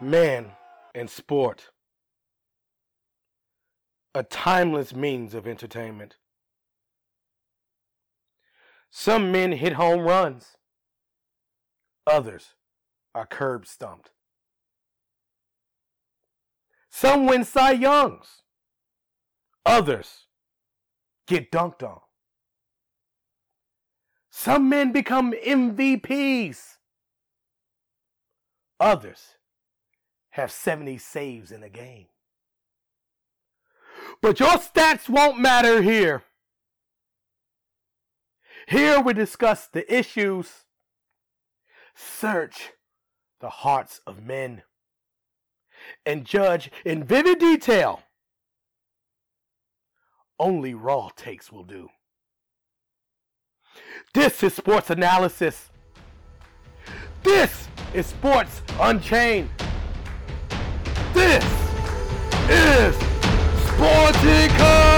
Man and sport. A timeless means of entertainment. Some men hit home runs. Others are curb stumped. Some win Cy Youngs. Others get dunked on. Some men become MVPs. Others have 70 saves in a game. But your stats won't matter here. Here we discuss the issues, search the hearts of men, and judge in vivid detail. Only raw takes will do. This is sports analysis. This is Sports Unchained. This is Sporticus!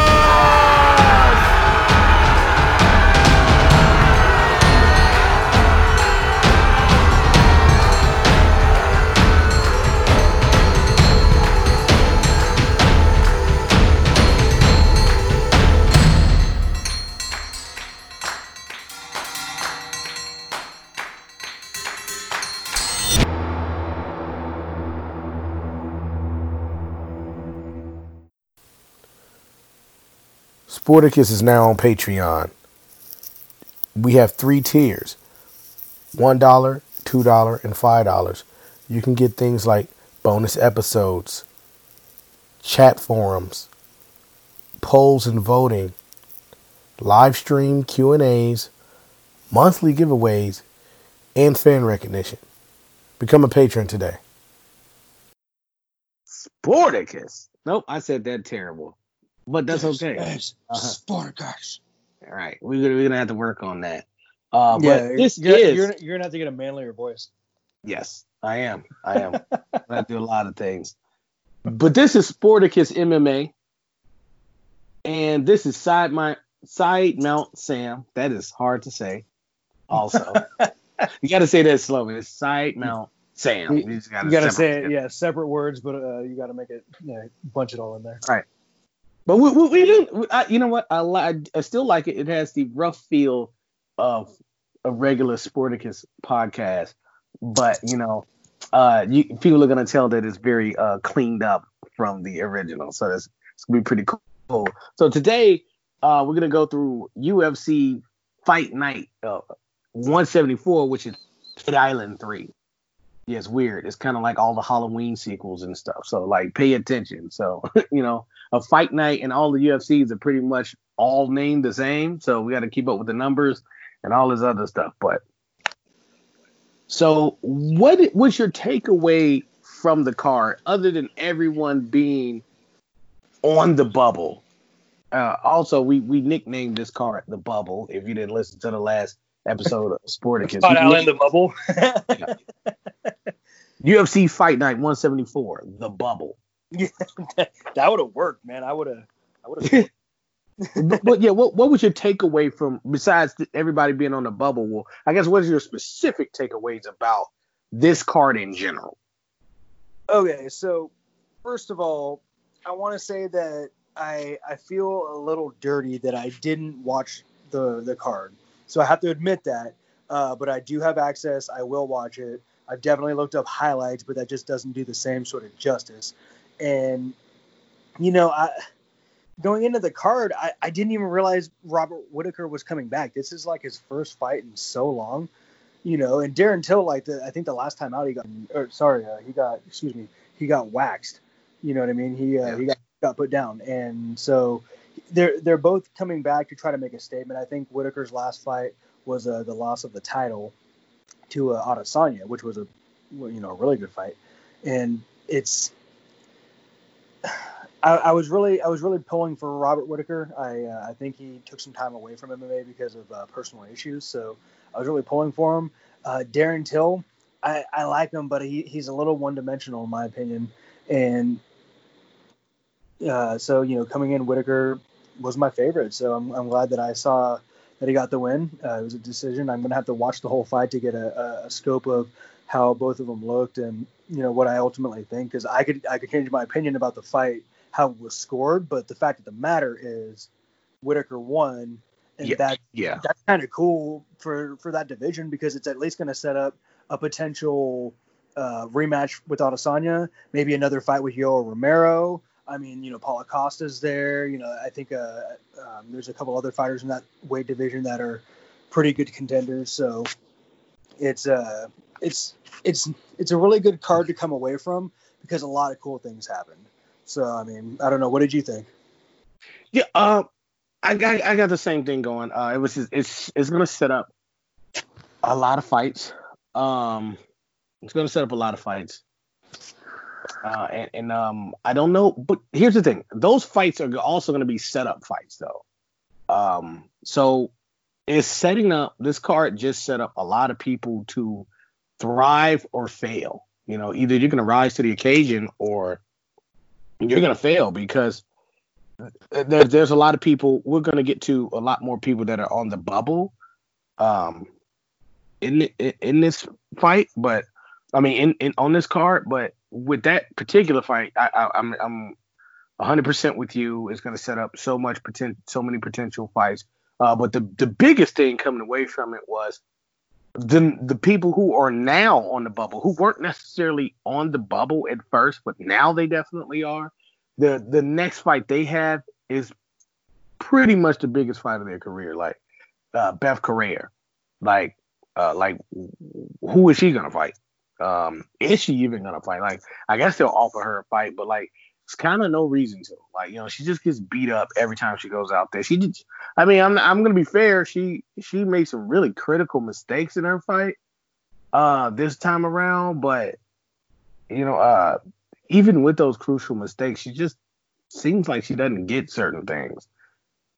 Sporticus is now on Patreon. We have three tiers $1, $2, and $5. You can get things like bonus episodes, chat forums, polls and voting, live stream Q&As, monthly giveaways, and fan recognition. Become a patron today. Sporticus. Nope, I said that terrible but that's this okay. Is uh-huh. Sporticus. All right, we're gonna, we're gonna have to work on that. Uh, yeah, but this you're, is you're, you're gonna have to get a manlier voice. Yes, I am. I am. I do a lot of things. But this is Sporticus MMA, and this is side my side Mount Sam. That is hard to say. Also, you got to say that slowly. It's side Mount Sam. You, you got to say it, yeah, separate words, but uh, you got to make it, yeah, bunch it all in there. All right. But we, we, we do, I, you know what? I, I still like it. It has the rough feel of a regular Sporticus podcast, but you know, uh, you, people are gonna tell that it's very uh, cleaned up from the original, so that's it's gonna be pretty cool. So today, uh, we're gonna go through UFC Fight Night uh, 174, which is Dead Island 3 yeah, it's weird. It's kind of like all the Halloween sequels and stuff. So like, pay attention. So you know, a fight night and all the UFCs are pretty much all named the same. So we got to keep up with the numbers and all this other stuff. But so, what was your takeaway from the card, other than everyone being on the bubble? Uh, also, we we nicknamed this card the bubble. If you didn't listen to the last episode of Sporticus, Spot out in the bubble. UFC Fight Night 174, the bubble. Yeah, that would have worked, man. I would have. I would have. but, but, yeah, what what was your takeaway from besides everybody being on the bubble? Well, I guess what is your specific takeaways about this card in general? Okay, so first of all, I want to say that I I feel a little dirty that I didn't watch the the card. So I have to admit that. Uh, but I do have access. I will watch it. I've definitely looked up highlights, but that just doesn't do the same sort of justice. And you know, I going into the card, I, I didn't even realize Robert Whittaker was coming back. This is like his first fight in so long, you know. And Darren Till, like the, I think the last time out he got, or sorry, uh, he got, excuse me, he got waxed. You know what I mean? He uh, yeah. he got got put down, and so they're they're both coming back to try to make a statement. I think Whittaker's last fight was uh, the loss of the title to uh, Adesanya, which was a you know a really good fight, and it's. I, I, was really, I was really pulling for Robert Whittaker. I, uh, I think he took some time away from MMA because of uh, personal issues. So I was really pulling for him. Uh, Darren Till, I, I like him, but he, he's a little one-dimensional in my opinion. And uh, so you know, coming in, Whittaker was my favorite. So I'm, I'm glad that I saw that he got the win. Uh, it was a decision. I'm going to have to watch the whole fight to get a, a, scope of how both of them looked. And you know what I ultimately think because I could I could change my opinion about the fight how it was scored, but the fact of the matter is Whittaker won, and Yeah, that Yeah. that's kind of cool for for that division because it's at least going to set up a potential uh, rematch with Adesanya, maybe another fight with Yoel Romero. I mean, you know, Paulo Costa's there. You know, I think uh, um, there's a couple other fighters in that weight division that are pretty good contenders. So it's uh, it's it's it's a really good card to come away from because a lot of cool things happened. So I mean, I don't know. What did you think? Yeah, uh, I got I got the same thing going. Uh, it was it's it's gonna set up a lot of fights. Um, it's gonna set up a lot of fights. Uh, and, and um, I don't know, but here's the thing: those fights are also gonna be set up fights, though. Um, so it's setting up. This card just set up a lot of people to thrive or fail. You know, either you're gonna rise to the occasion or you're gonna fail because there, there's a lot of people. We're going to get to a lot more people that are on the bubble, um, in in, in this fight. But I mean, in, in on this card. But with that particular fight, I, I, I'm I'm 100 percent with you. It's going to set up so much potential, so many potential fights. Uh, but the the biggest thing coming away from it was the the people who are now on the bubble, who weren't necessarily on the bubble at first, but now they definitely are the the next fight they have is pretty much the biggest fight of their career. Like uh, Beth Correia, like uh, like who is she gonna fight? Um, is she even gonna fight? Like I guess they'll offer her a fight, but like it's kind of no reason to. Like you know, she just gets beat up every time she goes out there. She just, I mean, I'm I'm gonna be fair. She she made some really critical mistakes in her fight uh this time around, but you know, uh even with those crucial mistakes, she just seems like she doesn't get certain things.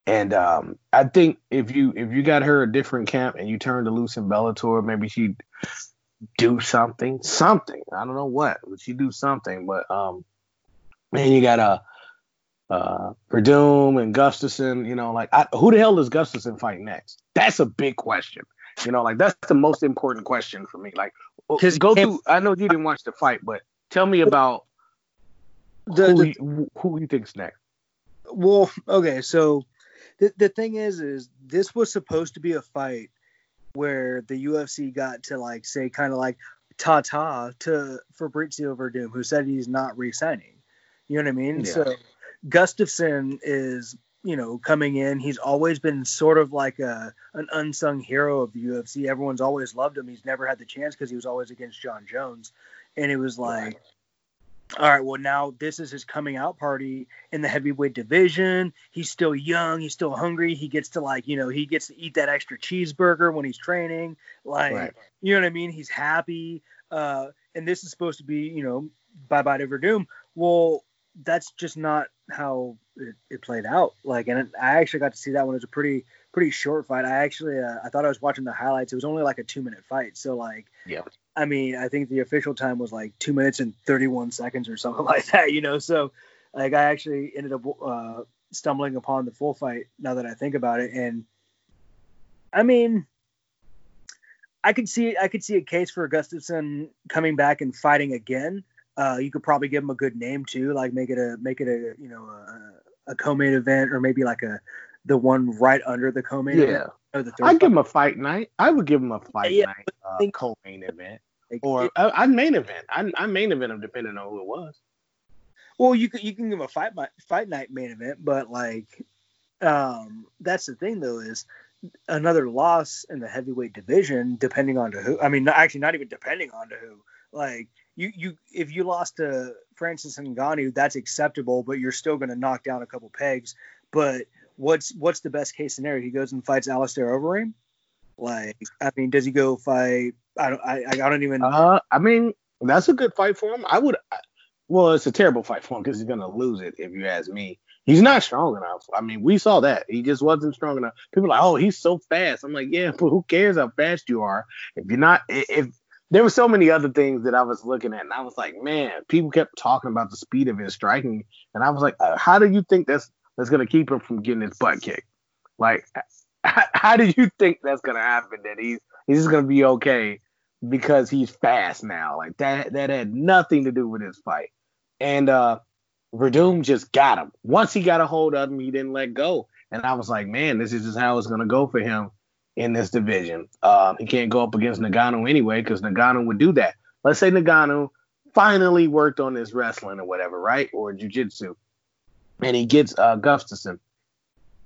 And um, I think if you if you got her a different camp and you turned to loose in Bellator, maybe she'd do something, something. I don't know what, but she do something. But um, and you got a uh, uh, Werdum and Gustafsson. You know, like I, who the hell does Gustafsson fight next? That's a big question. You know, like that's the most important question for me. Like, because go through. I know you didn't watch the fight, but tell me about The- who, the- you, who you think's next. Well, okay, so the the thing is, is this was supposed to be a fight where the UFC got to like say kind of like ta ta to Fabricio Werdum, who said he's not re-signing. You know what I mean? Yeah. So Gustafsson is you know coming in. He's always been sort of like a an unsung hero of the UFC. Everyone's always loved him. He's never had the chance because he was always against Jon Jones, and it was like all right, well, now this is his coming out party in the heavyweight division. He's still young. He's still hungry. He gets to, like, you know, he gets to eat that extra cheeseburger when he's training. Like, Right. you know what I mean? He's happy. Uh, and this is supposed to be, you know, bye bye to Werdum. Well, that's just not how it, it played out. Like, and I actually got to see that one. It was a pretty, pretty short fight. I actually, uh, I thought I was watching the highlights. It was only like a two minute fight. So, like, Yeah. I mean, I think the official time was like two minutes and 31 seconds or something like that, you know? So, like, I actually ended up uh, stumbling upon the full fight now that I think about it. And I mean, I could see I could see a case for Gustafsson coming back and fighting again. Uh, you could probably give him a good name too, like make it a make it a you know a, a co-main event or maybe like a the one right under the co-main Yeah. event. The third I'd give fight. him a fight night. I would give him a fight Yeah, night uh, think- co-main event, or I, I'd main event. I I main event him depending on who it was. Well, you can you can give him a fight fight night main event, but like, um, that's the thing though is another loss in the heavyweight division, depending on to who. I mean, actually, not even depending on to who. Like you you if you lost to Francis Ngannou, that's acceptable, but you're still going to knock down a couple pegs. But what's what's the best case scenario? He goes and fights Alistair Overeem. Like, I mean, does he go fight? I don't. I, I don't even. Uh, I mean, that's a good fight for him. I would. I- Well, it's a terrible fight for him because he's gonna lose it if you ask me. He's not strong enough. I mean, we saw that he just wasn't strong enough. People are like, oh, he's so fast. I'm like, yeah, but who cares how fast you are if you're not? If there were so many other things that I was looking at, and I was like, man, people kept talking about the speed of his striking, and I was like, uh, how do you think that's that's gonna keep him from getting his butt kicked? Like, how, do you think that's gonna happen? That he's he's just gonna be okay because he's fast now. Like that that had nothing to do with his fight. And uh Werdum just got him. Once he got a hold of him, he didn't let go. And I was like, man, this is just how it's gonna go for him in this division. Um, he can't go up against Ngannou anyway because Ngannou would do that. Let's say Ngannou finally worked on his wrestling or whatever, right, or jujitsu, and he gets uh, Gustafsson.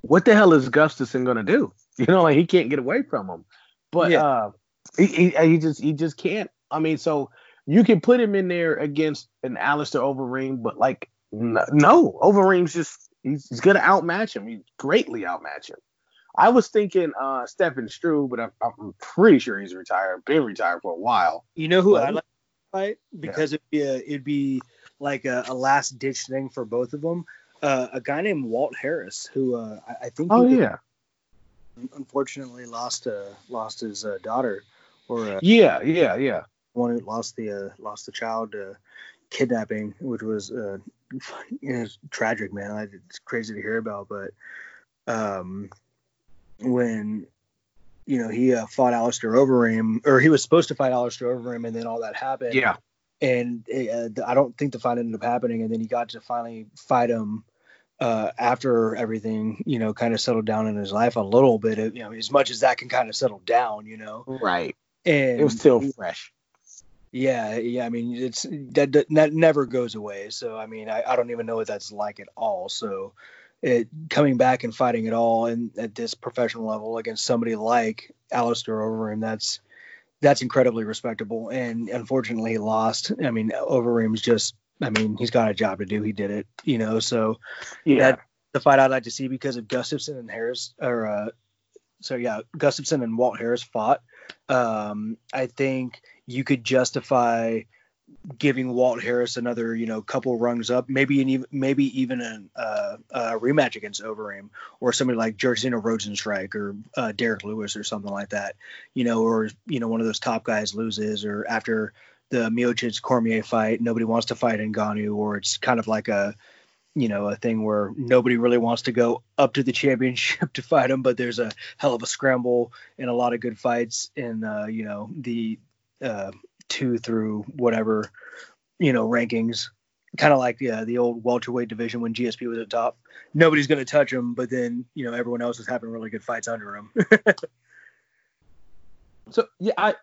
What the hell is Gustafsson gonna do? You know, like he can't get away from him. But Yeah. uh, he, he he just he just can't. I mean, so you can put him in there against an Alistair Overeem, but like n- no, Overeem's just he's, he's gonna outmatch him. He greatly outmatch him. I was thinking uh Stefan Struve, but I'm, I'm pretty sure he's retired, been retired for a while. You know who Well, I like to fight because it'd be a, it'd be like a, a last ditch thing for both of them. Uh, a guy named Walt Harris, who uh, I, I think Oh yeah, unfortunately lost uh, lost his uh, daughter, or uh, yeah, yeah, yeah. one who lost the uh, lost the child to kidnapping, which was uh, it was tragic, man. It's crazy to hear about, but um, when you know he uh, fought Alistair Overeem, or he was supposed to fight Alistair Overeem, and then all that happened. Yeah, and uh, I don't think the fight ended up happening. And then he got to finally fight him uh, after everything, you know, kind of settled down in his life a little bit. You know, as much as that can kind of settle down, you know. right. And It was still fresh. yeah, yeah. I mean, it's that that, never goes away. So I mean, I, I don't even know what that's like at all. So it coming back and fighting at all and at this professional level against somebody like Alistair Overeem, that's that's incredibly respectable. And unfortunately, he lost. I mean, Overeem's just. I mean, he's got a job to do. He did it, you know. So Yeah, that the fight I'd like to see because of Gustafsson and Harris, or uh, so yeah, Gustafsson and Walt Harris fought. Um, I think you could justify giving Walt Harris another, you know, couple rungs up, maybe an even maybe even an, uh, a rematch against Overeem or somebody like Jairzinho Rozenstruik or uh, Derrick Lewis or something like that, you know, or you know one of those top guys loses or after the Miocic Cormier fight, nobody wants to fight Ngannou, or it's kind of like a you know a thing where nobody really wants to go up to the championship to fight him, but there's a hell of a scramble and a lot of good fights in uh, you know the uh, two through whatever you know rankings. Kind of like yeah, the old welterweight division when GSP was at top. Nobody's going to touch him, but then you know everyone else is having really good fights under him. So yeah, I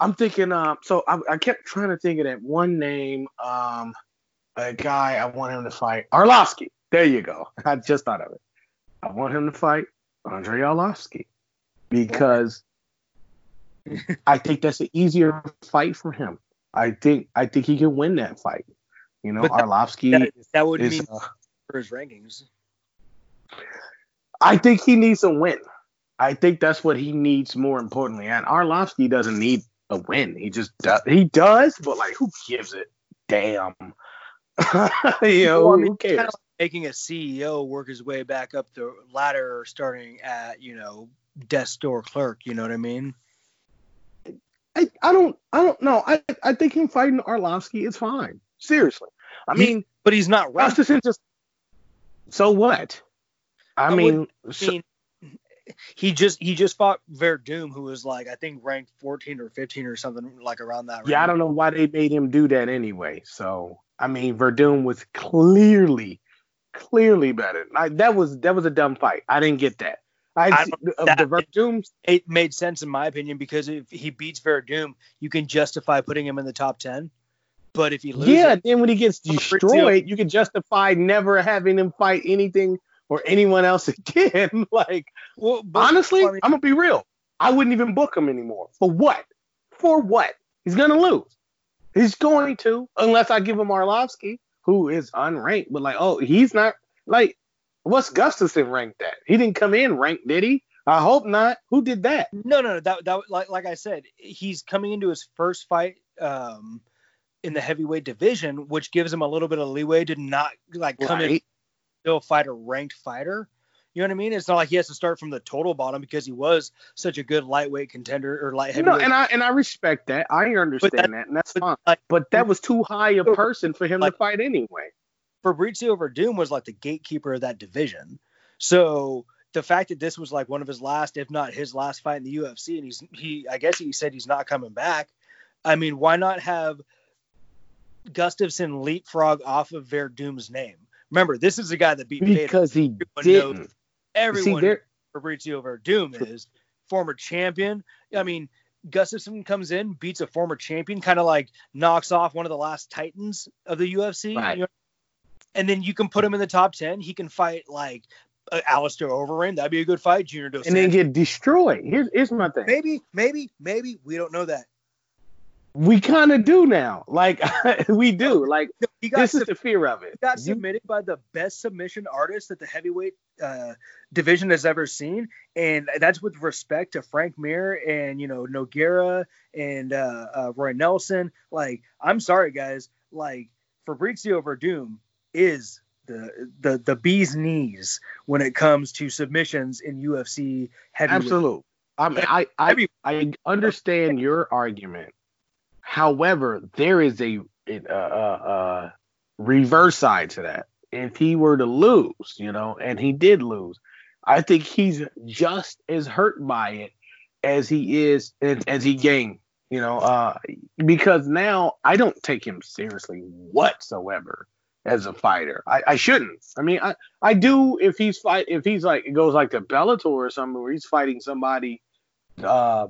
I'm thinking. Um, so I, I kept trying to think of that one name. Um, a guy I want him to fight Arlovsky. There you go. I just thought of it. I want him to fight Andrei Arlovsky because I think that's an easier fight for him. I think I think he can win that fight. You know, But that- Arlovsky that, that would is. mean uh, for his rankings. I think he needs a win. I think that's what he needs more importantly. And Arlovsky doesn't need a win. He just does. He does, but like, who gives it? Damn. you know, Well, I mean, who cares? kinda like making a CEO work his way back up the ladder, starting at you know desk store clerk. You know what I mean? I, I don't. I don't know. I I think him fighting Arlovsky is fine. Seriously. I He- mean, But he's not right. Gustafsson just. So what? I, I mean, I mean, he just he just fought Werdum, who was like I think ranked 14 or 15 or something like around that. Yeah, I don't know why they made him do that anyway. So I mean, Werdum was clearly, clearly better. Like that was that was a dumb fight. I didn't get that. I, I of uh, that- the Werdum. It made sense in my opinion because if he beats Werdum, you can justify putting him in the top 10. But if he loses, Yeah, then when he gets destroyed, you can justify never having him fight anything or anyone else again. like well, but- honestly, I mean- I'm gonna be real. I wouldn't even book him anymore. For what? For what? He's gonna lose. He's going to, unless I give him Arlovsky, who is unranked. But like, oh, he's not like what's Gustafsson ranked at? He didn't come in ranked, did he? I hope not. Who did that? No, no, no. That, that like, like I said, he's coming into his first fight um, in the heavyweight division, which gives him a little bit of leeway to not like come in Right. Still fight a ranked fighter. You know what I mean? It's not like he has to start from the total bottom because he was such a good lightweight contender or light heavyweight. and I and I respect that. I understand that- that, and that's but, fine. like, But that was too high a person for him Like- to fight anyway. Fabricio Werdum was like the gatekeeper of that division. So the fact that this was like one of his last, if not his last fight in the UFC, and he's he, I guess he said he's not coming back. I mean, why not have Gustafsson leapfrog off of Werdum's name? Remember, this is a guy that beat Vader. because he Everyone didn't. Everyone See, there, Fabricio Werdum is former champion. I mean, Gustafsson comes in, beats a former champion, kind of like knocks off one of the last titans of the UFC. Right. you know? And then you can put him in the top ten. He can fight like uh, Alistair Overeem. That'd be a good fight. Junior Dos and then get destroyed. Here's here's my thing. maybe, maybe, maybe we don't know that. We kind of do now. Like we do. Like He got this is the fear of it. got You- submitted by the best submission artist that the heavyweight uh, division has ever seen, and that's with respect to Frank Mir and you know Nogueira and uh, uh, Roy Nelson. Like, I'm sorry, guys. Like Fabricio Werdum is the the the bee's knees when it comes to submissions in UFC heavyweight. Absolute. I mean, I I, I understand your argument. However, there is a a, a, a reverse side to that. If he were to lose, you know, and he did lose, I think he's just as hurt by it as he is as, as he gained. You know, uh, because now I don't take him seriously whatsoever as a fighter. I, I shouldn't. I mean, I, I do if he's fight if he's like it goes like to Bellator or something where he's fighting somebody uh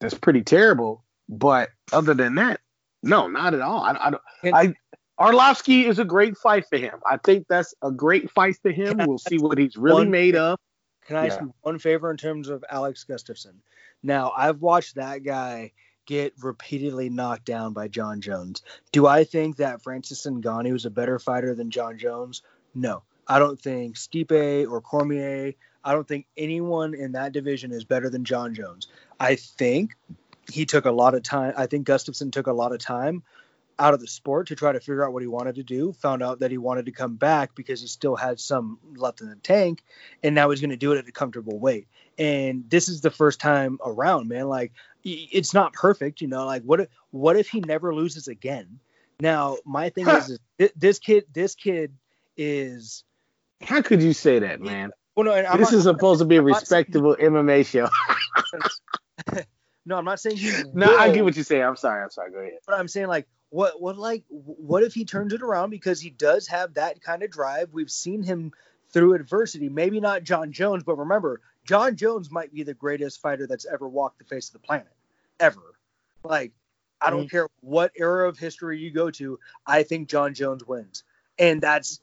that's pretty terrible. But other than that, no, not at all. I, I don't. And- I Arlovsky is a great fight for him. I think that's a great fight for him. We'll see what he's really One- made of. Can I ask Yeah. you one favor in terms of Alex Gustafsson? Now, I've watched that guy get repeatedly knocked down by Jon Jones. Do I think that Francis Ngannou is a better fighter than Jon Jones? No. I don't think Stipe or Cormier, I don't think anyone in that division is better than Jon Jones. I think he took a lot of time. I think Gustafsson took a lot of time out of the sport to try to figure out what he wanted to do. Found out that he wanted to come back because he still had some left in the tank, and now he's going to do it at a comfortable weight. And this is the first time around, man. Like it's not perfect, you know. Like what if what if he never loses again? Now my thing is, is this kid this kid is How could you say that, man? well no, this not, is supposed to be a I'm not respectable MMA show. no, I'm not saying he. no, I get what you're saying. I'm sorry. I'm sorry. Go ahead. But I'm saying like what what like what if he turns it around because he does have that kind of drive. We've seen him through adversity. Maybe not Jon Jones, but remember, Jon Jones might be the greatest fighter that's ever walked the face of the planet. Ever. Like I don't mm. care what era of history you go to, I think Jon Jones wins. And that's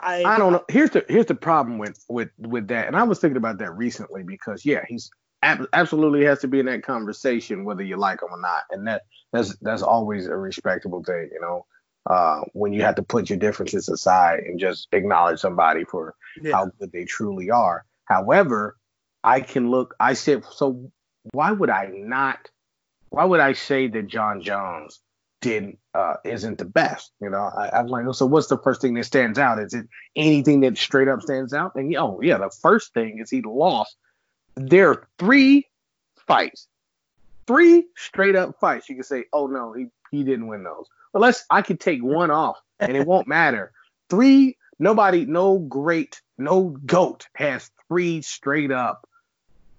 I I don't know. Here's the here's the problem with with with that, and I was thinking about that recently because yeah, he's ab- absolutely has to be in that conversation whether you like him or not, and that that's that's always a respectable thing, you know. Uh, when you have to put your differences aside and just acknowledge somebody for yeah. how good they truly are. However, I can look. I said, so why would I not? Why would I say that Jon Jones did uh, isn't the best? You know, I, I'm like, so what's the first thing that stands out? Is it anything that straight up stands out? And oh yeah, the first thing is he lost. There are three fights, three straight up fights. You can say, oh no, he he didn't win those. Unless I could take one off and it won't matter. Three, nobody, no great, no goat has three straight up.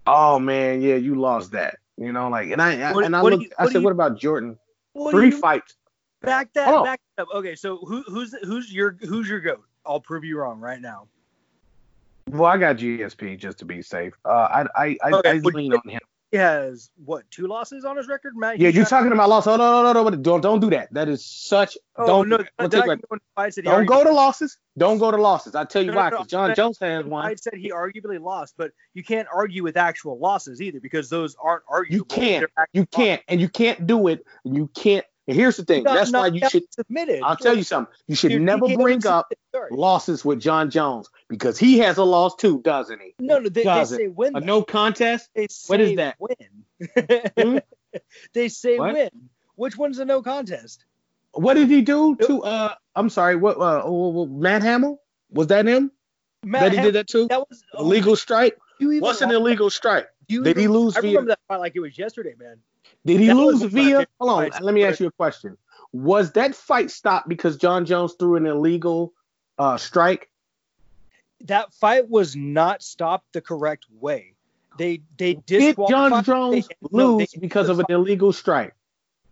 Oh man, yeah, you lost that. You know, like, and I, I What- and I looked. you- I said, you- what about Jordan? What Three fights. back that on. back up. Okay, so who who's who's your who's your goat? I'll prove you wrong right now. Well, I got GSP just to be safe. Uh, I, I, I, Okay, I would lean on him. He has what two losses on his record, Matt? Yeah, you're talking about loss. Oh no, no, no, no, don't, don't do that. That is such. Oh don't no, do that. take I go into fights that he Don't go to losses. Don't go to losses. I tell you No, no, why, no, because Jon Jones has one. I said he arguably lost, but you can't argue with actual losses either because those aren't arguable. You can't. You can't, and you can't do it. You can't. And here's the thing. losses. That's why you should. submitted. I'll tell you something. You should Dude, he never bring up losses with Jon Jones because he has a loss too, doesn't he? No, no, they, they say win. A though. no contest. They What is that? Win. Hmm? they say What? win. Which one's a no contest? What did he do to? Uh, I'm sorry. What? Uh, uh, uh, Matt Hamill was that him? Matt that he Ham- did that too? That was oh, Illegal strike. you even What's an watch- illegal strike? you Did he lose I via? remember that fight like it was yesterday, man. Did he that lose via? Hold on. Let me ask you a question. Was that fight stopped because Jon Jones threw an illegal uh, strike? That fight was not stopped the correct way. They they Did. Jon Jones they- no, lose because of an illegal strike?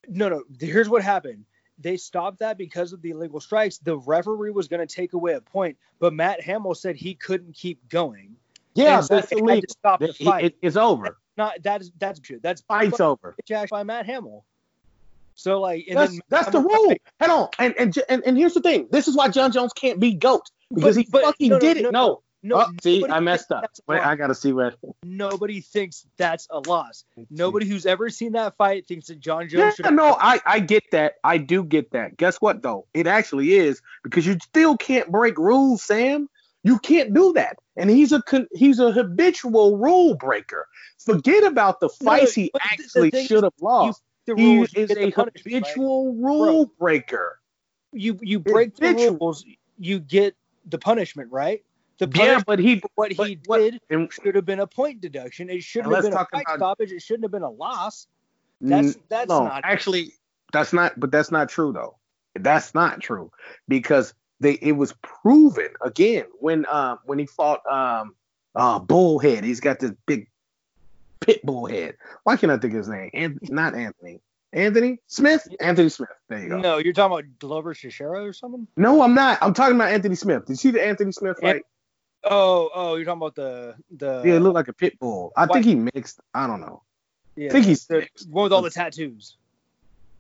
no, no. Here's what happened. They stopped that because of the illegal strikes. The referee was going to take away a point, but Matt Hamill said he couldn't keep going. Yeah, that's illegal. to stop the fight. it- it's over. Not that's that's true. That's Fight's over. jacked by Matt Hamill. So like, and That's then that's the rule. Head on. And, and and and here's the thing. This is why Jon Jones can't be goat because But- he but- fucking no, no, did it. no, No. No, oh, see, I messed up. Wait. I gotta see where. Nobody thinks that's a loss. Nobody who's ever seen that fight thinks that Jon Yeah, Jones should. no, I I get that. I do get that. Guess what though? It actually is because you still can't break rules, Sam. You can't do that. And he's a he's a habitual rule breaker. Forget about the No, fights he the- the actually should have lost. the He you is a punishment, right? habitual rule breaker. You you break the rules, you get the punishment, right? The Yeah, but he what but he did and should have been a point deduction. It shouldn't have been a fight about- stoppage. It shouldn't have been a loss. That's that's no, not. actually that's not but that's not true though that's not true because they it was proven again when um when he fought um uh bullhead he's got this big pit bull head why can't i think of his name and not anthony anthony smith anthony smith there you go no. You're talking about Glover Teixeira or something. No, I'm not i'm talking about anthony smith did you see the anthony smith An- fight Oh, oh, you're talking about the the yeah it looked like a pit bull i Why- think he mixed i don't know yeah, i think he's the mixed. one with all the tattoos.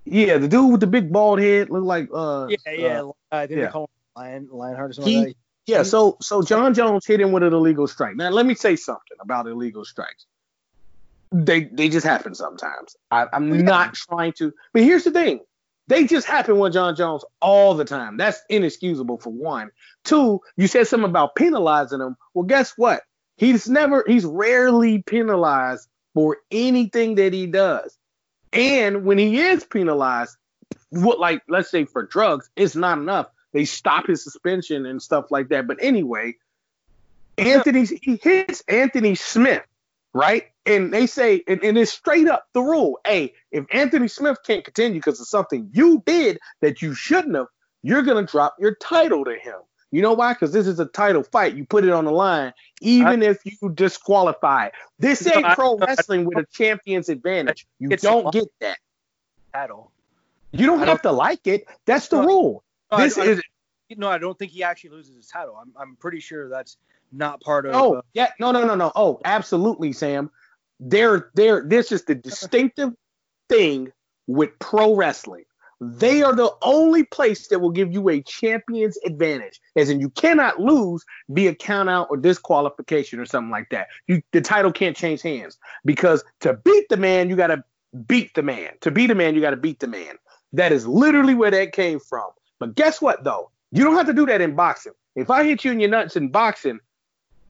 yeah the dude with the big bald head looked like uh Yeah, yeah. uh, I think yeah. they call him Lion Lionheart or something. He- like. Yeah, so so Jon Jones hit him with an illegal strike. Now let me say something about illegal strikes. They they just happen sometimes. I, I'm Yeah. not trying to, but here's the thing: they just happen with Jon Jones all the time. That's inexcusable for one. Two, you said something about penalizing him. Well, guess what? He's never, he's rarely penalized for anything that he does. And when he is penalized, what like let's say for drugs, it's not enough. They stop his suspension and stuff like that. But anyway, Anthony he hits Anthony Smith, right? And they say, and, and it's straight up the rule. Hey, if Anthony Smith can't continue because of something you did that you shouldn't have, you're gonna drop your title to him. You know why? Because this is a title fight. You put it on the line, even if you disqualify. This No, ain't I- pro no, I- wrestling with a champion's advantage. You don't get that. Title. You don't I have to like it. That's the No, rule. No, I- This I, is no, I don't think he actually loses his title. I'm, I'm pretty sure that's not part of. Oh, uh, yeah, no, no, no, no. Oh, absolutely, Sam. They're they're this is the distinctive thing with pro wrestling. They are the only place that will give you a champion's advantage, as in you cannot lose via count out or disqualification or something like that. You the title can't change hands because to beat the man, you gotta beat the man. To beat the man, you gotta beat the man. That is literally where that came from. But guess what though? You don't have to do that in boxing. If I hit you in your nuts in boxing,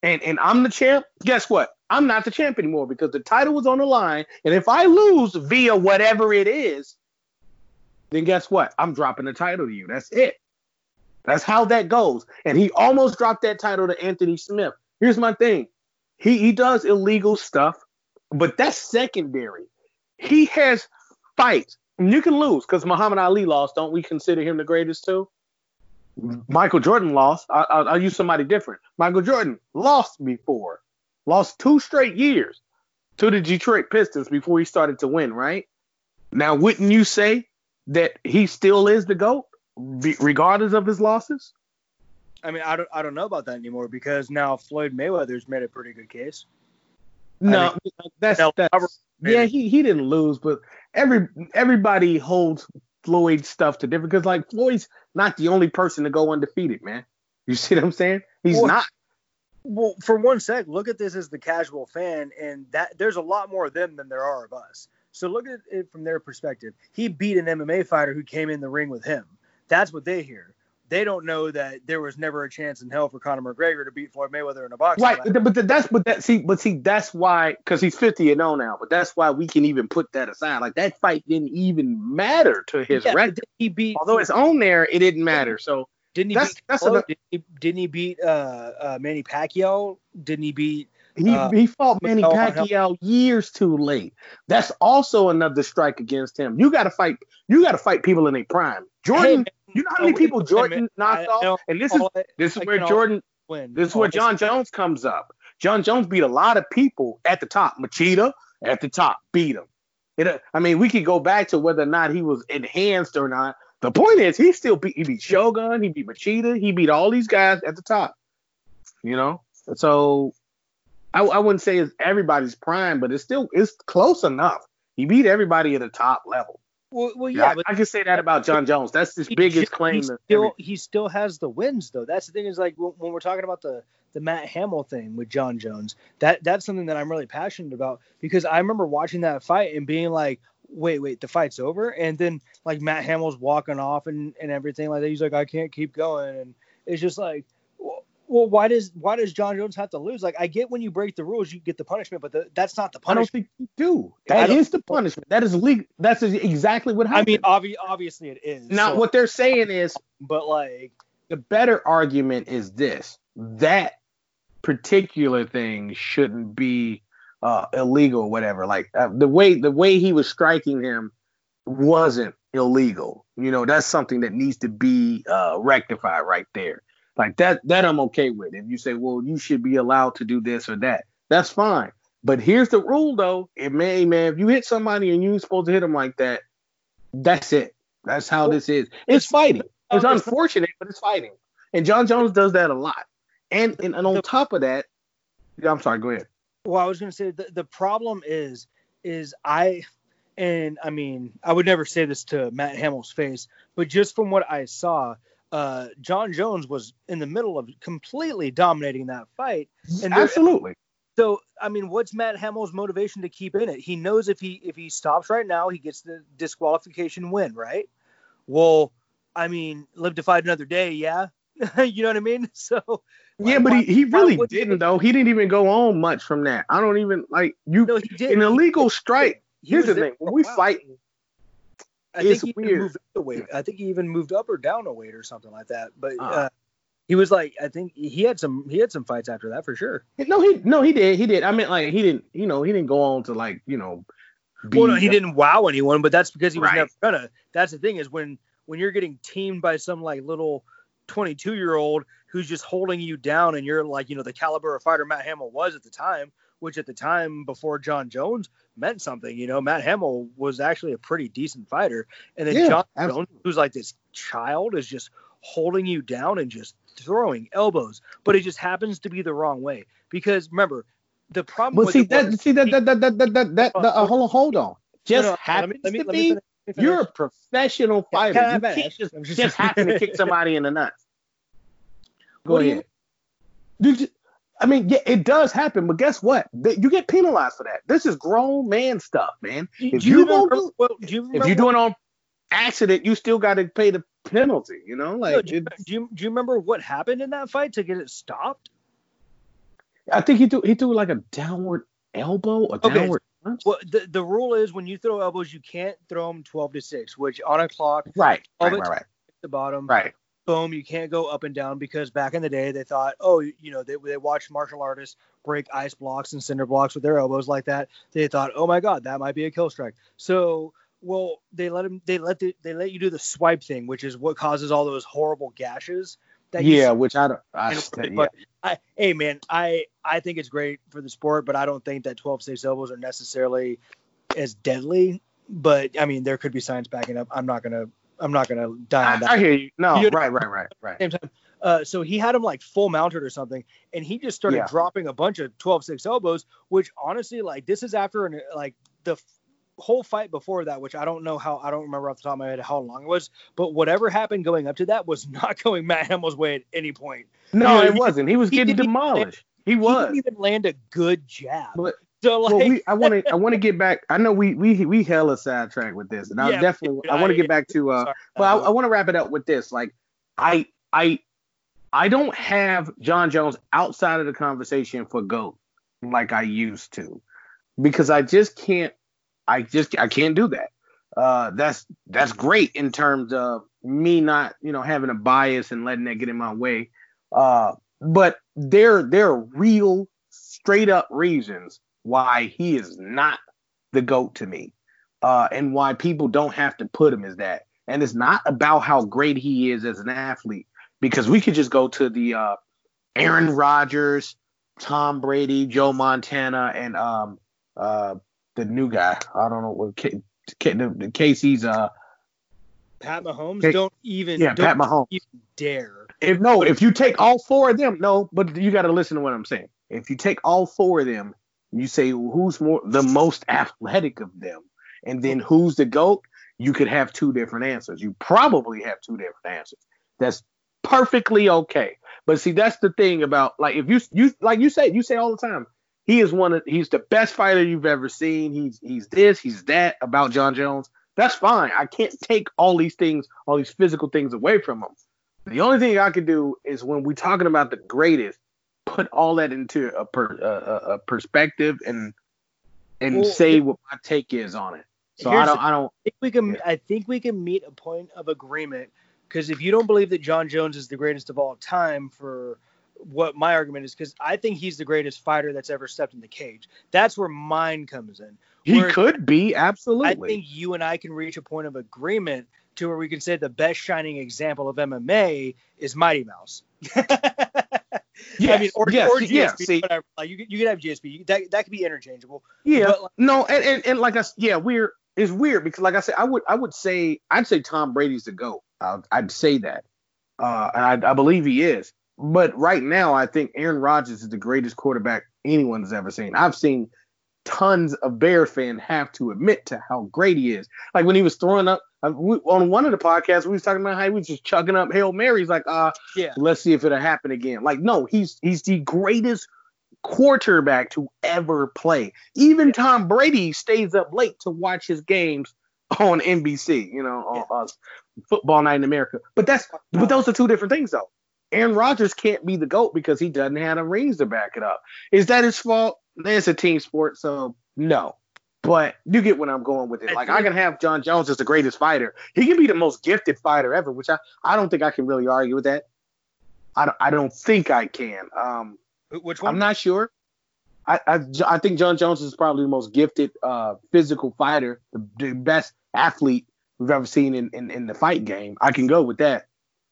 and and I'm the champ, guess what? I'm not the champ anymore because the title was on the line. And if I lose via whatever it is, then guess what? I'm dropping the title to you. That's it. That's how that goes. And he almost dropped that title to Anthony Smith. Here's my thing. He he does illegal stuff, but that's secondary. He has fights. You can lose because Muhammad Ali lost. Don't we consider him the greatest too? Michael Jordan lost. I, I, I'll use somebody different. Michael Jordan lost before, lost two straight years to the Detroit Pistons before he started to win. Right now, wouldn't you say that he still is the goat, regardless of his losses? I mean, I don't, I don't know about that anymore because now Floyd Mayweather's made a pretty good case. No, that's, No, that's Robert- yeah. He he didn't lose, but every everybody holds Floyd's stuff to different because like Floyd's not the only person to go undefeated, man. You see what I'm saying? He's Well, not. Well, for one sec, look at this as the casual fan, and that there's a lot more of them than there are of us. So look at it from their perspective. He beat an MMA fighter who came in the ring with him. That's what they hear. They don't know that there was never a chance in hell for Conor McGregor to beat Floyd Mayweather in a boxing Right, match. but, but that's but that see, but see, that's why because he's 50 and 0 now. But that's why we can even put that aside. Like that fight didn't even matter to his Yeah, record. he beat? Although it's on there, it didn't matter. So didn't he that's- beat? that's Canelo? another- didn't, he, didn't he beat uh, uh, Manny Pacquiao? Didn't he beat? he Uh, he fought Manny Pacquiao years too late. That's also another strike against him. You got to fight. You got to fight people in their prime. Jordan, Hey, you know how many people Jordan knocked off, and this is this is where Jordan win. This is where Jon Jones comes up. Jon Jones beat a lot of people at the top. Machida at the top beat him. It, uh, I mean, we could go back to whether or not he was enhanced or not. The point is, he still beat, he beat Shogun, he beat Machida, he beat all these guys at the top. You know, so I, I wouldn't say it's everybody's prime, but it's still it's close enough. He beat everybody at the top level. Well, well yeah, Yeah, I- can say that about Jon Jones. That's his he- biggest claim. to still he still has the wins though. That's the thing is like when when we're talking about the the Matt Hamill thing with Jon Jones. That that's something that I'm really passionate about because I remember watching that fight and being like, wait, wait, the fight's over, and then like Matt Hamill's walking off and and everything like that. He's like, I can't keep going, and it's just like. Well, why does why does Jon Jones have to lose? Like, I get when you break the rules, you get the punishment, but the, that's not the punishment. I don't think you do. That is the punishment. That is legal. That's exactly what I mean, obvi- obviously it is. now so- what they're saying is but like, the better argument is this: that particular thing shouldn't be uh, illegal or whatever. Like uh, the way the way he was striking him wasn't illegal. You know, that's something that needs to be uh, rectified right there. Like that that I'm okay with. If you say, well, you should be allowed to do this or that, that's fine. But here's the rule though. It may man, if you hit somebody and you're supposed to hit them like that, that's it. That's how this is. It's fighting. It's unfortunate, but it's fighting. And Jon Jones does that a lot. And and, and on top of that, yeah, I'm sorry, go ahead. Well, I was going to say the, the problem is is I and I mean I would never say this to Matt Hamill's face, but just from what I saw, uh, Jon Jones was in the middle of completely dominating that fight. And Absolutely. so I mean, what's Matt Hamill's motivation to keep in it? He knows if he if he stops right now, he gets the disqualification win, right? Well, I mean, live to fight another day, yeah. you know what I mean? So Yeah, why- but he, he really didn't though. He didn't even go on much from that. I don't even like you no, he did. an illegal strike. He Here's the thing. When we fight, I It's think he weird. even moved up a weight. I think he even moved up or down a weight or something like that. But Ah. uh, he was like, I think he had some he had some fights after that for sure. no, he no, he did. He did. I mean, like he didn't, you know, he didn't go on to like, you know, be well, no, he didn't wow anyone, but that's because he was Right. never gonna. That's the thing is when when you're getting teamed by some like little 22 year old who's just holding you down, and you're like, you know, the caliber of fighter Matt Hamill was at the time, which at the time before Jon Jones meant something. You know, Matt Hamill was actually a pretty decent fighter, and then Yeah, Jon absolutely. Jones, who's like this child, is just holding you down and just throwing elbows, but it just happens to be the wrong way. Because remember, the problem. With see that was- see that that that that that that, that, Uh, hold on, hold on. Just No, no, happens let me- to let me be finish, you're a professional fighter. I you can't just, just happen to kick somebody in the nuts. Go What ahead. You I mean, yeah, it does happen, but guess what? You get penalized for that. This is grown man stuff, man. If do you you remember, do- well, do you If you do it on accident, you still got to pay the penalty. You know, no, like do, you, do you do you remember what happened in that fight to get it stopped? I think he threw he threw like a downward elbow, a Okay. downward punch. Well, the, the rule is when you throw elbows, you can't throw them 12 to 6, which on a clock, Right, right, right, right, the bottom, right. Boom, you can't go up and down because back in the day they thought, oh, you know, they, they watched martial artists break ice blocks and cinder blocks with their elbows like that. They thought, oh my God, that might be a kill strike. So, well, they let them, they let the, they let you do the swipe thing, which is what causes all those horrible gashes. That you Yeah, which I don't. I, And- yeah. but I, hey man, I I think it's great for the sport, but I don't think that 12 six elbows are necessarily as deadly. But I mean, there could be science backing up. I'm not gonna I'm not gonna die on I, that. I hear you. No, You- right, right, right, right. same time. Uh, so he had him like full mounted or something, and he just started Yeah. dropping a bunch of 12 6 elbows, which honestly, like, this is after an, like the f- whole fight before that, which I don't know how, I don't remember off the top of my head how long it was, but whatever happened going up to that was not going Matt Hamill's way at any point. No, it he- wasn't. He was he getting demolished. He He was. didn't even land a good jab. But so, like, well, we, I want to I want to get back. I know we we we hella sidetracked with this, and I Yeah, definitely I want to get back to. uh sorry, But I, I want to wrap it up with this. Like, I I I don't have Jon Jones outside of the conversation for goat like I used to, because I just can't. I just I can't do that. Uh, that's that's great in terms of me not you know having a bias and letting that get in my way. Uh, but there there are real straight up reasons why he is not the goat to me, uh, and why people don't have to put him as that. And it's not about how great he is as an athlete, because we could just go to the uh, Aaron Rodgers, Tom Brady, Joe Montana, and um, uh, the new guy. I don't know what K, K, the, the Casey's uh Pat Mahomes, Okay. don't even Yeah, don't Pat Mahomes. even dare. if no, if you take all four of them, no, but you got to listen to what I'm saying. If you take all four of them, you say who's more the most athletic of them, and then who's the goat, you could have two different answers. You probably have two different answers. That's perfectly okay. But see, that's the thing about like if you you like you say you say all the time, he is one of he's the best fighter you've ever seen. He's he's this, he's that about Jon Jones. That's fine. I can't take all these things, all these physical things away from him. The only thing I can do is when we're talking about the greatest, put all that into a, per, a, a- perspective and and Well, say what my take is on it. So I don't, I don't. I think we can. Yeah. I think we can meet a point of agreement because if you don't believe that Jon Jones is the greatest of all time, for what my argument is, because I think he's the greatest fighter that's ever stepped in the cage. That's where mine comes in. He Where- could be absolutely. I think you and I can reach a point of agreement to where we can say the best shining example of MMA is Mighty Mouse. I mean, or, yes, or GSP, yeah, see, whatever. Like you, you could have GSP. That that could be interchangeable. yeah, like- no, and, and and like I, yeah, we're it's weird because like I said, I would I would say I'd say Tom Brady's the goat. I'd, I'd say that, uh, and I, I believe he is. But right now, I think Aaron Rodgers is the greatest quarterback anyone's ever seen. I've seen tons of Bear fan have to admit to how great he is. Like when he was throwing up we, on one of the podcasts, we was talking about how he was just chugging up hail marys. Like, uh, Yeah. let's see if it'll happen again. Like, no, he's he's the greatest quarterback to ever play. Even Tom Brady stays up late to watch his games on NBC. You know, on uh, Football Night in America. But that's but those are two different things, though. Aaron Rodgers can't be the GOAT because he doesn't have the rings to back it up. Is that his fault? It's a team sport, so no. But you get what I'm going with it. Like I can have Jon Jones as the greatest fighter. He can be the most gifted fighter ever, which I, I don't think I can really argue with that. I don't, I don't think I can. Um, Which one? I'm not sure. I, I I think Jon Jones is probably the most gifted uh, physical fighter, the, the best athlete we've ever seen in, in, in the fight game. I can go with that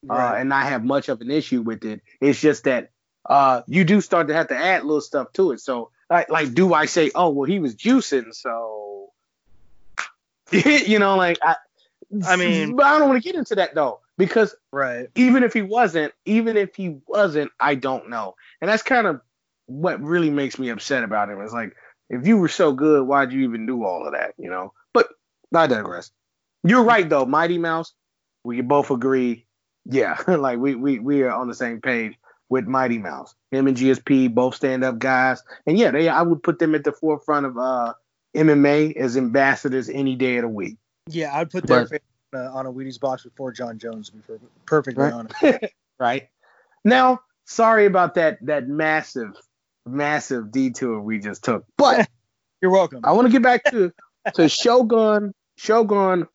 uh, and not have much of an issue with it. It's just that uh, you do start to have to add little stuff to it. So, like, like do I say, oh, well, he was juicing, so you know, like I, I mean- but I don't want to get into that though because right. even if he wasn't, even if he wasn't, I don't know, and that's kind of what really makes me upset about him. It's like if you were so good, why'd you even do all of that? You know. But I digress. You're right though, Mighty Mouse. We both agree. Yeah, like we we we are on the same page with Mighty Mouse. Him and GSP both stand up guys, and yeah, they I would put them at the forefront of uh MMA as ambassadors any day of the week. Yeah, I'd put their But- face on a, on a Wheaties box before Jon Jones. To be per- perfectly Right. honest. right? Now, sorry about that that massive, massive detour we just took. But You're welcome. I want to get back to to Shogun, Shogun,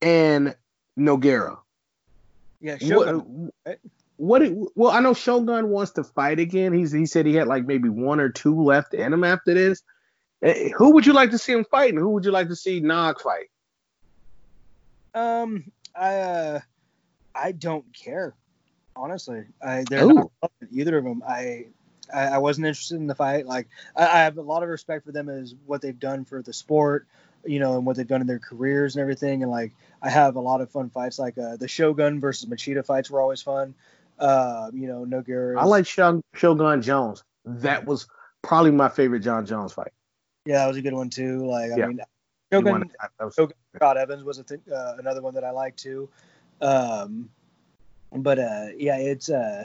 and Nogueira. yeah, Shogun. What, what it, well, I know Shogun wants to fight again. He's he said he had like maybe one or two left in him after this. Eh, Who would you like to see him fight, and who would you like to see Nog fight? Um, I uh, I don't care. Honestly, I they're Ooh. not either of them. I, I I wasn't interested in the fight. Like I, I have a lot of respect for them as what they've done for the sport, you know, and what they've done in their careers and everything. And like I have a lot of fun fights, like uh, the Shogun versus Machida fights were always fun. Uh, you know, Nogueira. I like Shogun Jones. That was probably my favorite Jon Jones fight. Yeah, that was a good one too. Like I Yeah. mean, Shogun was- Shogun- Scott Evans was a th- uh, another one that I liked too. Um, but uh, yeah, it's uh,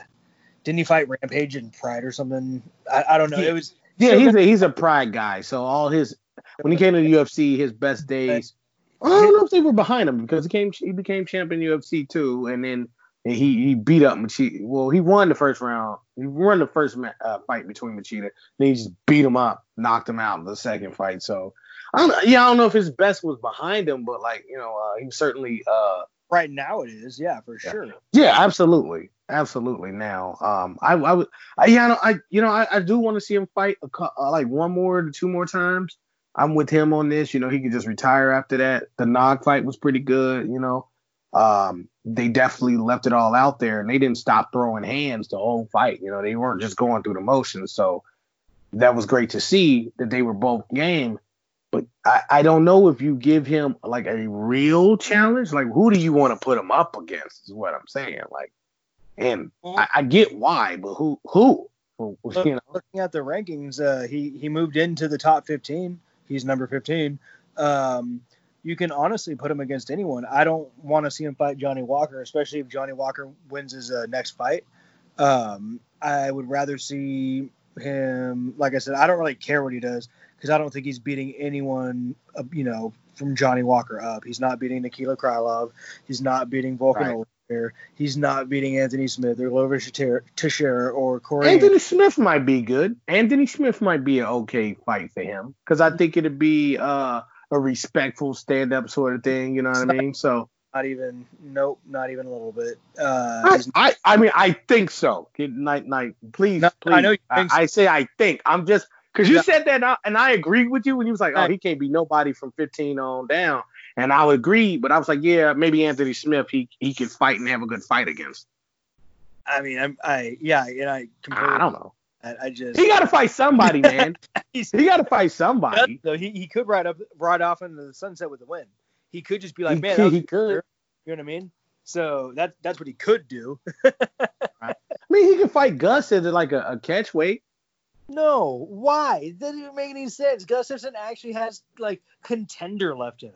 didn't he fight Rampage and Pride or something? I, I don't know. Yeah. It was Yeah, Shogun- he's a he's a pride guy. So all his when he came to the UFC, his best days. I don't know if they were behind him because he came he became champion UFC too, and then he he beat up Machida. Well, he won the first round. He won the first ma- uh, fight between Machida. Then he just beat him up, knocked him out in the second fight. So I don't yeah I don't know if his best was behind him, but like you know uh, he certainly uh right now. It is, yeah, for Yeah. sure. yeah absolutely absolutely now um I I would I yeah I, you know I, I do want to see him fight a, uh, like one more to two more times. I'm with him on this. You know, he could just retire after that. The Nog fight was pretty good. You know, um, they definitely left it all out there, and they didn't stop throwing hands the whole fight. You know, they weren't just going through the motions. So that was great to see that they were both game. but I, I don't know if you give him like a real challenge. Like, who do you want to put him up against? Is what I'm saying. Like, and I, I get why, but who who? Who- You know, looking at the rankings, uh, he he moved into the top 15. He's number 15. Um, you can honestly put him against anyone. I don't want to see him fight Johnny Walker, especially if Johnny Walker wins his uh, next fight. Um, I would rather see him. Like I said, I don't really care what he does because I don't think he's beating anyone. Uh, you know, from Johnny Walker up. He's not beating Nikita Krylov. He's not beating Volkan Right. He's not beating Anthony Smith or Glover Teixeira or Corey. Anthony Smith might be good. Anthony Smith might be an okay fight for him because I think it'd be uh, a respectful stand up sort of thing. You know what I mean? So Not even. Nope. Not even a little bit. Uh, I, I, I mean, I think so. Night, night. Please, No, please. I know you think so. I, say I think. I'm just because you Yeah. said that, and I, and I agreed with you when you was like, "Oh, he can't be nobody from 15 on down," and I agree. But I was like, "Yeah, maybe Anthony Smith. He he can fight and have a good fight against." I mean, I'm. I yeah, and I. Completely, I don't know. I, I just. He got to fight somebody, man. he got to fight somebody. though he, he could ride up ride off into the sunset with a win. He could just be like, man, could- was he could. year." You know what I mean? So that that's what he could do. I mean, he can fight Gus at like a, a catch weight. No, why? It doesn't even make any sense. Gus Gustafsson actually has like contender left in him.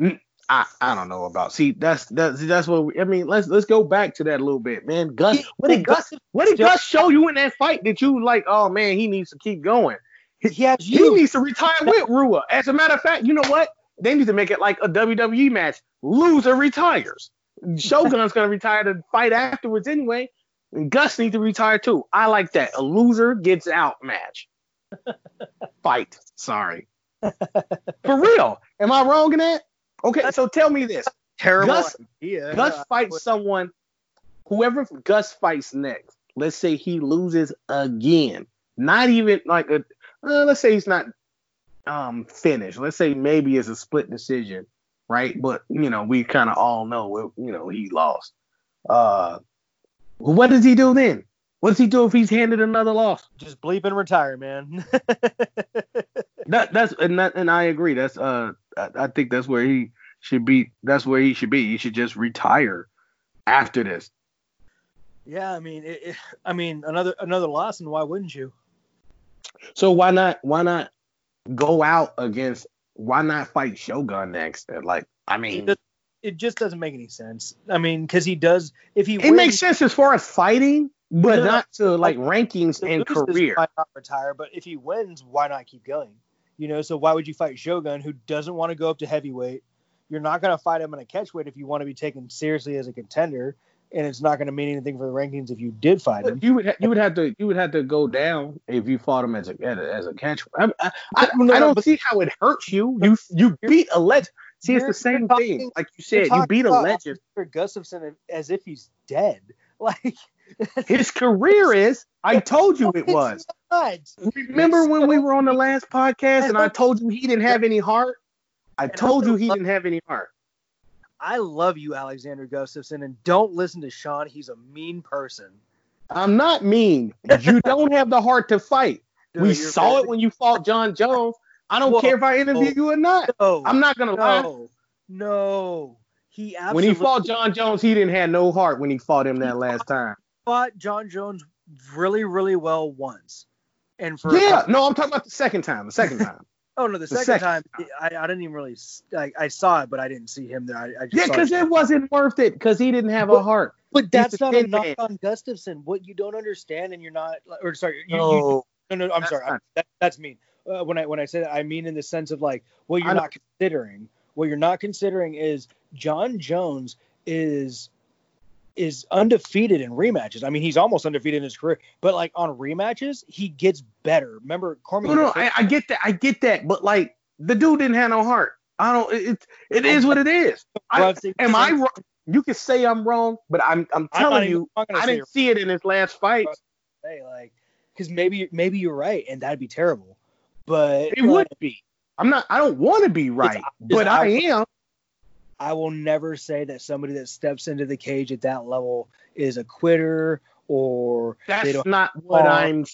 Mm. I, I don't know about. See, that's that's that's what we, I mean. Let's let's go back to that a little bit, man. Gus, He- what did Gus what did Gus show you in that fight that you like? Oh man, he needs to keep going. He has He you. needs to retire with Rua. As a matter of fact, you know what? They need to make it like a WWE match. Loser retires. Shogun's gonna retire to fight afterwards anyway. And Gus needs to retire too. I like that. A loser gets out match. fight. Sorry. For real. Am I wrong in that? Okay, so tell me this. Terrible Gus- idea. Gus fights someone, whoever Gus fights next. Let's say he loses again. Not even like a. Uh, let's say he's not um finished. Let's say maybe it's a split decision, right? But you know we kind of all know it, you know he lost. Uh, what does he do then? What does he do if he's handed another loss? just bleep and retire, man. That that's and that and I agree. That's uh I, I think that's where he should be. That's where he should be. He should just retire after this. yeah, I mean, it, it, I mean, another another loss, and why wouldn't you? So why not why not go out against why not fight Shogun next? Like I mean It, it just doesn't make any sense. I mean, because he does. If he it wins, makes sense as far as fighting, but not to like rankings and career. Why not retire? But if he wins, why not keep going? You know, so why would you fight Shogun, who doesn't want to go up to heavyweight? You're not going to fight him in a catchweight if you want to be taken seriously as a contender, and it's not going to mean anything for the rankings if you did fight him. You would ha- you would have to you would have to go down if you fought him as a as a, as a catch. I, I, I, I don't see how it hurts you. You you beat a legend. See, it's the same talking- thing. Like you said, you beat a legend. Gustafsson as if he's dead. Like His career is. I told you it was. Remember when we were on the last podcast and I told you he didn't have any heart? I told you he didn't have any heart. I love you, Alexander Gustafsson, and don't listen to Sean. He's a mean person. I'm not mean. You don't have the heart to fight. Dude, we saw it when you fought Jon Jones. I don't Whoa. care if I interview you or not. No, I'm not gonna lie. no, no. He When he fought Jon Jones, he didn't have no heart when he fought him that last time. Fought Jon Jones really, really well once. And for Yeah, no, I'm talking about the second time. The second time. oh no, the, the second, second time I, I didn't even really I saw it, but I didn't see him there. I, I just yeah, because it. it wasn't worth it because he didn't have a heart. But that's not a knock man. on Gustafsson. What you don't understand, and you're not, or sorry, you, you, No, no, no, I'm that's sorry, I, that, that's mean. Uh, when I when I say that, I mean in the sense of like what you're not considering. What you're not considering is Jon Jones is is undefeated in rematches. I mean, he's almost undefeated in his career, but like on rematches, he gets better. Remember, Cormier? no, no, I, I get that. I get that. But like the dude didn't have no heart. I don't. It it, is what it is. I, am I wrong? You can say I'm wrong, but I'm I'm telling you, I'm gonna I didn't see it in his last fight. say like because maybe maybe you're right, and that'd be terrible. But It would be. I'm not. I don't want to be right, but I am. I will never say that somebody that steps into the cage at that level is a quitter or That's not what. I'm.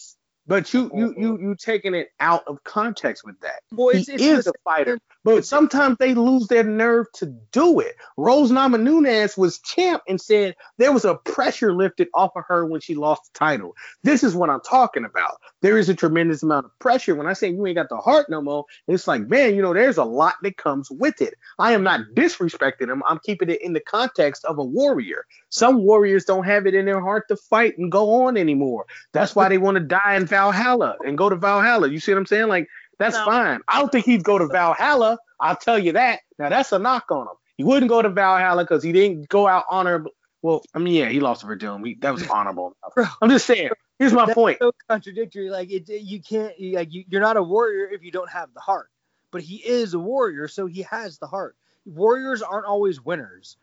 But you you you mm-hmm. you taking it out of context with that. Well, he it's, it's is a fighter, but sometimes they lose their nerve to do it. Rose Namajunas was champ and said there was a pressure lifted off of her when she lost the title. This is what I'm talking about. There is a tremendous amount of pressure. When I say you ain't got the heart no more, it's like, man, you know, there's a lot that comes with it. I am not disrespecting him. I'm keeping it in the context of a warrior. Some warriors don't have it in their heart to fight and go on anymore. That's why they want to die in Valhalla and go to Valhalla. You see what I'm saying? Like that's No. fine. I don't think he'd go to Valhalla. I'll tell you that. Now that's a knock on him. He wouldn't go to Valhalla because he didn't go out honorable. Well, I mean, yeah, he lost to Werdum. He, that was honorable. Bro. I'm just saying. Here's my That's point. so contradictory. Like it, you can't. Like you, you're not a warrior if you don't have the heart. But he is a warrior, so he has the heart. Warriors aren't always winners.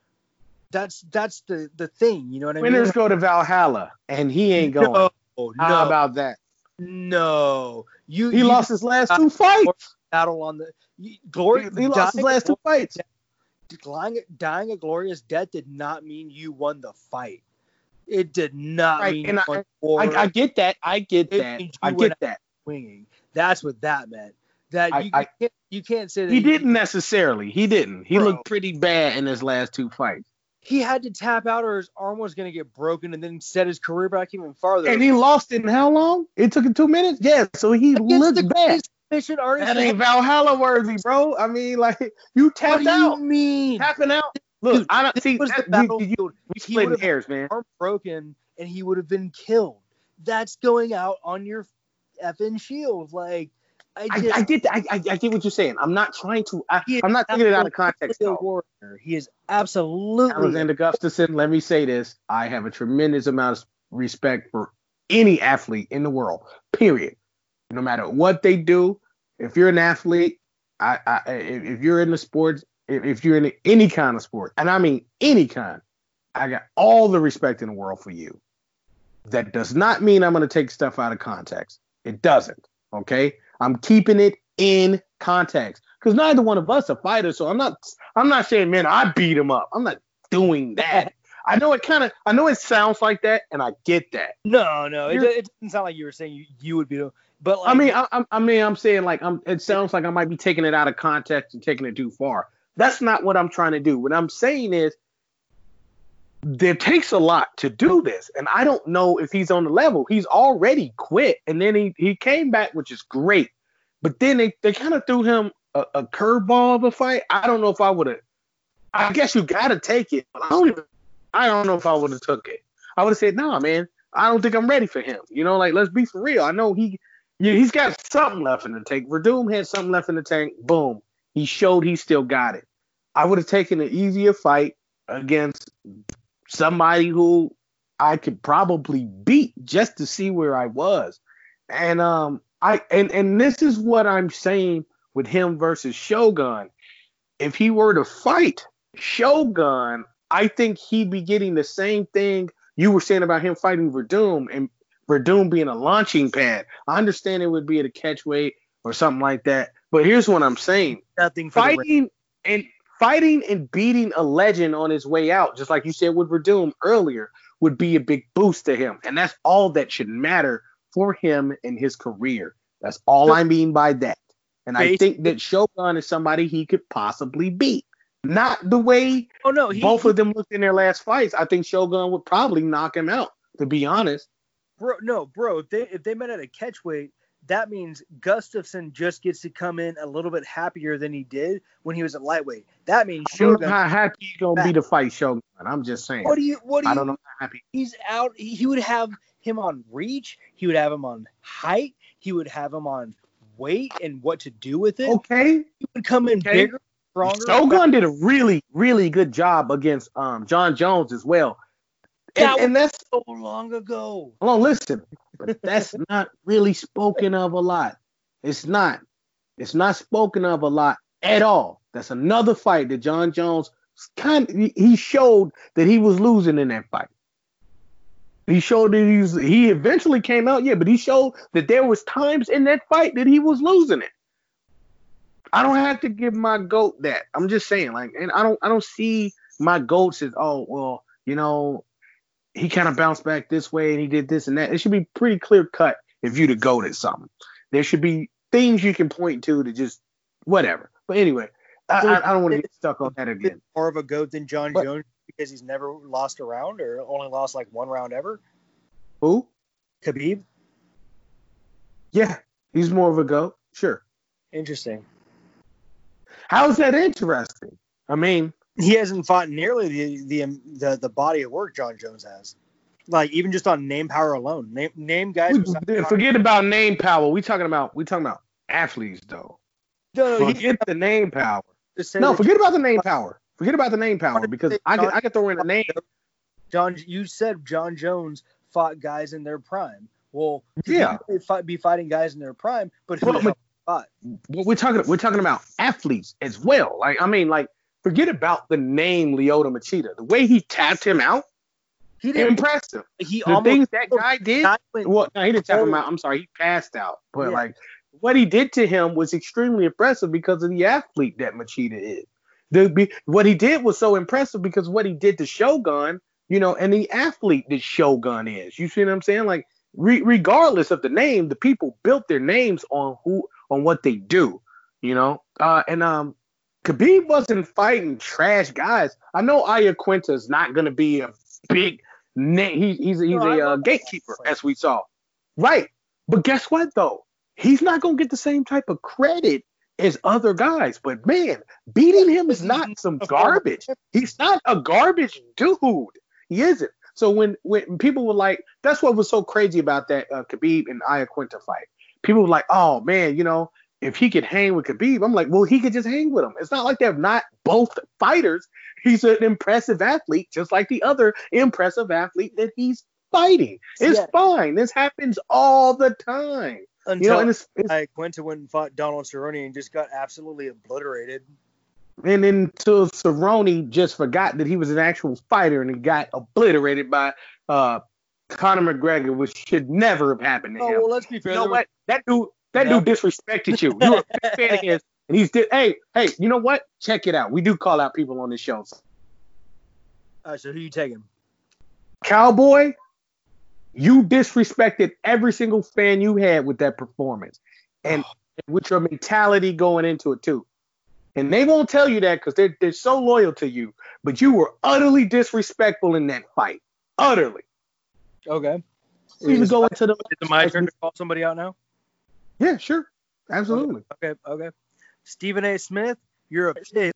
That's that's the the thing. You know what I Winners mean? Winners go to Valhalla, and he ain't going. No, no, How about that? no. You He you lost his last two fights. battle on the you, glory. He, he lost his last two fights. dying, dying a glorious death did not mean you won the fight. It did not Right, mean and you I- won the. I, I get that. I get It that. I get that. swinging. That's what that meant. That I- you, I- you can't you can't say that He didn't necessarily. He didn't. He Bro. looked pretty bad in his last two fights. He had to tap out, or his arm was going to get broken, and then set his career back even farther. And he lost in how long? It took him two minutes. Yeah, so he Against looked the bad. greatest Mission. That ain't Valhalla worthy, bro. I mean, like you what tapped do you out, mean? tapping out. Look, Dude, I don't see. was the that- you- you- we He splitting would've- hairs, man. arm broken, and he would have been killed. That's going out on your effing shield. Like I I, just I get. I, I, I get what you're saying. I'm not trying to. I, I'm not taking it out of context. a though. warrior. He is absolutely Alexander Gustafsson, let me say this. I have a tremendous amount of respect for any athlete in the world, period. No matter what they do, if you're an athlete, I, I if if you're in the sports, if, if you're in any kind of sport, and I mean any kind, I got all the respect in the world for you. That does not mean I'm going to take stuff out of context. It doesn't. Okay, I'm keeping it in context because neither one of us are fighters. So I'm not. I'm not saying, man, I beat him up. I'm not doing that. I know it kind of. I know it sounds like that, and I get that. no, no. It, You're- it doesn't sound like you were saying you, you would be. the- But like, I mean, I, I, I mean, I'm saying like, I'm. It sounds like I might be taking it out of context and taking it too far. That's not what I'm trying to do. What I'm saying is, there takes a lot to do this, and I don't know if he's on the level. He's already quit, and then he he came back, which is great. But then they they kind of threw him a, a curveball of a fight. I don't know if I would have. I guess you got to take it. I don't even. I don't know if I would have took it. I would have said, "Nah, man. I don't think I'm ready for him." You know, like let's be for real. I know he yeah, he's got something left in the tank. Werdum had something left in the tank. Boom. He showed he still got it. I would have taken an easier fight against somebody who I could probably beat just to see where I was. And um I and and this is what I'm saying with him versus Shogun. If he were to fight Shogun, I think he'd be getting the same thing you were saying about him fighting Werdum and Werdum being a launching pad. I understand it would be at a catch weight or something like that. But here's what I'm saying. nothing. Fighting and fighting and beating a legend on his way out, just like you said with Werdum earlier, would be a big boost to him. And that's all that should matter for him in his career. That's all I mean by that. And I think that Shogun is somebody he could possibly beat. Not the way Oh no, he, both of them looked in their last fights. I think Shogun would probably knock him out, to be honest. bro, no, bro. If they if they met at a catch weight, that means Gustafsson just gets to come in a little bit happier than he did when he was at lightweight. That means I don't know Shogun. how happy he's gonna be to fight Shogun. I'm just saying. What do you? What do you? I don't know how happy. He's out. He, he would have him on reach. He would have him on height. He would have him on weight and what to do with it. Okay. He would come in Okay. bigger, stronger. Shogun did a really, really good job against um Jon Jones as well. And, and that's so long ago. hold on, listen, but that's not really spoken of a lot. It's not. It's not spoken of a lot at all. That's another fight that Jon Jones kind he- he showed that he was losing in that fight. He showed that he was, he eventually came out, yeah, but he showed that there was times in that fight that he was losing it. I don't have to give my goat that. I'm just saying, like, and I don't I don't see my goats as oh well, you know, he kind of bounced back this way and he did this and that. It should be pretty clear cut if you to go goaded something. There should be things you can point to to just whatever. But anyway, I, I, I don't want to get stuck on that again. More of a goat than John But- Jones because he's never lost a round or only lost like one round ever. Who? Khabib, Yeah, he's more of a goat. Sure. interesting. How is that interesting? I mean, He hasn't fought nearly the the um, the, the body of work Jon Jones has. Like even just on name power alone, name name guys. we- besides Conor- forget about name power. We talking about we talking about athletes though. No, no, he, Forget the name power. No, forget about the name power. Forget about the name power because I John- I could throw in a name. John, you said Jon Jones fought guys in their prime. Well, Yeah. he fight, be fighting guys in their prime, but who Well, the fought? But we're talking we're talking about athletes as well. Like I mean, like forget about the name Lyoto Machida. The way he tapped him out, He didn't. impressive. He The almost things that guy did. Well, no, he didn't tap him Oh. out. I'm sorry, he passed out. But Yeah. like what he did to him was extremely impressive because of the athlete that Machida is. The what he did was so impressive because what he did to Shogun, you know, and the athlete that Shogun is. You see what I'm saying? Like re- regardless of the name, the people built their names on who on what they do. You know, uh, and um, Khabib wasn't fighting trash guys. I know Iaquinta is not going to be a big name. He, he's he's No, a uh, gatekeeper, as we saw. Right, but guess what though? He's not going to get the same type of credit as other guys. But man, beating him is not some garbage. He's not a garbage dude. He isn't. So when when people were like, that's what was so crazy about that uh, Khabib and Iaquinta fight. People were like, oh man, you know, if he could hang with Khabib, I'm like, well, he could just hang with him. It's not like they're not both fighters. He's an impressive athlete, just like the other impressive athlete that he's fighting. It's Yeah. fine. This happens all the time. You know, and it's, it's I went to and fought Donald Cerrone and just got absolutely obliterated. and then until Cerrone just forgot that he was an actual fighter and he got obliterated by uh Conor McGregor, which should never have happened to Oh him. well, let's be fair. you know what? That dude, that Yeah. dude disrespected you. You were a big fan of his, and he's did. Hey, hey, you know what? Check it out. We do call out people on this show. All right, so who you taking? Cowboy, you disrespected every single fan you had with that performance, and with your mentality going into it too. And they won't tell you that because they're they're so loyal to you. But you were utterly disrespectful in that fight. Utterly. Okay. Even Is- going to the Is it my turn to call somebody out now? Yeah, sure, absolutely. Okay, okay. Stephen A. Smith, you're a pig.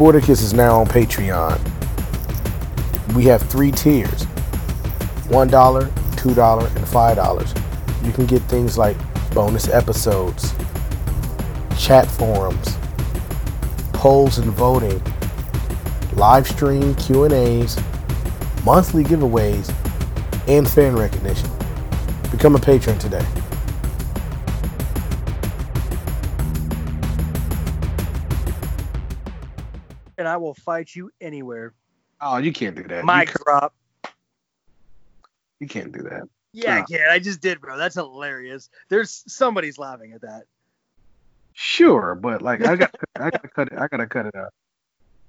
Sporticus is now on Patreon. We have three tiers $1, $2, and $5. You can get things like bonus episodes, chat forums, polls and voting, live stream Q&As, monthly giveaways, and fan recognition. Become a patron today. and I will fight you anywhere. Oh, you can't do that. Mic You, drop. you can't do that. Yeah, I Yeah. can. I just did, bro. That's hilarious. There's somebody's laughing at that. Sure, but like I got, I gotta cut it. I gotta cut it out.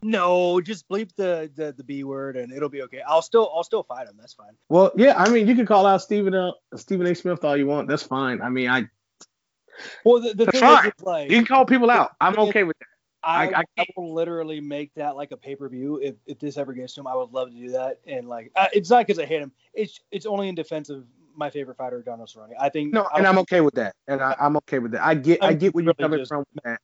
No, just bleep the, the the B word and it'll be okay. I'll still I'll still fight him. That's fine. Well, yeah, I mean, you can call out Stephen uh, Stephen A. Smith all you want. That's fine. I mean, I Well, the, the thing is, fine. like you can call people out. I'm okay with that. I, I- I I, will literally make that like a pay per view if, if this ever gets to him. I would love to do that. And like, uh, it's not because I hate him. It's it's only in defense of my favorite fighter, Donald Cerrone. I think No, and I'm okay with that. And I, I'm okay with that. I get, I I'm get where you're coming from with that.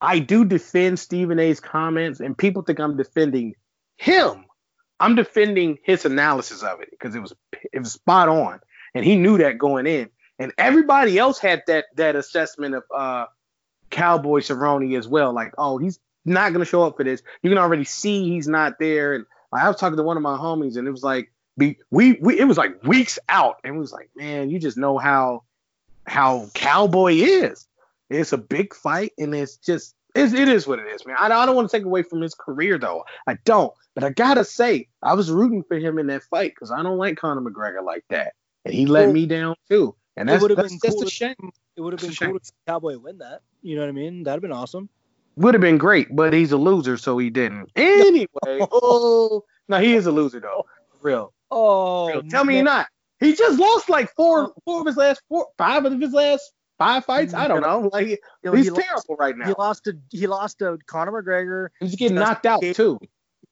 I do defend Stephen A's comments, and people think I'm defending him. I'm defending his analysis of it because it was it was spot on, and he knew that going in. And everybody else had that that assessment of uh, Cowboy Cerrone as well. Like, oh, he's not gonna show up for this. You can already see he's not there. And I was talking to one of my homies, and it was like, be we, we it was like weeks out, and it was like, man, you just know how how Cowboy is. It's a big fight, and it's just it's, it is what it is, man. I, I don't want to take away from his career though. I don't, but I gotta say, I was rooting for him in that fight because I don't like Conor McGregor like that, and he let me down too. And it that's would've that's been just cool a shame. it would have been cool to see Cowboy win that. You know what I mean? That'd have been awesome. Would have been great, but he's a loser, so he didn't. Anyway, oh no, he is a loser though. Real. Oh, Real. Tell me you're not. He just lost like four, four of his last four, five of his last five fights. I don't know. Like You know, he's he lost- terrible right He now. lost to he lost to Conor McGregor. He's getting Justin knocked out Gaethje. too.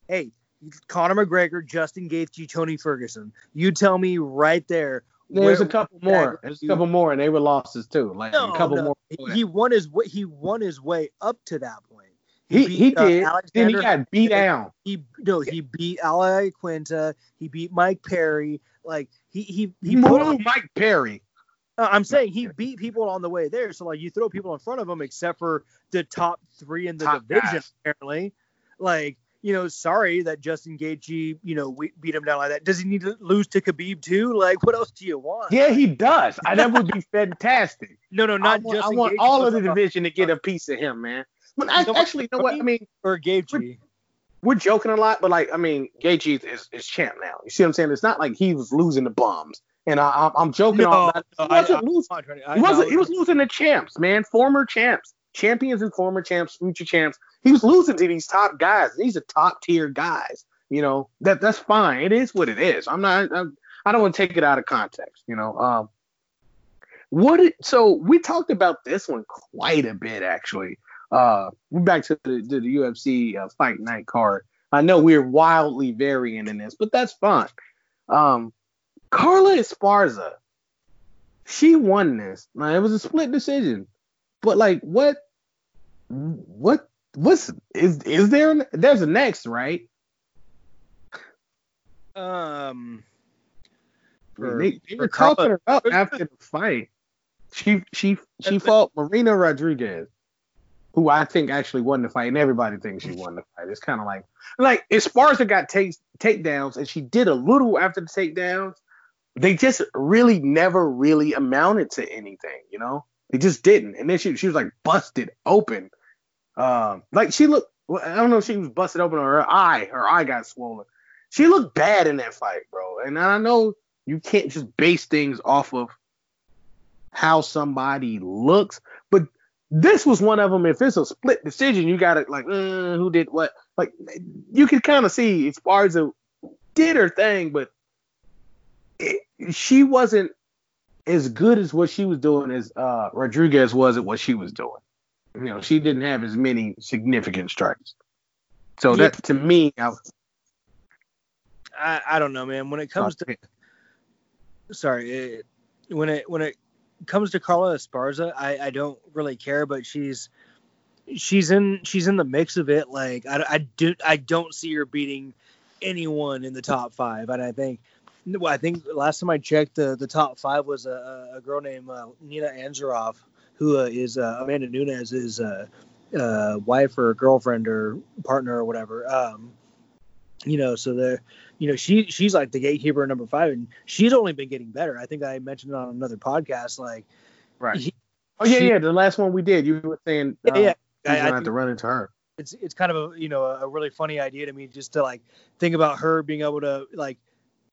Hey, Conor McGregor, Justin Gaethje, Tony Ferguson. You tell me right there. There's a couple more. There's a couple more, and they were losses too. Like No, a couple no. more. He, he won his way. He won his way up to that point. He he beat, uh, did. then he got beat down. He no, he beat Al Iaquinta. He beat Mike Perry. Like he he he He put Mike Perry. Uh, I'm saying he beat people on the way there. So like you throw people in front of him, except for the top three in the Top division, guys. apparently. Like you know, sorry that Justin Gaethje, you know, we beat him down like that. Does he need to lose to Khabib too? Like what else do you want? Yeah, he does. I that would be fantastic. No, no, I not want, I want Gaethje, all of the division to get a piece of him, man. But I, actually, you know what? I mean, or Gaethje. we're joking a lot, but like, I mean, Gaethje is, is champ now. You see what I'm saying? It's not like he was losing the bums, and I, I'm, I'm joking No, all that. He wasn't losing. I'm not trying to- I He wasn't. He was losing to champs, man. Former champs, champions, and former champs, future champs. He was losing to these top guys. These are top tier guys. You know that that's fine. It is what it is. I'm not. I'm, I don't want to take it out of context. You know. Um. What? It, so we talked about this one quite a bit, actually. Uh, we're back to the, to the UFC uh, fight night card. I know we're wildly varying in this, but that's fine. Um, Carla Esparza, she won this. Like, it was a split decision, but like, what, what, what's is is there? an- There's a next, right? Um, for- they they for were Carla- talking her up after the fight. She she she fought Marina Rodriguez, who I think actually won the fight, and everybody thinks she won the fight. It's kind of like like Esparza got take takedowns, and she did a little after the takedowns. They just really never really amounted to anything, you know. They just didn't, and then she she was like busted open. Um, like she looked. I don't know if she was busted open or her eye. Her eye got swollen. She looked bad in that fight, bro. And I know you can't just base things off of how somebody looks, but this was one of them. If it's a split decision, you got to like, uh, who did what? Like, you can kind of see as far as did her thing, but it, she wasn't as good as what she was doing as uh, Rodriguez was at what she was doing. You know, she didn't have as many significant strikes. So Yeah. that to me, I, I, I don't know, man. When it comes to sorry, it, when it when it comes to Carla Esparza, I, I don't really care, but she's she's in she's in the mix of it. Like I, I do I don't see her beating anyone in the top five, and I think well, I think last time I checked, the the top five was a, a girl named uh, Nina Ansaroff, who uh, is uh, Amanda Nunes' uh, uh, wife or girlfriend or partner or whatever. Um, you know, so the you know she she's like the gatekeeper number five, and she's only been getting better. I think I mentioned it on another podcast. Like, right. he- Oh yeah, she- yeah. The last one we did, you were saying uh, yeah, yeah. he's I- gonna I have think- to run into her. it's it's kind of a you know a really funny idea to me just to like think about her being able to like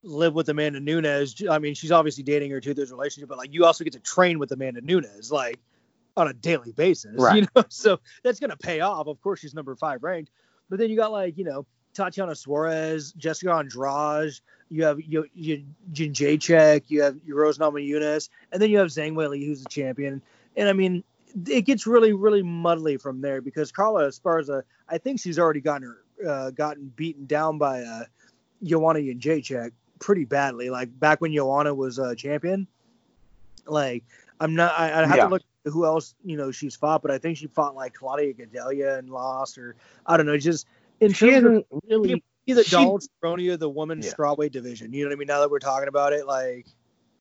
live with Amanda Nunes. I mean, she's obviously dating her to this relationship, but like you also get to train with Amanda Nunes like on a daily basis, Right. you know. So that's gonna pay off. Of course, she's number five ranked, but then you got like you know Tatiana Suarez, Jessica Andrade. You have you you Jin Jacek, you have your Rose Namajunas, and then you have Zhang Weili, who's the champion. And I mean, it gets really, really muddly from there because Carla Esparza, I think she's already gotten her uh, gotten beaten down by uh, Joanna Jędrzejczyk pretty badly. Like back when Joanna was uh, champion. Like I'm not. I, I have Yeah. to look who else you know she's fought, but I think she fought like Claudia Gadelha and lost, or I don't know. Just in She terms of hasn't really. the she- Donald Cerrone of the women's Yeah. strawweight division. You know what I mean? Now that we're talking about it, like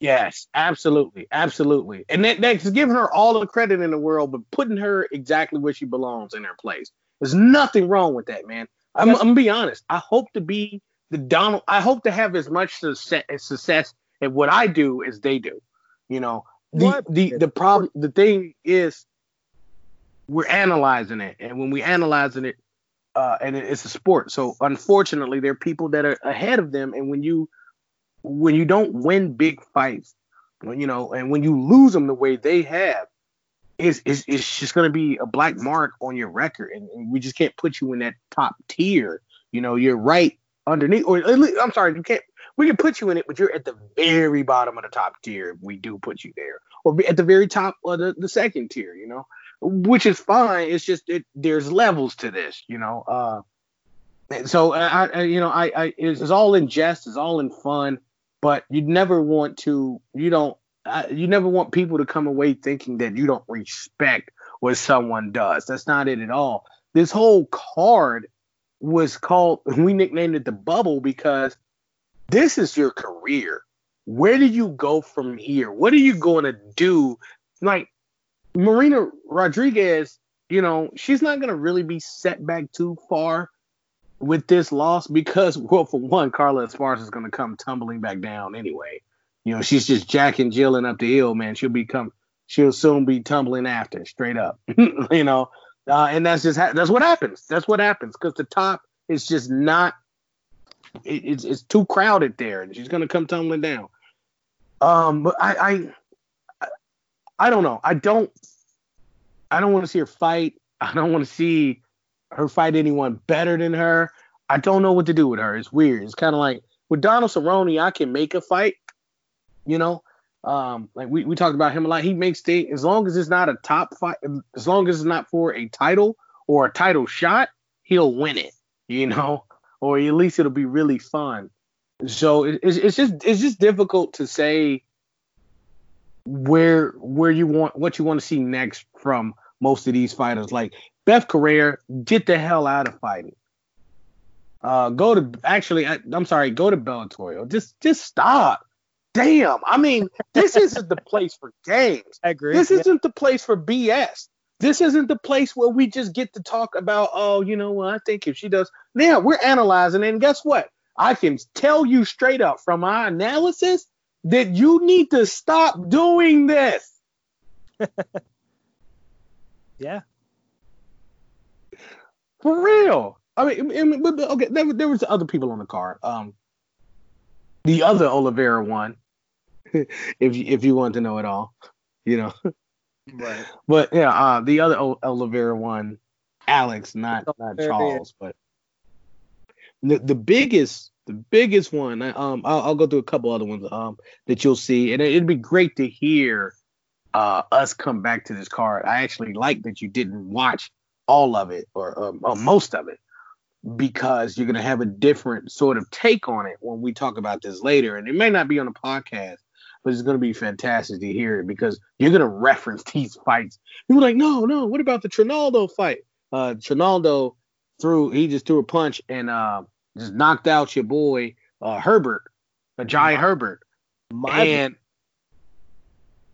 Yes, absolutely, absolutely. And that, that's giving her all the credit in the world, but putting her exactly where she belongs in her place. There's nothing wrong with that, man. I'm, I'm gonna be honest. I hope to be the Donald. I hope to have as much success, success at what I do as they do. You know, the What? the the problem, the thing is, we're analyzing it, and when we analyzing it, uh, and it- it's a sport. So unfortunately, there are people that are ahead of them, and when you when you don't win big fights, you know, and when you lose them the way they have, it's, it's, it's just going to be a black mark on your record, and, and, we just can't put you in that top tier. You know, you're right underneath, or at least, I'm sorry, you can't. We can put you in it, but you're at the very bottom of the top tier. If we do put you there, or at the very top of the, the second tier. You know, which is fine. It's just it, there's levels to this. You know, uh, so I, I you know, I, I it's, it's all in jest, it's all in fun, but you'd never want to. You don't you never want people to come away thinking that you don't respect what someone does. That's not it at all. This whole card was called, we nicknamed it the bubble because this is your career. Where do you go from here? What are you going to do? Like Marina Rodriguez, you know, she's not going to really be set back too far with this loss because, well, for one, Carla Esparza is going to come tumbling back down anyway. You know, she's just jacking Jillian up the hill, man. She'll become, she'll soon be tumbling after, straight up. you know, uh, and that's just ha- that's what happens. That's what happens because the top is just not. It, it's it's too crowded there, and she's gonna come tumbling down. Um, but I I I don't know. I don't I don't want to see her fight. I don't want to see her fight anyone better than her. I don't know what to do with her. It's weird. It's kind of like with Donald Cerrone, I can make a fight, you know, um, like we, we talked about him a lot. He makes the as long as it's not a top fight, as long as it's not for a title or a title shot, he'll win it, you know, or at least it'll be really fun. So it, it's, it's just it's just difficult to say where where you want what you want to see next from most of these fighters. Like Beth Correia, get the hell out of fighting. Uh, go to actually, I, am sorry, go to Bellator. Just just stop damn. I mean, this isn't the place for games. I agree. This isn't the place for BS. This isn't the place where we just get to talk about, oh, you know what, I think if she does. Yeah, we're analyzing, and guess what? I can tell you straight up from my analysis that you need to stop doing this. yeah. For real. I mean, I mean okay, there, there was other people on the card. Um, the other Oliveira one, if if you want to know it all, you know. Right. But yeah, uh, the other o- Oliveira one, Alex, not not Charles, but the the biggest the biggest one. Um, I'll, I'll go through a couple other ones um that you'll see, and it, would be great to hear uh us come back to this card. I actually like that you didn't watch all of it or, or, or most of it because you're going to have a different sort of take on it when we talk about this later. And it may not be on the podcast, but it's going to be fantastic to hear it because you're going to reference these fights. People are like, no, no, what about the Trinaldo fight? Uh, Trinaldo threw, he just threw a punch and uh, just knocked out your boy uh, Herbert, a Jai Herbert. My and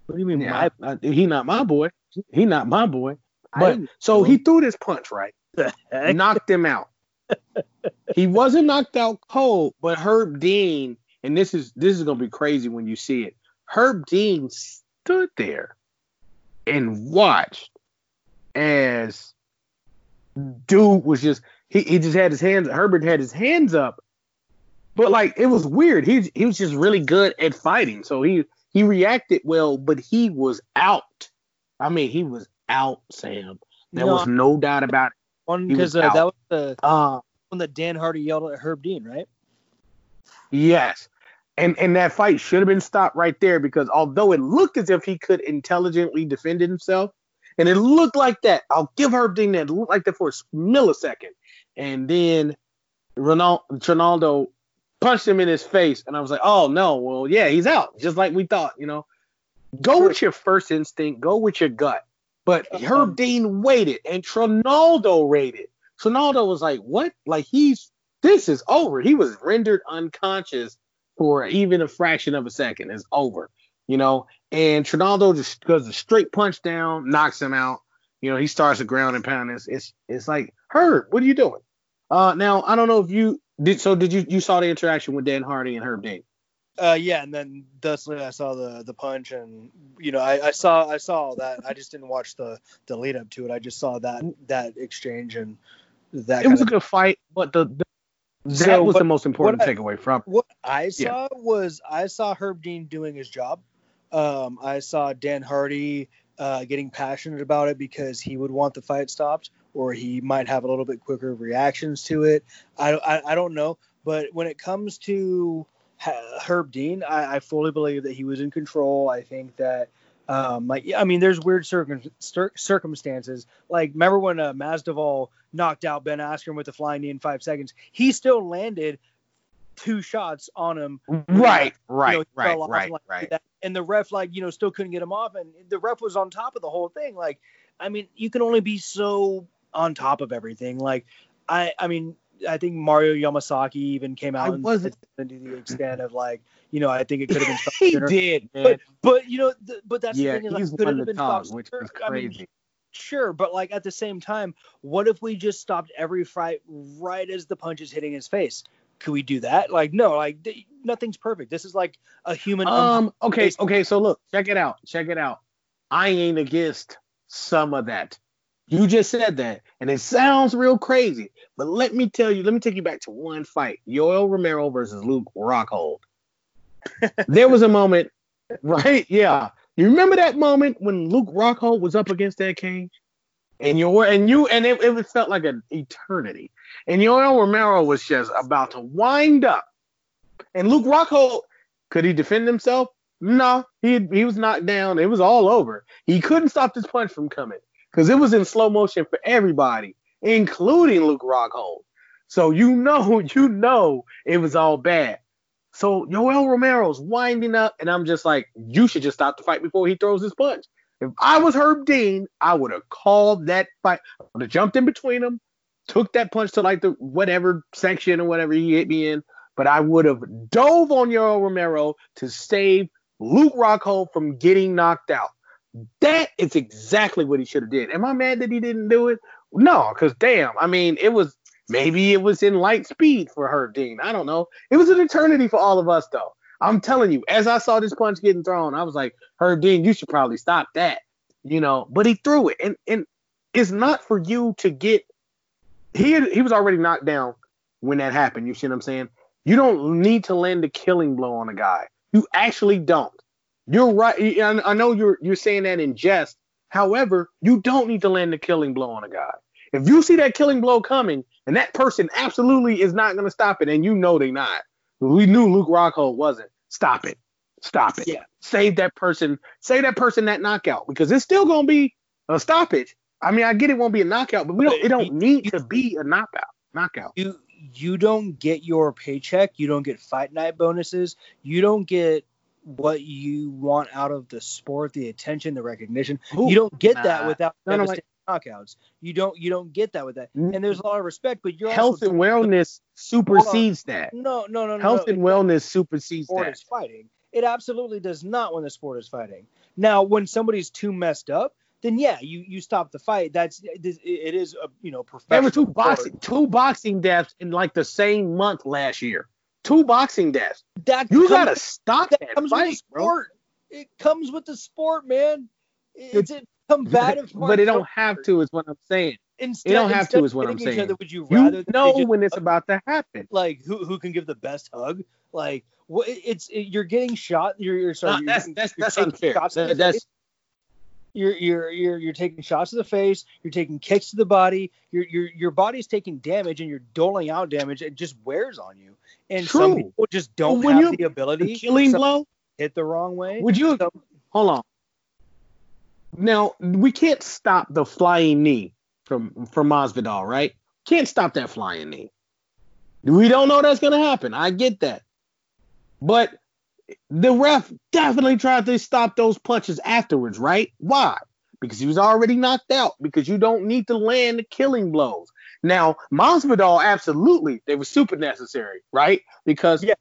what do you mean? Yeah, my, I, he not my boy. He not my boy. But so he threw this punch right, knocked him out he wasn't knocked out cold, but Herb Dean, and this is this is gonna be crazy when you see it. Herb Dean stood there and watched as dude was just he, he just had his hands Herbert had his hands up. But like it was weird. He he was just really good at fighting. So he he reacted well, but he was out. I mean, he was out, Sam. There no, was no doubt about it. One because uh, that was the uh, one that Dan Hardy yelled at Herb Dean, right? Yes. And and that fight should have been stopped right there because although it looked as if he could intelligently defend himself, and it looked like that, I'll give Herb Dean that looked like that for a millisecond. And then Ronaldo Trinaldo punched him in his face, and I was like, oh no, well, yeah, he's out, just like we thought, you know. Go with your first instinct, go with your gut. But. Herb Dean waited and Trinaldo waited. Trinaldo was like, what? Like he's this is over. He was rendered unconscious for even a fraction of a second. It's over. You know, and Trinaldo just goes a straight punch down, knocks him out. You know, he starts to ground and pound. It's it's, it's like, Herb, what are you doing? Uh now I don't know if you did so did you you saw the interaction with Dan Hardy and Herb Dean? Uh, yeah, and then thusly I saw the the punch, and you know I, I saw I saw that. I just didn't watch the the lead up to it. I just saw that that exchange and that. It was a good fight, but the, the that so was the most important takeaway from. What I saw yeah. was I saw Herb Dean doing his job. Um, I saw Dan Hardy uh, getting passionate about it because he would want the fight stopped, or he might have a little bit quicker reactions to it. I, I, I don't know. But when it comes to Herb Dean, I, I fully believe that he was in control. I think that um, like I mean, there's weird circum- circumstances. Like remember when uh, Masvidal knocked out Ben Askren with the flying knee in five seconds? He still landed two shots on him. Right, right, you know, right, right, like right. That. And the ref, like you know, still couldn't get him off, and the ref was on top of the whole thing. Like, I mean, you can only be so on top of everything. Like, I, I mean, I think Mario Yamasaki even came out I and wasn't to the extent of like, you know, I think it could have been he sooner. did, man. But, but you know, the, but that's yeah, the thing is he's like, could have been which is crazy. I mean, sure, but like at the same time, what if we just stopped every fight right as the punch is hitting his face? Could we do that? Like, no, like th- nothing's perfect. This is like a human. Um. Okay. Okay. So look, check it out. Check it out. I ain't against some of that. You just said that, and it sounds real crazy. But let me tell you, let me take you back to one fight: Yoel Romero versus Luke Rockhold. there was a moment, right? Yeah, you remember that moment when Luke Rockhold was up against that cage, and you and you and it, it felt like an eternity. And Yoel Romero was just about to wind up, and Luke Rockhold could he defend himself? No, he he was knocked down. It was all over. He couldn't stop this punch from coming because it was in slow motion for everybody, including Luke Rockhold. So you know, you know, it was all bad. So Yoel Romero's winding up, and I'm just like, you should just stop the fight before he throws his punch. If I was Herb Dean, I would have called that fight. I would have jumped in between them, took that punch to like the whatever section or whatever he hit me in, but I would have dove on Yoel Romero to save Luke Rockhold from getting knocked out. That is exactly what he should have did. Am I mad that he didn't do it? No, because damn, I mean, it was maybe it was in light speed for Herb Dean. I don't know. It was an eternity for all of us though. I'm telling you, as I saw this punch getting thrown, I was like, Herb Dean, you should probably stop that. You know, but he threw it, and and it's not for you to get. He had, he was already knocked down when that happened. You see what I'm saying? You don't need to land a killing blow on a guy. You actually don't. You're right. I know you're you're saying that in jest. However, you don't need to land a killing blow on a guy. If you see that killing blow coming and that person absolutely is not going to stop it, and you know they're not, we knew Luke Rockhold wasn't. Stop it. Stop it. Yeah. Save that person. Save that person that knockout because it's still going to be a stoppage. I mean, I get it won't be a knockout, but we don't. It don't need to be a knockout. Knockout. You you don't get your paycheck. You don't get fight night bonuses. You don't get what you want out of the sport, the attention, the recognition. Ooh, you don't get nah. that without no, no, knockouts. You don't you don't get that with that. Mm-hmm. And there's a lot of respect, but you're health and wellness supersedes that. No, no, no, no. Health no, and wellness supersedes sport that. Is fighting. It absolutely does not when the sport is fighting. Now, when somebody's too messed up, then yeah, you you stop the fight. That's it is a you know professional. There were two boxing two boxing deaths in like the same month last year two boxing deaths. That you gotta stop that, that comes fight, with the sport. Bro. It comes with the sport, man. It's a combative. but they don't have to, is what I'm saying. Instead, it don't have to, is what I'm saying. Other, would you rather you know when it's about to happen? Like who who can give the best hug? Like what? It's it, you're getting shot. You're, you're sorry. that's you're, that's, that's unfair. That, that's you're you're you're you're taking shots to the face, you're taking kicks to the body, your your your body's taking damage and you're doling out damage. It just wears on you. And True. some people just don't well, have the ability. killing blow hit the wrong way. Would you so, hold on? Now we can't stop the flying knee from from Masvidal, right? Can't stop that flying knee. We don't know that's gonna happen. I get that, but the ref definitely tried to stop those punches afterwards, right? Why? Because he was already knocked out. Because you don't need to land the killing blows. Now, Masvidal, absolutely, they were super necessary, right? Because yeah.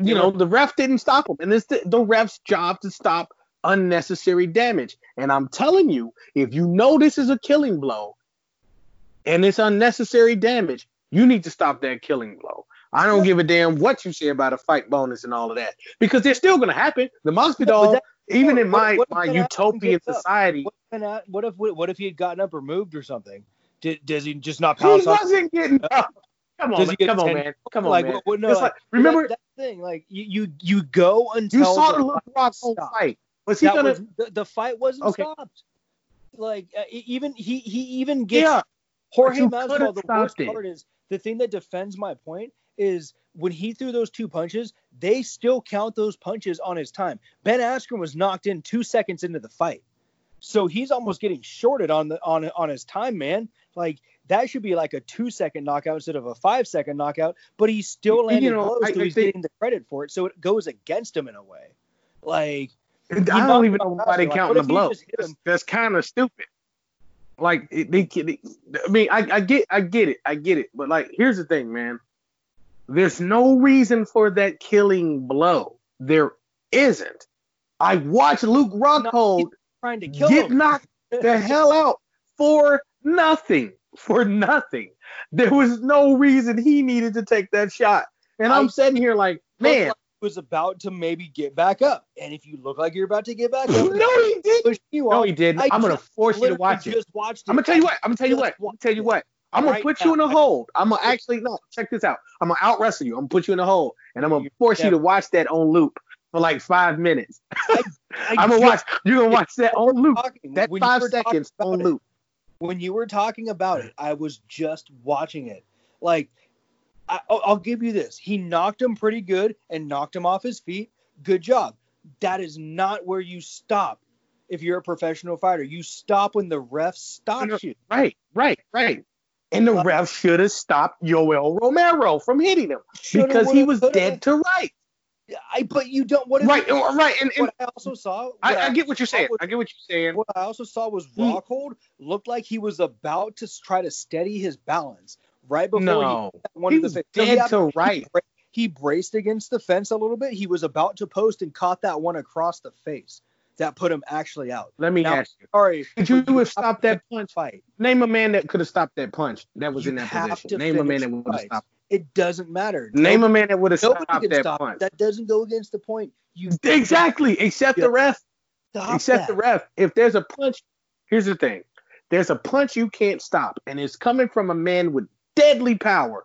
you know the ref didn't stop him, and it's the, the ref's job to stop unnecessary damage. And I'm telling you, if you know this is a killing blow and it's unnecessary damage, you need to stop that killing blow. I don't give a damn what you say about a fight bonus and all of that because they're still going to happen. The Masvidal, even in my what, what my utopian society, what, what if what if he had gotten up or moved or something? Did, does he just not pounce? He wasn't getting uh, up. Come on, man. come on, man. Come on, like, man. What, no, like, remember that, that, thing? Like you, you, you go until you saw the Luke Rockhold fight. Was he That gonna? was, the, the fight wasn't Okay. stopped. Like uh, even he he even gets yeah, Jorge Masvidal. The worst it. part is the thing that defends my point is when he threw those two punches, they still count those punches on his time. Ben Askren was knocked in two seconds into the fight, so he's almost getting shorted on the on on his time, man. Like that should be like a two second knockout instead of a five second knockout, but he's still You know, blows, I- so I he's think- getting the credit for it. So it goes against him in a way. Like I don't even know why they counting the blow. That's, that's kind of stupid. Like they, they, I mean, I, I get, I get it, I get it. But like, here's the thing, man. There's no reason for that killing blow. There isn't. I watched Luke Rockhold trying to kill get him. knocked the hell out for nothing. For nothing. There was no reason he needed to take that shot. And I'm sitting here like, man, was about to maybe get back up, and if you look like you're about to get back no, he didn't. you No, he didn't. I I'm gonna force you to watch it. Watched it. I'm gonna tell you what. I'm gonna tell you what. I'm gonna tell you what. I'm gonna right put you in a hold. I'm gonna actually no. Check this out. I'm gonna out wrestle you. I'm gonna put you in a hold, and I'm gonna force you to watch that on loop for like five minutes. I I'm gonna watch. You're gonna watch that on loop. talking- That five seconds on it- loop. When you were talking about it, I was just watching it. Like, I, I'll give you this: he knocked him pretty good and knocked him off his feet. Good job. That is not where you stop. If you're a professional fighter, you stop when the ref stops you. Right, right, right. And the ref should have stopped Yoel Romero from hitting him Shoulda, because he was dead to right. I but you don't. What Right, right. And, and What I also saw. I, what I get what you're saying. was- I get what you're saying. What I also saw was Hmm. Rockhold looked like he was about to try to steady his balance right before No, he he was so dead had- to right. He braced against the fence a little bit. He was about to post and caught that one across the face. That put him actually out. Let me Now- ask you. Sorry. Could you but have stopped that punch? fight? Name a man that could have stopped that punch that was You in that position. Name a man that would have stopped. It doesn't matter. Name a man that would have stopped that stop. punch. That doesn't go against the point. You Exactly. Except Yeah. the ref. stop Except that. the ref. If there's a punch, here's the thing. There's a punch you can't stop, and it's coming from a man with deadly power.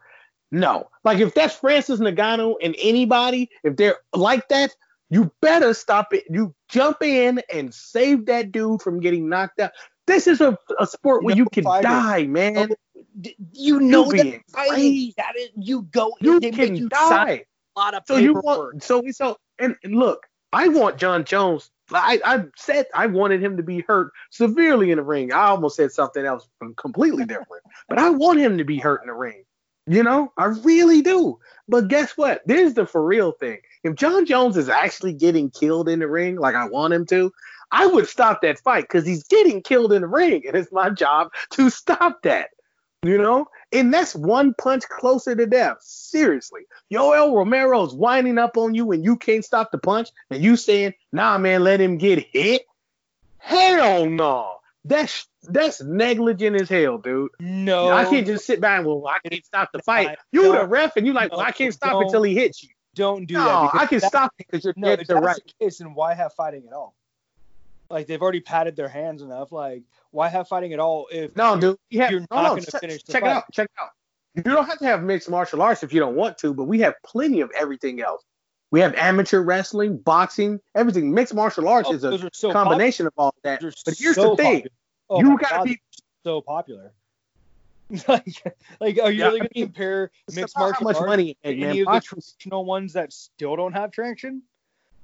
No. Like if that's Francis Ngannou and anybody, if they're like that, you better stop it. You jump in and save that dude from getting knocked out. This is a, a sport where No you can die, man. Oh, d- You know You that being fighting. crazy. That is, you go. You can you die. a lot of So you want so so and, and look, I want Jon Jones. I, I said I wanted him to be hurt severely in the ring. I almost said something else completely different, but I want him to be hurt in the ring. You know, I really do. But guess what? There's the for real thing. If Jon Jones is actually getting killed in the ring, like I want him to, I would stop that fight because he's getting killed in the ring, and it's my job to stop that. You know, and that's one punch closer to death. Seriously, Yoel Romero's winding up on you and you can't stop the punch, and you saying, "Nah, man, let him get hit." Hell no. That's that's negligent as hell, dude. No, I can't just sit back and well, I can't stop the fight. You the ref, and you like, well, I can't stop until he hits you. don't do No, that. I can stop it because you're No, dead to right. case, then why have fighting at all? Like they've already padded their hands enough. Like why have fighting at all if No, dude. You have, You're no, not no, gonna check, finish the check it out. Check it out. You don't have to have mixed martial arts if you don't want to, but we have plenty of everything else. We have amateur wrestling, boxing, everything. Mixed martial arts Oh, is a so combination of all that. Those But here's so the thing. Oh you gotta God, be so popular. like, like, are you Yeah, really I gonna mean, compare mixed martial how much arts money to man. any of the traditional ones that still don't have traction?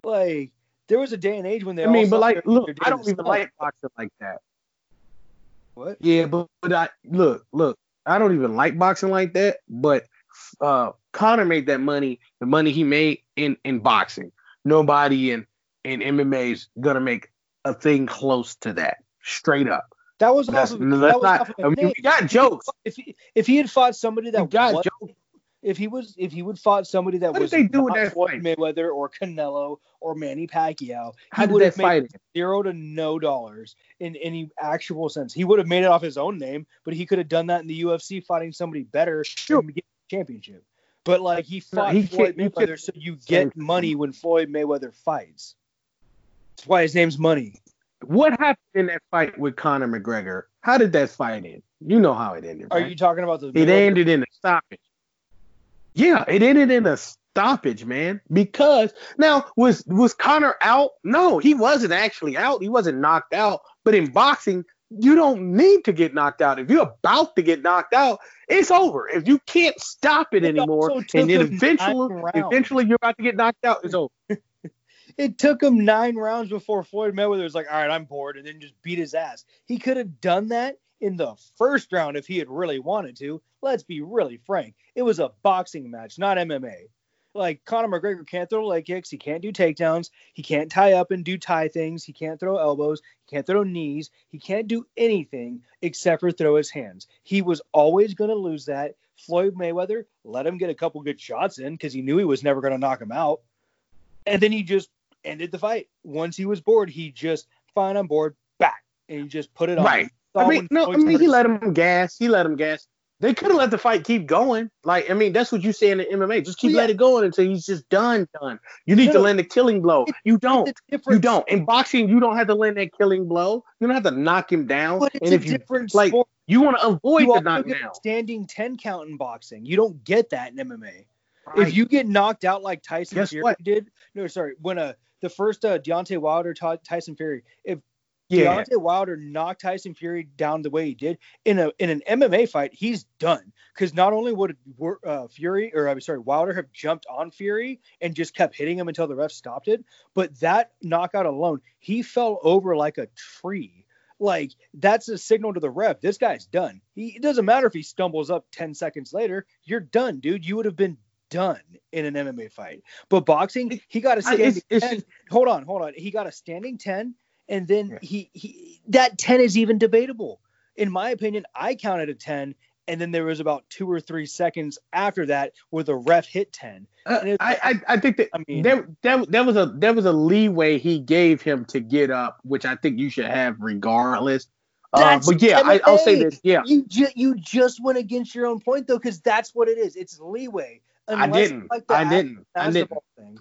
Like, there was a day and age when they. I mean, but like, look, I don't even like boxing like that. what. Yeah, but, but I look, look, I don't even like boxing like that. But uh Conor made that money, the money he made in in boxing. Nobody in in MMA is gonna make a thing close to that. Straight up. That was That's, off of, that's that was not. off of I mean, we got jokes. If he, if he had fought somebody that got was, jokes. If he was if he would fought somebody that What was they do with not that Floyd fight? Mayweather or Canelo or Manny Pacquiao, How he would have made fight? zero to no dollars in any actual sense. He would have made it off his own name, but he could have done that in the UFC fighting somebody better Sure. and get the championship. But like he No, fought he Floyd Mayweather, so you get money when Floyd Mayweather fights. That's why his name's Money. What happened in that fight with Conor McGregor? How did that fight end? You know how it ended. Are you talking about the? It ended in a stoppage. Yeah, it ended in a stoppage, man. Because now was was Conor out? No, he wasn't actually out. He wasn't knocked out. But in boxing, you don't need to get knocked out. If you're about to get knocked out, it's over. If you can't stop it, It anymore, and then eventually, eventually you're about to get knocked out, it's over. It took him nine rounds before Floyd Mayweather was like, all right, I'm bored, and then just beat his ass. He could have done that in the first round if he had really wanted to. Let's be really frank. It was a boxing match, not MMA. Like Conor McGregor can't throw leg kicks, he can't do takedowns, he can't tie up and do tie things, he can't throw elbows, he can't throw knees, he can't do anything except for throw his hands. He was always going to lose that. Floyd Mayweather let him get a couple good shots in because he knew he was never going to knock him out. And then he just ended the fight. Once he was bored, he just fine, I'm bored, back, and he just put it on. Right. I mean, no, I mean he let him gas. He let him gas. They could have let the fight keep going. Like, I mean, that's what you say in the MMA. Just keep yeah. let it going until he's just done, done. You need No, to land a killing blow. You don't. You don't. In boxing, you don't have to land that killing blow. You don't have to knock him down. But it's and a if you different like, sport. you want to avoid You the knockdown. standing 10 count in boxing. You don't get that in MMA. Right. If you get knocked out like Tyson Fury did, no, sorry, when uh, the first uh, Deontay Wilder taught Tyson Fury, if yeah, Deontay Wilder knocked Tyson Fury down the way he did in a in an MMA fight, he's done. Because not only would uh, Fury or I'm sorry, Wilder have jumped on Fury and just kept hitting him until the ref stopped it, but that knockout alone, he fell over like a tree. Like that's a signal to the ref. This guy's done. He it doesn't matter if he stumbles up 10 seconds later. You're done, dude. You would have been done in an MMA fight. But boxing, he got a I- standing it's- it's 10. Hold on, hold on. He got a standing 10 and then Yeah. he he that 10 is even debatable in my opinion i counted a 10 and then there was about two or three seconds after that where the ref hit 10 Uh, and I, I I think that I mean- there, there there was a there was a leeway he gave him to get up, which I think you should have regardless. Uh, but yeah, I, I'll say this. Yeah, you ju- you just went against your own point though because that's what it is it's leeway I Unless it's didn't. like I didn't. I didn't. thing.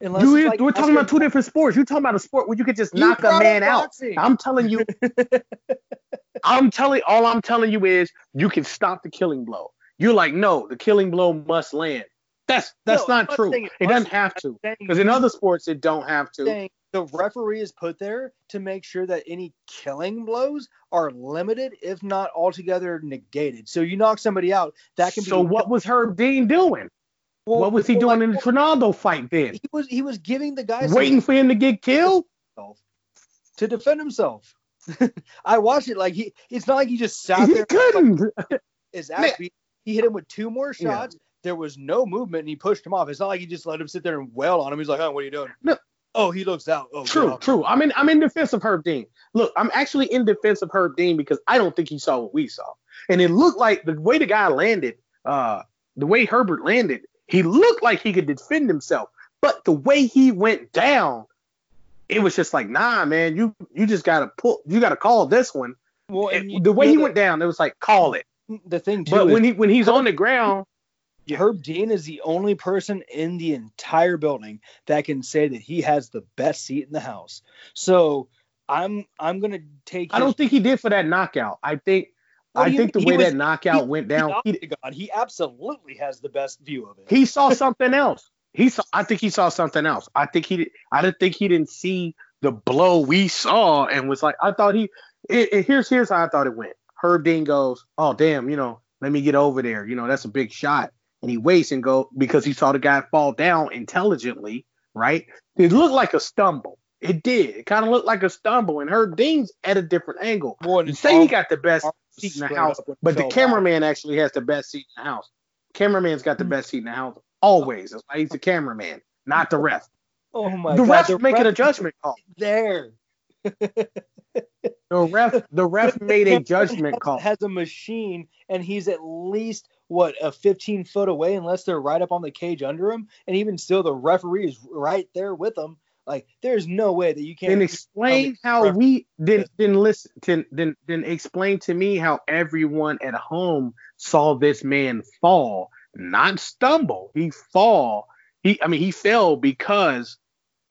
Unless You like we're talking about two different sports. You're talking about a sport where you could just You knock a man out. I'm telling you, I'm telling all I'm telling you is you can stop the killing blow. You're like, no, the killing blow must land. That's that's No, not true. it It doesn't have to. Because in other sports it don't have to. the referee is put there to make sure that any killing blows are limited, if not altogether negated. So you knock somebody out, that can be. So what was Herb Dean doing? Well, what was he doing like, in the Ronaldo fight then? He was he was giving the guy some Waiting for him to get killed? to defend himself. I watched it like he. It's not like he just sat He there. couldn't. His ass beat. He hit him with two more Yeah. shots. There was no movement, and he pushed him off. It's not like he just let him sit there and wail on him. He's like, "Oh, what are you doing?" No. Oh, he looks out. Oh, True, true. I'm in I'm in defense of Herb Dean. Look, I'm actually in defense of Herb Dean because I don't think he saw what we saw. And it looked like the way the guy landed, uh, the way Herbert landed, he looked like he could defend himself. But the way he went down, it was just like, nah, man, you you just gotta pull you gotta call this one. Well, and you- the way you he went down, it was like, call it. the, thing too But when he when he's on the ground, Herb Dean is the only person in the entire building that can say that he has the best seat in the house. So I'm I'm gonna take. I don't think he did for that knockout. I think I think the way was- that knockout he- went down, he, he, God, he absolutely has the best view of it. he saw something else. He saw. I think he saw something else. I think he. I didn't think he didn't see the blow we saw and was like, I thought he. It, it- here's here's how I thought it went. Herb Dean goes, oh damn, you know, let me get over there. You know, that's a big shot. And he waits and go because he saw the guy fall down intelligently, right? It looked like a stumble. It did. It kind of looked like a stumble. And Herb Dean's at a different angle. Well, You say he got the best seat in the house, but the cameraman actually has the best seat in the house. Cameraman's got the mm. best seat in the house always. That's why he's the cameraman, not the ref. Oh my the God, ref's the making a judgment call. there. The ref, the ref made a judgment call. Has a machine, and he's at least what a 15 foot away, unless they're right up on the cage under him. And even still, the referee is right there with him. Like, there's no way that you can't. Then explain how we then then listen then then then explain to me how everyone at home saw this man fall, not stumble. He fall. He I mean he fell because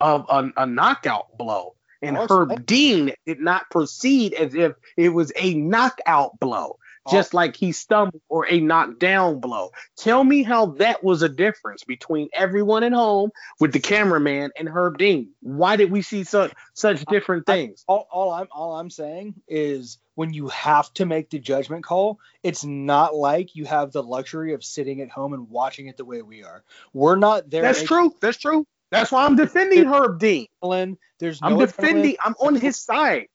of a, a knockout blow. And Herb. Dean did not proceed as if it was a knockout blow. Oh. just like he stumbled or a knockdown blow. Tell me how that was a difference between everyone at home with the cameraman and Herb Dean. Why did we see such such different things? all, all I'm all I'm saying is when you have to make the judgment call, it's not like you have the luxury of sitting at home and watching it the way we are. We're not there. That's true. That's true. That's why I'm defending Herb Dean. There's no I'm defending. I'm on his side.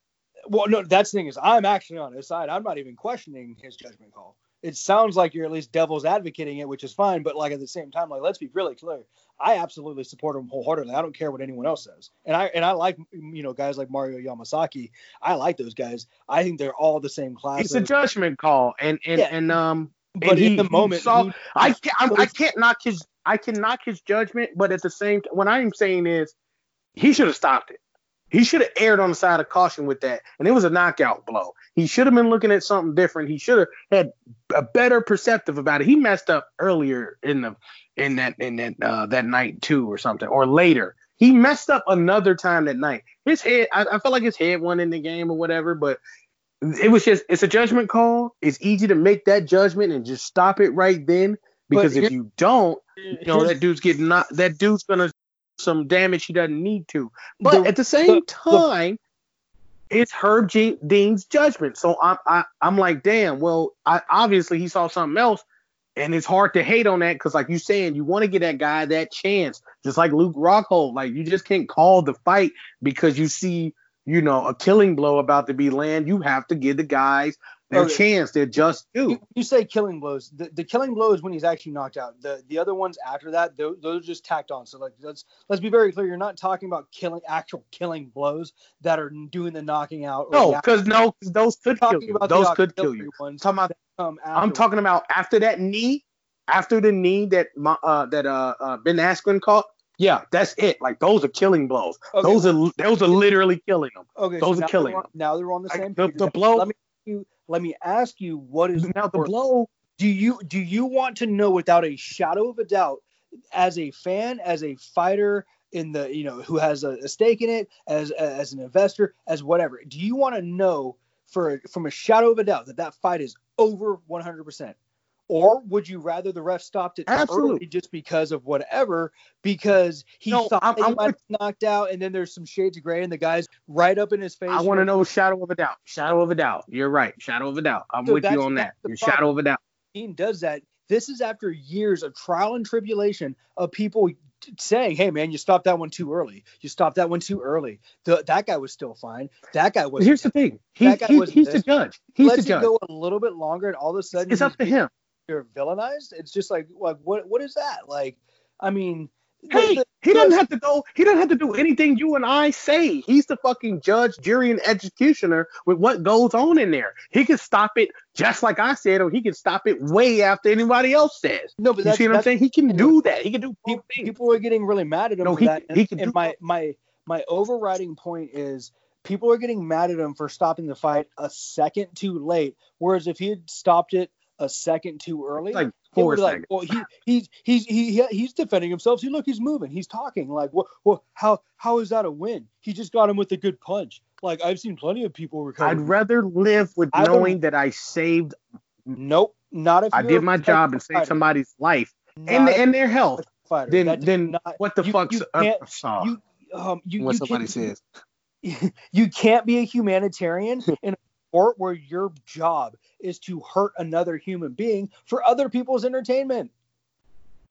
Well, no, that's the thing is I'm actually on his side. I'm not even questioning his judgment call. It sounds like you're at least devil's advocating it, which is fine. But like at the same time, like let's be really clear. I absolutely support him wholeheartedly. I don't care what anyone else says. And I and I like you know guys like Mario Yamasaki. I like those guys. I think they're all the same class. It's a judgment call, and and Yeah. and um. but and in he- the moment, saw- he- I can't. I'm, I can't knock his. I can knock his judgment, but at the same time, what I'm saying is, he should have stopped it. He should have erred on the side of caution with that, and it was a knockout blow. He should have been looking at something different. He should have had a better perceptive about it. He messed up earlier in the in that in that uh, that night too, or something, or later. He messed up another time that night. His head, I, I felt like his head won in the game or whatever, but it was just it's a judgment call. It's easy to make that judgment and just stop it right then. Because if you don't, you know that dude's getting not that dude's gonna some damage he doesn't need to. But The- at the same the- time, it's Herb G- Dean's judgment. So I'm I, I'm like, damn. Well, I, obviously he saw something else, and it's hard to hate on that because, like you saying, you want to get that guy that chance, just like Luke Rockhold. Like you just can't call the fight because you see, you know, a killing blow about to be land. You have to give the guys their Okay. chance. They're just due. you, you say killing blows. The, the killing blow is when he's actually knocked out. The the other ones after that, those, those are just tacked on. So like let's let's be very clear. You're not talking about killing actual killing blows that are doing the knocking out. or No, the because no, 'cause those could kill you. Those could kill you. Ones talking about I'm afterwards. talking about after that knee, after the knee that my, uh, that uh, uh Ben Askren caught. Yeah, that's it. Like those are killing blows. Okay, those are those are literally killing them. Okay, those are killing on, them. now they're on the Like, same. the- page. the blow- Let me you. Let me ask you, what is Now the blow. do you do you want to know without a shadow of a doubt as a fan as a fighter in the you know who has a, a stake in it as as an investor as whatever do you want to know for from a shadow of a doubt that that fight is over 100% or would you rather the ref stopped it Absolutely. early just because of whatever because he No, thought I'm- he might be knocked out and then there's some shades of gray and the guy's right up in his face I want to know shadow of a doubt. Shadow of a doubt. You're right. Shadow of a doubt. I'm So with you on that. Your shadow of a doubt. team does that. This is after years of trial and tribulation of people saying, "Hey, man, you stopped that one too early. You stopped that one too early. The, that guy was still fine. That guy was." Here's the thing. He, That guy he, he's the judge. He's Let's the judge. go a little bit longer, and all of a sudden, It's up to him. You're villainized. It's just like, like what? What is that? Like, I mean, Hey, the- he doesn't have to go. He doesn't have to do anything you and I say. He's the fucking judge, jury, and executioner with what goes on in there. He can stop it just like I said, or he can stop it way after anybody else says. no, but You that's, see what I'm saying? He can do that. He can do people, people are getting really mad at him No, for he- that. he And, can and my both. my my overriding point is people are getting mad at him for stopping the fight a second too late. Whereas if he had stopped it a second too early, Like it four would be like, well, he he's he's he, he he's defending himself. See, look, he's moving, he's talking. Like, what? Well, how how is that a win? He just got him with a good punch. Like I've seen plenty of people recover. I'd rather live with I knowing that I saved, nope, not if I did my job and fighter. saved somebody's life and if and their health. fighter. Then That then not- what the you- fuck's you up? can't- you um you, what you somebody can't- says. you can't be a humanitarian in a sport where your job is to hurt another human being for other people's entertainment.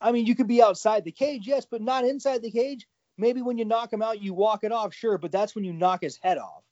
I mean, you could be outside the cage, yes, but not inside the cage. Maybe when you knock him out, you walk it off, sure, but that's when you knock his head off.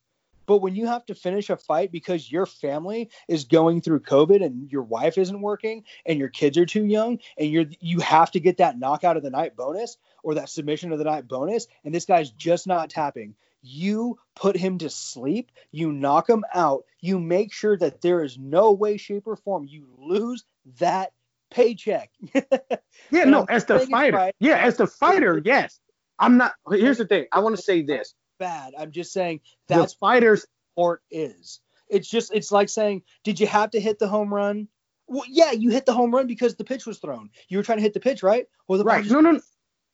But when you have to finish a fight because your family is going through COVID and your wife isn't working and your kids are too young and you're you have to get that knockout of the night bonus or that submission of the night bonus and this guy's just not tapping. You put him to sleep, you knock him out, you make sure that there is no way, shape, or form you lose that paycheck. Yeah, no, as the fighter. right. Yeah, as the fighter, yes. I'm not. Here's the thing. I want to say this. Bad. I'm just saying The that's fighters. sport is. It's just it's like saying, did you have to hit the home run? Well, yeah, you hit the home run because the pitch was thrown. You were trying to hit the pitch, right? Well, the Right. No, no,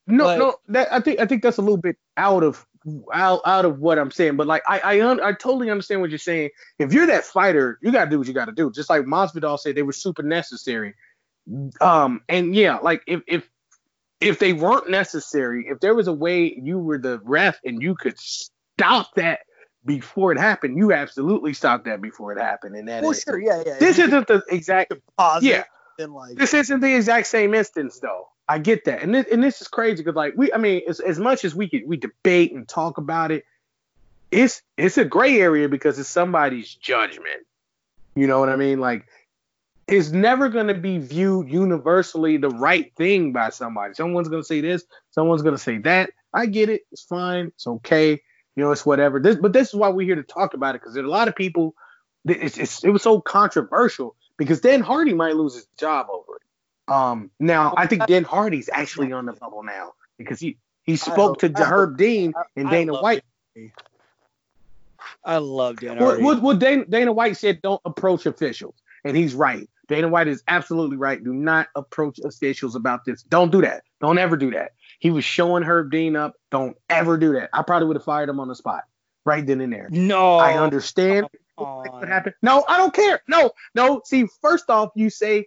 No, Like- no, that I think I think that's a little bit out of out out of what I'm saying. But like I I, un, I totally understand what you're saying. If you're that fighter, you gotta do what you gotta do. Just like Masvidal said, they were super necessary. Um, and yeah, like if if if they weren't necessary, if there was a way you were the ref and you could stop that before it happened, you absolutely stopped that before it happened. And that well, is- sure, yeah, yeah. this isn't the exact pause yeah. and like this isn't the exact same instance though. I get that, and this, and this is crazy because like we, I mean, as, as much as we could we debate and talk about it, it's it's a gray area because it's somebody's judgment. You know what I mean? Like it's never going to be viewed universally the right thing by somebody. Someone's going to say this, someone's going to say that. I get it. It's fine. It's okay. You know, it's whatever. This, but this is why we're here to talk about it because there's a lot of people. It's, it's, it was so controversial because Dan Hardy might lose his job over it. Um, now I think Dan Hardy's actually on the bubble now because he he spoke to hope- I Herb Dean and I Dana love White. I love Dan Well, Hardy. well, well, Dana, Dana White said don't approach officials, and he's right. Dana White is absolutely right. Do not approach officials about this. Don't do that. Don't ever do that. He was showing Herb Dean up. Don't ever do that. I probably would have fired him on the spot right then and there. no, I understand what happened. No, I don't care. No, no. See, first off, you say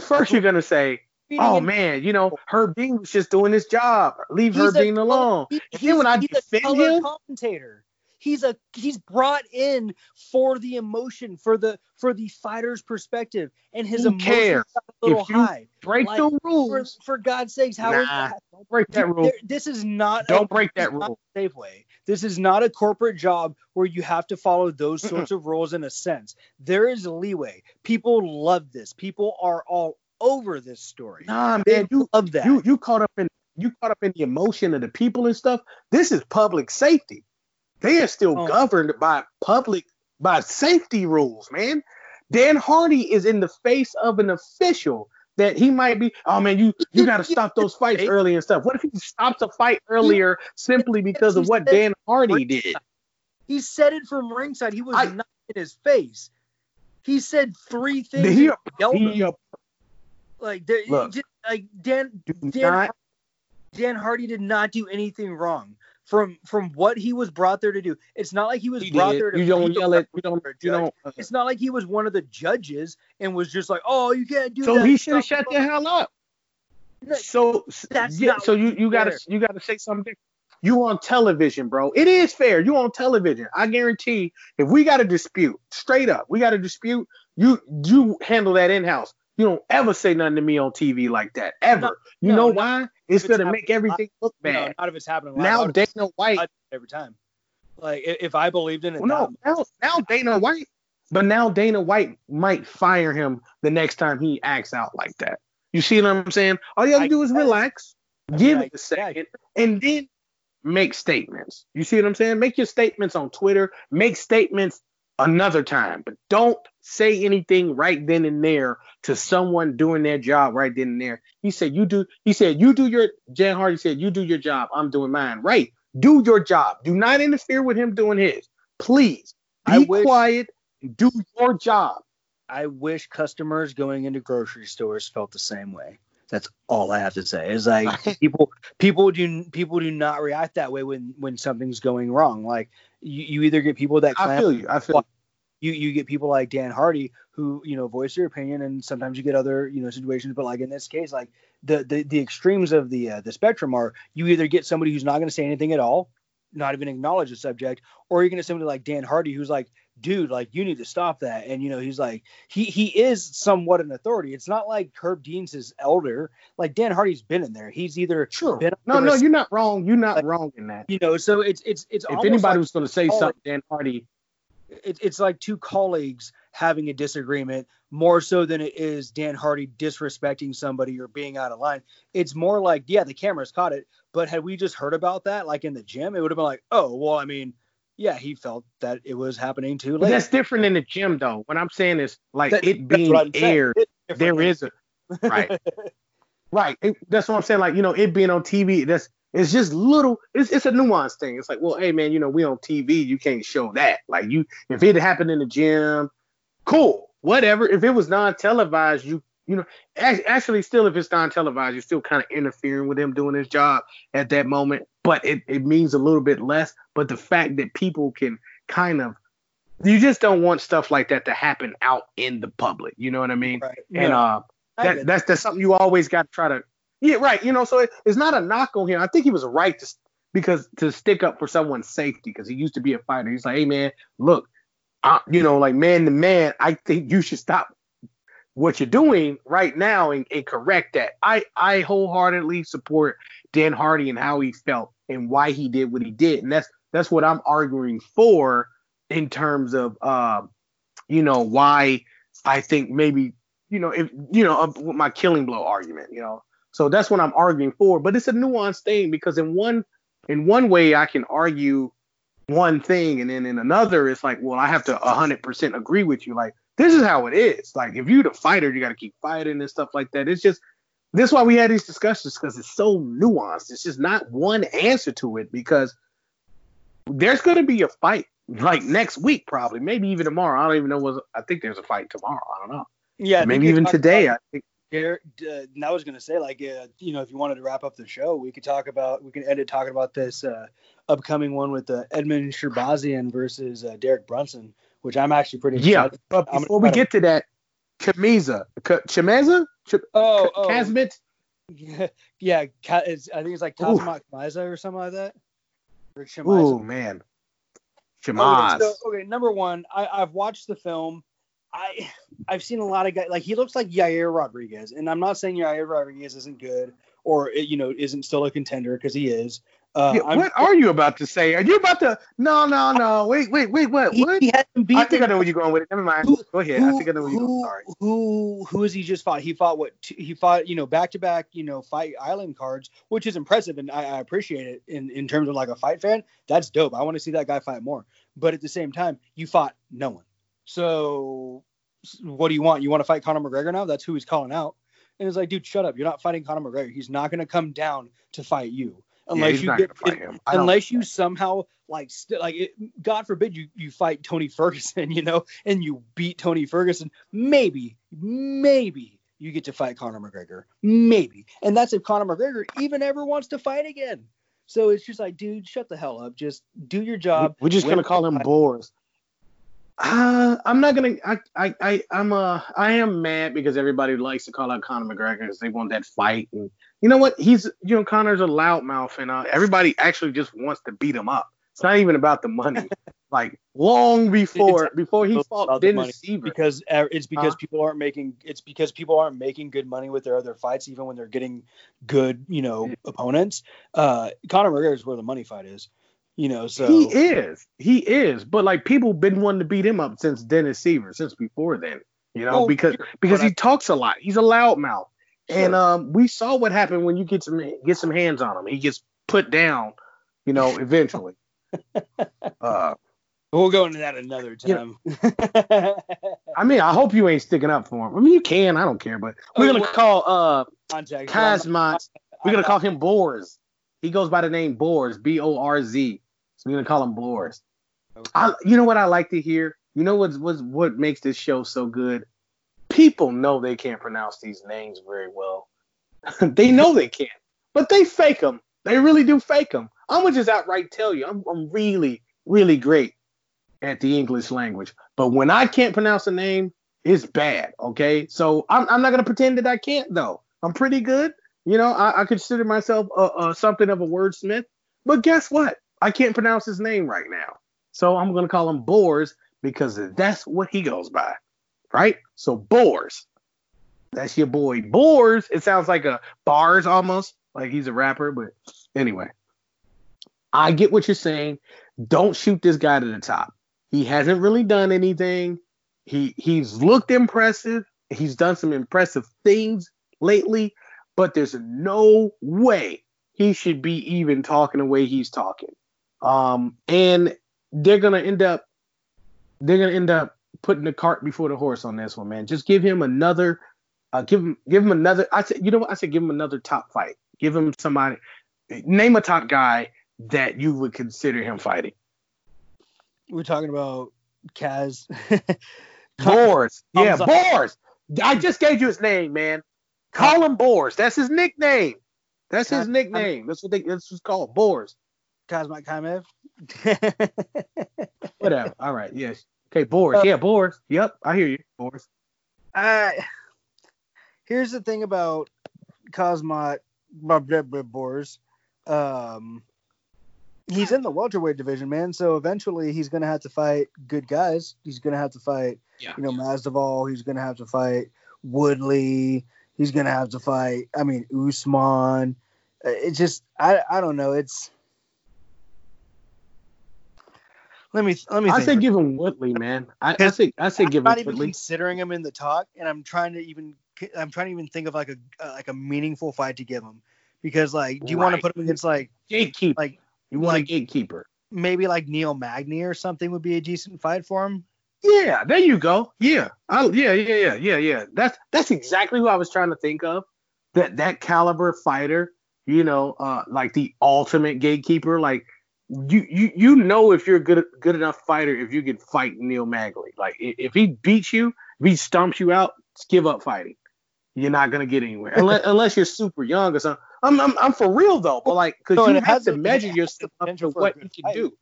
first you're gonna say, "Oh man, you know, Herb Dean was just doing his job. Leave He's Herb a Dean alone." he- And then when I he's defend a him- commentator. He's a he's brought in for the emotion, for the for the fighter's perspective, and his got a little If you high. Break Like, the For, rules. for God's sakes, how is Nah, that? Don't break that rule. This is not Don't break this that is rule. Safeway. This is not a corporate job where you have to follow those sorts of rules in a sense. There is leeway. People love this. People are all over this story. Nah, They man, you love that. you you caught up in you caught up in the emotion of the people and stuff. This is public safety. They are still Oh. governed by public by safety rules, man. Dan Hardy is in the face of an official that he might be. Oh man, you you got to stop those fights early and stuff. What if he stops a fight earlier simply because of what Dan Hardy did? He said it from ringside. He was I- not in his face. He said three things. He, he uh, like, there- Look. just- like Dan Dan, not Dan Hardy did not do anything wrong from from what he was brought there to do. It's not like he was he brought did. there to You don't yell at you don't you don't. uh, It's not like he was one of the judges and was just like, "Oh, you can't do so that." So he should have shut the hell up. So That's yeah, so you you gotta you gotta say something. different. You on television, bro. It is fair. You on television. I guarantee if we got a dispute, straight up, we got a dispute, you you handle that in house. You don't ever say nothing to me on TV like that. Ever. No, you no, know why? It's gonna make everything look bad. not if it's happening live. I now Dana White every time. Like if I believed in it, Well, no, now, now Dana White, but now Dana White might fire him the next time he acts out like that. You see what I'm saying? All you have to I do is guess. relax, mean, give I- it a second, and then make statements. You see what I'm saying? Make your statements on Twitter, make statements another time, but don't say anything right then and there to someone doing their job right then and there. He said, You do, he said, You do your, Dan Hardy said, You do your job, I'm doing mine. Right. Do your job. Do not interfere with him doing his. Please I be wish- quiet and do your job. I wish customers going into grocery stores felt the same way. That's all I have to say. Is like people people do people do not react that way when when something's going wrong. Like you, you either get people that I feel you. I feel you you get people like Dan Hardy who you know voice their opinion, and sometimes you get other you know situations. But like in this case, like the the, the extremes of the uh, the spectrum are you either get somebody who's not going to say anything at all, not even acknowledge the subject, or you're going to somebody like Dan Hardy who's like, dude, like you need to stop that. And you know he's like he he is somewhat an authority. It's not like Herb Dean's his elder. Like Dan Hardy's been in there. He's either sure. been No, no, you're not wrong. You're not Like- wrong in that. you know. So it's it's it's If anybody like- was going to say Oh, something, Dan Hardy, it, it's like two colleagues having a disagreement more so than it is Dan Hardy disrespecting somebody or being out of line. It's more like, yeah, the cameras caught it, but had we just heard about that, like in the gym, it would have been like, oh, well, I mean, yeah, he felt that it was happening too late. that's different in the gym, though. What I'm saying is like That- it being what I'm saying. aired. There is a right, right. It- that's what I'm saying. Like you know, it being on TV. That's it's just little. It's it's a nuance thing. It's like, well, hey man, you know, we on TV. You can't show that. Like you, if it happened in the gym, cool, whatever. If it was non televised, you you know, actually, still, if it's non televised, you're still kind of interfering with him doing his job at that moment. But it, it means a little bit less. But the fact that people can kind of, you just don't want stuff like that to happen out in the public. You know what I mean? Right. And uh, that, that's that's something you always got to try to. Yeah, right. You know, so it, it's not a knock on him. I think he was right to because to stick up for someone's safety because he used to be a fighter. He's like, hey man, look, I, you know, like man to man, I think you should stop what you're doing right now and, and correct that. I I wholeheartedly support Dan Hardy and how he felt and why he did what he did, and that's that's what I'm arguing for in terms of uh, you know why I think maybe you know if you know with my killing blow argument, you know. So that's what I'm arguing for, but it's a nuanced thing because in one in one way I can argue one thing and then in another it's like well I have to 100% agree with you like this is how it is. Like if you're the fighter, you got to keep fighting and stuff like that. It's just this is why we had these discussions because it's so nuanced. It's just not one answer to it because there's going to be a fight like next week probably, maybe even tomorrow. I don't even know what I think there's a fight tomorrow. I don't know. Yeah, maybe even today. I think. Garrett, uh, and I was going to say, like, uh, you know, if you wanted to wrap up the show, we could talk about, we can end it talking about this uh, upcoming one with uh, Edmen Shahbazyan versus uh, Derek Brunson which I'm actually pretty yeah. But before we get to that, Chamiza, Chamiza, oh, oh, Kazmit. Yeah, yeah. I think it's like Kazmat or something like that. Or Oh man, Shamaz. Okay, so, okay, number one, I, I've watched the film. I I've seen a lot of guys like he looks like Yair Rodriguez, and I'm not saying Yair Rodriguez isn't good or you know isn't still a contender because he is. Uh, yeah, what are you about to say? Are you about to? No, no, no. Wait, wait, wait. What? He, what? He I think I know where you're going with it. Never mind. Who, Go ahead. Who, I think I know where you're going. Sorry. Who? Who has he just fought? He fought what? He fought, you know, back to back, you know, fight island cards, which is impressive, and I, I appreciate it in in terms of like a fight fan. That's dope. I want to see that guy fight more. But at the same time, you fought no one. So what do you want? You want to fight Conor McGregor now? That's who he's calling out. And it's like, dude, shut up. You're not fighting Conor McGregor. He's not going to come down to fight you unless yeah, you get it, unless you somehow like st- like it, God forbid you you fight Tony Ferguson, you know, and you beat Tony Ferguson, maybe maybe you get to fight Conor McGregor, maybe, and that's if Conor McGregor even ever wants to fight again. So it's just like, dude, shut the hell up. Just do your job. We're just gonna call him Borz. Uh, I'm not gonna. I, I, I, I'm uh, I am mad because everybody likes to call out Conor McGregor because they want that fight, and you know what? He's, you know, Conor's a loudmouth, and uh, everybody actually just wants to beat him up. It's not even about the money. like long before before he fought Dennis Siver. Because uh, it's because huh? people aren't making it's because people aren't making good money with their other fights, even when they're getting good, you know, yeah. opponents. Uh, Conor McGregor is where the money fight is. You know, so he is, he is, but like people been wanting to beat him up since Dennis Siver, since before then. You know, oh, because sure. because he I, talks a lot. He's a loudmouth, sure. and um, we saw what happened when you get some get some hands on him. He gets put down. You know, eventually. uh, we'll go into that another time. You know, I mean, I hope you ain't sticking up for him. I mean, you can. I don't care, but we're gonna call uh Kazmat. We're gonna call him Borz. He goes by the name Borz, B O R Z. So we're gonna call him Borz. Okay. I, you know what I like to hear? You know what's, what's what makes this show so good? People know they can't pronounce these names very well. they know they can't, but they fake them. They really do fake them. I'm gonna just outright tell you, I'm, I'm really, really great at the English language. But when I can't pronounce a name, it's bad. Okay, so I'm, I'm not gonna pretend that I can't though. I'm pretty good. You know, I, I consider myself a, a, something of a wordsmith. But guess what? I can't pronounce his name right now. So I'm going to call him Borz because that's what he goes by. Right? So Borz. That's your boy. Borz. It sounds like a bars almost, like he's a rapper. But anyway, I get what you're saying. Don't shoot this guy to the top. He hasn't really done anything. He he's looked impressive. He's done some impressive things lately, but there's no way he should be even talking the way he's talking. Um, and they're gonna end up they're gonna end up putting the cart before the horse on this one, man. Just give him another uh, give him give him another I said you know what I said give him another top fight. Give him somebody name a top guy that you would consider him fighting. We're talking about Kaz Borz. Yeah, Borz. I just gave you his name, man. Call him Borz. That's his nickname. That's his nickname. That's what they. That's what's called Borz. Kazmat Kaimev. Whatever. All right. Yes. Okay. Borz. Yeah. Borz. Yep. I hear you. Borz. Uh, here's the thing about Cosmot Borz. Um, he's in the welterweight division, man. So eventually he's gonna have to fight good guys. He's gonna have to fight, Yeah. you know, Masvidal. He's gonna have to fight Woodley. He's gonna have to fight. I mean, Usman. Uh, It just, I, I don't know. It's. Let me let me. I say give him Woodley, man. I, I say I say I'm give him not even Woodley. considering him in the talk, and I'm trying to even I'm trying to even think of like a uh, like a meaningful fight to give him because like do you want to put him against like Gatekeeper. like you want like- a gatekeeper. maybe like Neil Magny or something would be a decent fight for him? Yeah, there you go. Yeah, I, yeah, yeah, yeah, yeah, yeah. That's that's exactly who I was trying to think of. That that caliber fighter, you know, uh, like the ultimate gatekeeper. Like you, you, you know, if you're a good good enough fighter, if you can fight Neil Magny. Like if he beats you, if he stomps you out, just give up fighting. You're not gonna get anywhere unless unless you're super young or something. I'm I'm, I'm for real though, but like, cause No, and you have to a- measure yourself up to potential for a what you can fight. do.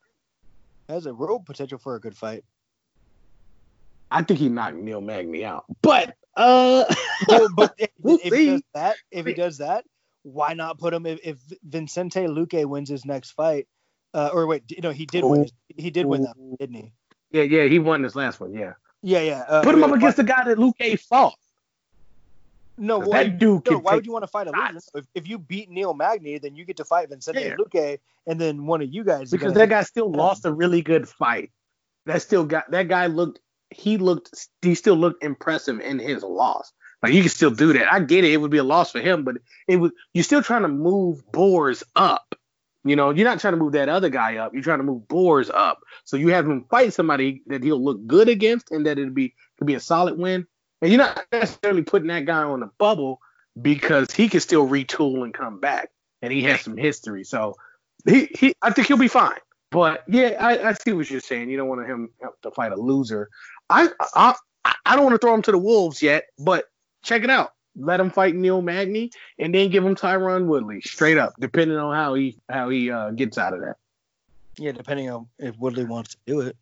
Has a real potential for a good fight. I think he knocked Neil Magny out, but uh. Well, but if, We'll if he does that, if he does that, why not put him if, if Vincente Luque wins his next fight? Uh, or wait, no, he did win. He did win that, didn't he? Yeah, yeah, he won this last one. Yeah, Yeah, yeah. Uh, put him up against the guy that Luque fought. No, well, that dude No, why would you want to fight a loser? If, if you beat Neil Magny, then you get to fight Vincente Yeah. Luque, and then one of you guys. because that guy still lost a really good fight. That still got that guy looked. He looked. He still looked impressive in his loss. Like you can still do that. I get it. It would be a loss for him, but it was. You're still trying to move Borz up. You know, you're not trying to move that other guy up. You're trying to move Borz up. So you have him fight somebody that he'll look good against, and that it'd be could be a solid win. And you're not necessarily putting that guy on the bubble because he can still retool and come back, and he has some history. So he, he I think he'll be fine. But yeah, I, I see what you're saying. You don't want him to fight a loser. I I, I don't want to throw him to the wolves yet, but check it out. Let him fight Neil Magny, and then give him Tyron Woodley straight up, depending on how he how he uh, gets out of that. yeah, depending on if Woodley wants to do it.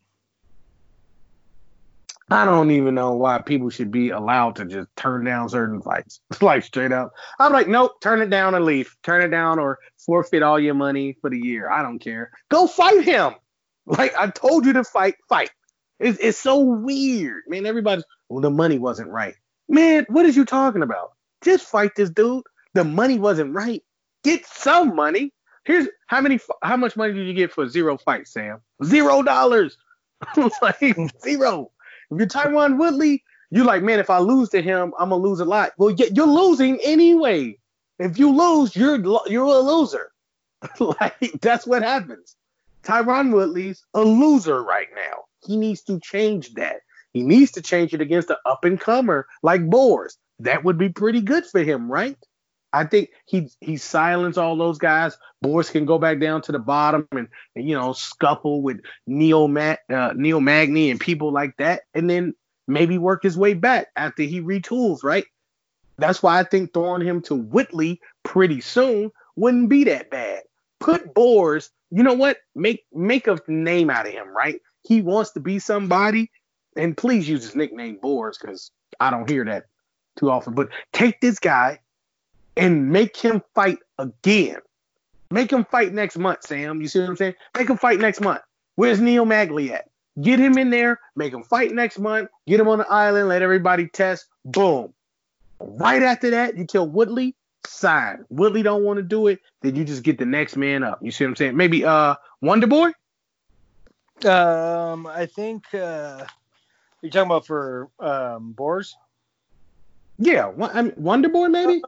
I don't even know why people should be allowed to just turn down certain fights, like straight up. I'm like, nope, turn it down and leave. Turn it down or forfeit all your money for the year. I don't care. Go fight him. Like I told you to fight, fight. It's, it's so weird, man. Everybody's, well, the money wasn't right. Man, what is you talking about? Just fight this dude. The money wasn't right. Get some money. Here's how many, how much money did you get for zero fight, Sam? Zero dollars. like zero. If you're Tyron Woodley, you're like, man, if I lose to him, I'm gonna lose a lot. Well, you're losing anyway. If you lose, you're you're a loser. like that's what happens. Tyron Woodley's a loser right now. He needs to change that. He needs to change it against the up and comer like Borz. That would be pretty good for him, right? I think he he silenced all those guys. Boris can go back down to the bottom and, and, you know scuffle with Neil Matt uh, Neil Magny and people like that, and then maybe work his way back after he retools. Right? That's why I think throwing him to Whitley pretty soon wouldn't be that bad. Put Borz, you know what? Make make a name out of him. Right? He wants to be somebody, and please use his nickname Borz because I don't hear that too often. But take this guy and make him fight again. Make him fight next month, Sam. You see what I'm saying? Make him fight next month. Where's Neil Magny at? Get him in there, make him fight next month, get him on the island, let everybody test. Boom. Right after that, you tell Woodley, sign. Woodley don't want to do it, then you just get the next man up. You see what I'm saying? Maybe uh Wonder Boy? Um, I think uh, you're talking about for um Borz. Yeah, I mean, Wonder Boy maybe?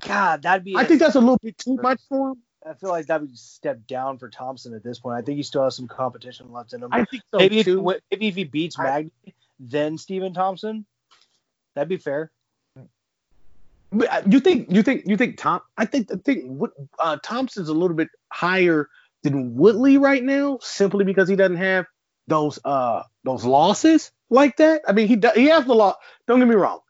God, that'd be. I think that's a little bit too much for him. I feel like that would step down for Thompson at this point. I think he still has some competition left in him. I think so maybe if, too. wi- maybe if he beats I- Magny, then Stephen Thompson, that'd be fair. But uh, you think you think you think Tom? I think I think uh, Thompson's a little bit higher than Woodley right now, simply because he doesn't have those uh those losses like that. I mean, he do, he has the law. Don't get me wrong.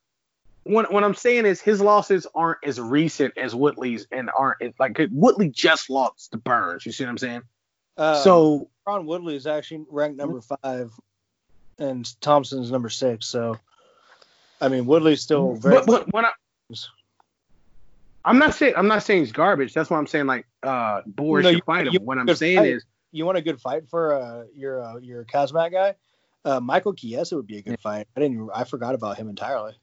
What what I'm saying is his losses aren't as recent as Woodley's and aren't like Woodley just lost to Burns. You see what I'm saying? Uh, so Ron Woodley is actually ranked number five, and Thompson's number six. So, I mean, Woodley's still very. but, but when I I'm not saying I'm not saying he's garbage. That's why I'm saying like uh Boris No, should you- fight him. you- what I'm saying fight. is you want a good fight for uh, your uh, your Khamzat guy? Uh, Michael Chiesa would be a good fight. I didn't. I forgot about him entirely.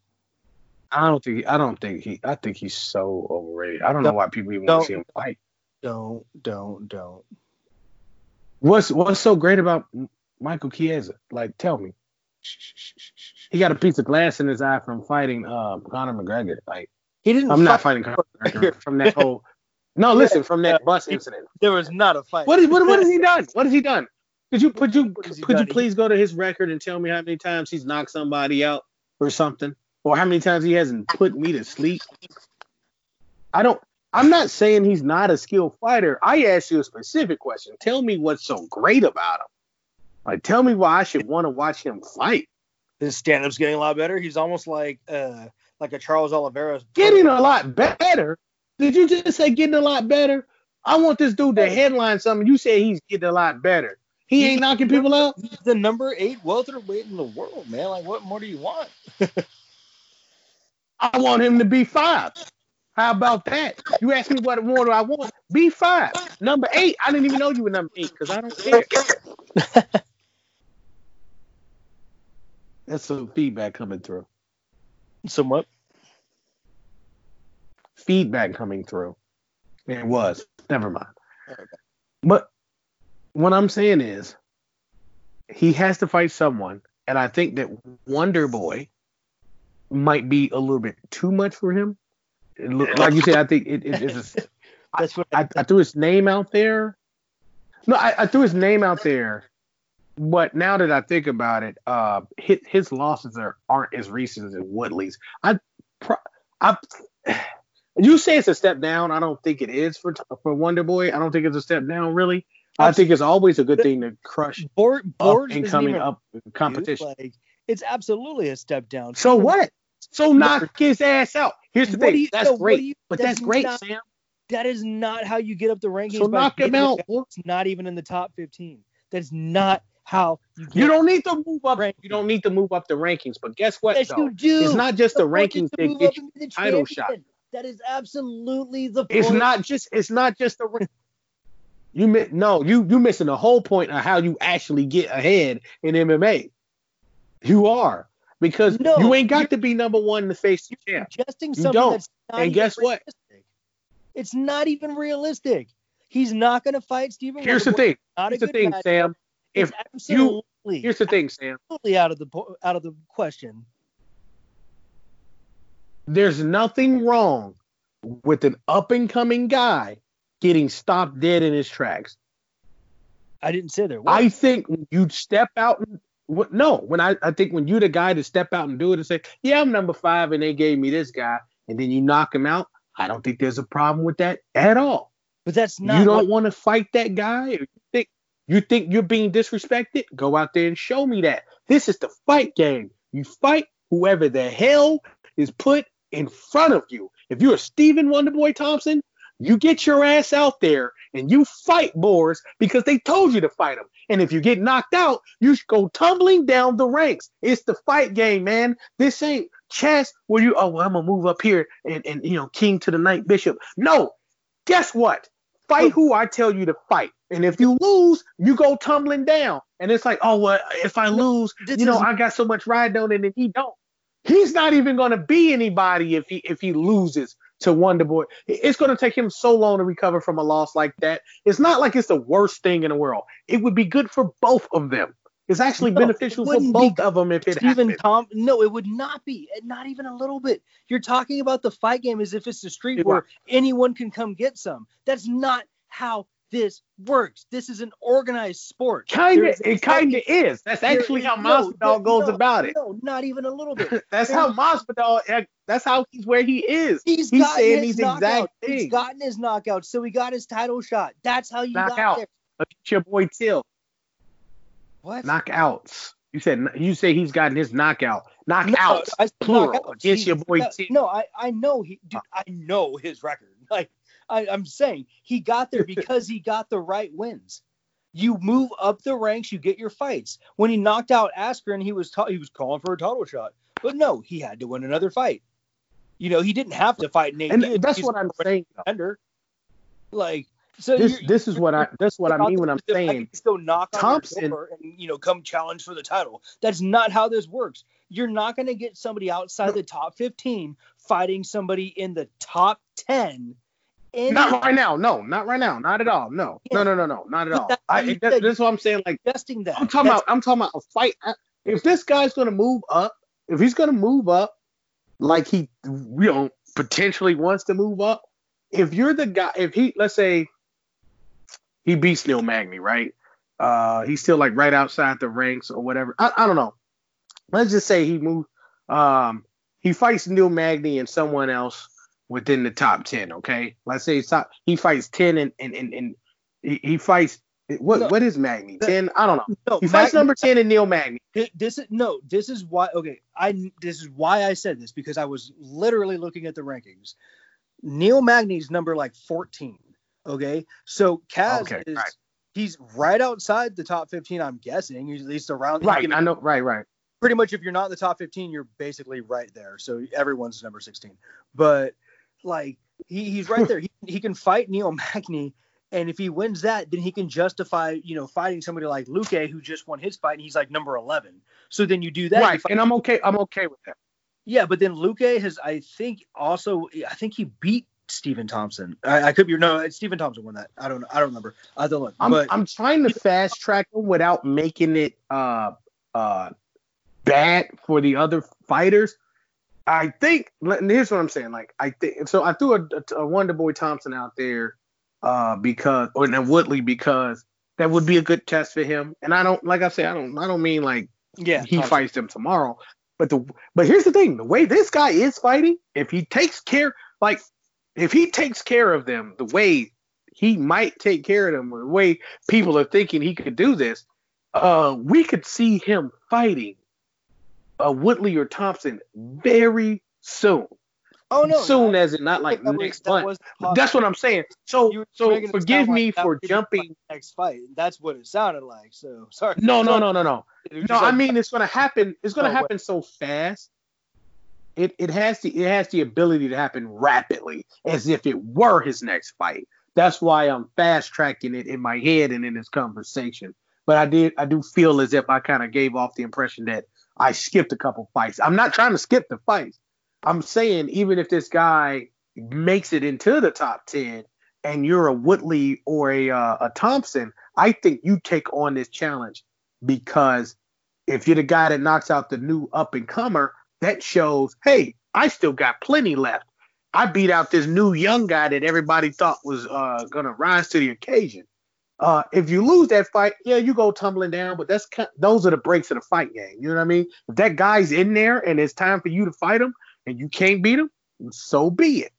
I don't think I don't think he I think he's so overrated. I don't know why people even want to see him fight. Don't, don't, don't. What's what's so great about Michael Chiesa? Like tell me. He got a piece of glass in his eye from fighting uh, Conor McGregor. Like He didn't. I'm not fighting Conor McGregor from that whole. No, listen, from that bus incident. There was not a fight. What is what, what has he done? What has he done? Could you could you What has could you please go to his record and tell me how many times he's knocked somebody out or something, or how many times he hasn't put me to sleep? I don't. I'm not saying he's not a skilled fighter. I asked you a specific question. Tell me what's so great about him. Like, tell me why I should want to watch him fight. His stand-up's getting a lot better. He's almost like uh like a Charles Oliveira. Getting a lot better. Did you just say getting a lot better? I want this dude to headline something. You say he's getting a lot better. He ain't knocking people out. He's the number eight welterweight in the world, man. Like, what more do you want? I want him to be five. How about that? You ask me what more do I want? Be five. Number eight. I didn't even know you were number eight because I don't care. That's some feedback coming through. Somewhat. Feedback coming through. It was. Never mind. Okay. But what I'm saying is, he has to fight someone, and I think that Wonder Boy might be a little bit too much for him. Like you said, I think it, it is. A, That's what I, I threw his name out there. No, I, I threw his name out there, but now that I think about it, uh, his, his losses are aren't as recent as Woodley's. I, pro- I, you say it's a step down. I don't think it is for for Wonder Boy. I don't think it's a step down really. I think it's always a good thing to crush board up boards and coming up competition. Like, it's absolutely a step down. So what? So knock his ass out. Here's the What thing. you- that's no, great. you- but that's that's, great, not- Sam. That is not how you get up the rankings. So knock him out. that's Not even in the top 15. That's not how you You don't need to move up. Rank- You don't need to move up the rankings. But guess what? Yes, though? you do. It's not just the is rankings that get you the title shot. That is absolutely the point. It's not just. It's not just the. You mi- no. You you missing the whole point of how you actually get ahead in MMA. You are because No, you ain't got to be number one to face the champ. suggesting You don't. that's not And guess what? realistic. It's not even realistic. He's not going to fight Stephen. Here's the thing. Here's the thing. Sam. If you- here's the thing, Sam. absolutely out of the out of the question. There's nothing wrong with an up and coming guy getting stopped dead in his tracks. I didn't say there. Was. I think you step out and no, when I, I think when you're the guy to step out and do it and say, Yeah, I'm number five and they gave me this guy, and then you knock him out, I don't think there's a problem with that at all. but that's not. you don't want to fight that guy or you think you think you're being disrespected? Go out there and show me that. This is the fight game. You fight whoever the hell is put in front of you. If you're Stephen Wonderboy Thompson, you get your ass out there and you fight Borz because they told you to fight them. And if you get knocked out, you should go tumbling down the ranks. It's the fight game, man. This ain't chess where you, oh, well, I'm going to move up here and, and, you know, king to the night bishop. No. Guess what? Fight who I tell you to fight. And if you lose, you go tumbling down. And it's like, oh, well, if I lose, this you know, is- I got so much ride on it and he don't. He's not even going to be anybody if he if he loses to Wonder Boy. It's going to take him so long to recover from a loss like that. It's not like it's the worst thing in the world. It would be good for both of them. It's actually No, it beneficial for wouldn't be both of them if it Stephen happened. Tom. No, it would not be. Not even a little bit. You're talking about the fight game as if it's the street It where anyone can come get some. That's not how this works. This is an organized sport. Kind of, it kind of is. That's actually how no, Masvidal there- goes no, about it. No, not even a little bit. That's how Masvidal. That's how he's where he is. He's, He's saying his these knockout. exact He's gotten his knockout, so he got his title shot. That's how you got Knockout. there. Look at your boy Till. What? Knockouts. You said you say he's gotten his knockout. Knockouts. No, plural. knockouts. Against your boy no, T. No, I, I know he dude, I know his record. Like I, I'm saying he got there because he got the right wins. You move up the ranks, you get your fights. When he knocked out Askren, he was ta- he was calling for a title shot. But no, he had to win another fight. You know, he didn't have to fight Nate. And Diaz. that's He's what I'm saying. contender. Like so This this is what I that's what I mean when I'm saying Still knock on Thompson- and you know come challenge for the title. That's not how this works. You're not going to get somebody outside the top 15 fighting somebody in the top 10. In not right now. No, not right now. Not at all. No, no, no, no, no, not at all. that's I, that, that's what I'm saying. Like investing that. I'm talking That's- about. I'm talking about a fight. If this guy's gonna move up, if he's gonna move up, like he, you know, potentially wants to move up. If you're the guy, if he, let's say, he beats Neil Magny, right? Uh, he's still like right outside the ranks or whatever. I, I don't know. Let's just say he moved. Um, he fights Neil Magny and someone else within the top ten. Okay, let's say top, he fights ten and and and, and he, he fights. What No. what is Magny? Ten? I don't know. no, He fights number ten and Neil Magny. This is no this is why okay i this is why i said this because i was literally looking at the rankings neil magny's number like 14 okay so Kaz Okay, is right. he's right outside the top 15 i'm guessing he's at least around Right, know, I know. Right, right. pretty much if you're not in the top 15 you're basically right there so everyone's number 16 but like he, he's right there he, he can fight neil magny and if he wins that then he can justify you know fighting somebody like Luque who just won his fight and he's like number 11 so then you do that right, and I'm okay. I'm okay with that. yeah but then Luque has i think also i think he beat Stephen Thompson. I, I could be no. Stephen Thompson won that. I don't. I don't remember. I don't look. I'm but I'm trying to fast track him without making it uh uh bad for the other fighters. I think and here's what I'm saying. Like I think so. I threw a, a Wonder Boy Thompson out there uh because or then Woodley because that would be a good test for him. And I don't like I said I don't I don't mean like yeah, he Thompson. fights them tomorrow. But the but here's the thing: the way this guy is fighting, if he takes care, like if he takes care of them, the way he might take care of them, or the way people are thinking he could do this, uh, we could see him fighting uh, Woodley or Thompson very soon. Oh no, soon no, as it not like that next that month. was That's what I'm saying. So so forgive me like for jumping. next fight. That's what it sounded like. So sorry. No, no, no, no, no. No, just I mean it's gonna happen. It's gonna Oh, happen so fast. It it has the it has the ability to happen rapidly, as if it were his next fight. That's why I'm fast tracking it in my head and in this conversation. But I did I do feel as if I kind of gave off the impression that I skipped a couple fights. I'm not trying to skip the fights. I'm saying even if this guy makes it into the top ten and you're a Woodley or a uh, a Thompson, I think you take on this challenge because if you're the guy that knocks out the new up and comer, that shows, hey, I still got plenty left. I beat out this new young guy that everybody thought was uh, gonna rise to the occasion. Uh, if you lose that fight, yeah, you go tumbling down, but that's kind those are the breaks of the fight game. You know what I mean? If that guy's in there and it's time for you to fight him and you can't beat him, so be it.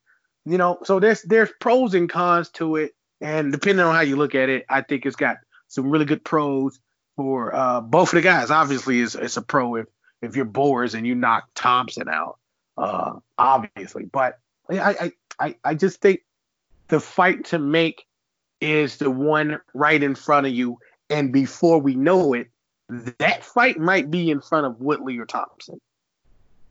You know, so there's there's pros and cons to it, and depending on how you look at it, I think it's got some really good pros for uh, both of the guys. Obviously, it's, it's a pro if if you're Borz and you knock Thompson out, uh, obviously. But I, I I I just think the fight to make is the one right in front of you, and before we know it, that fight might be in front of Woodley or Thompson,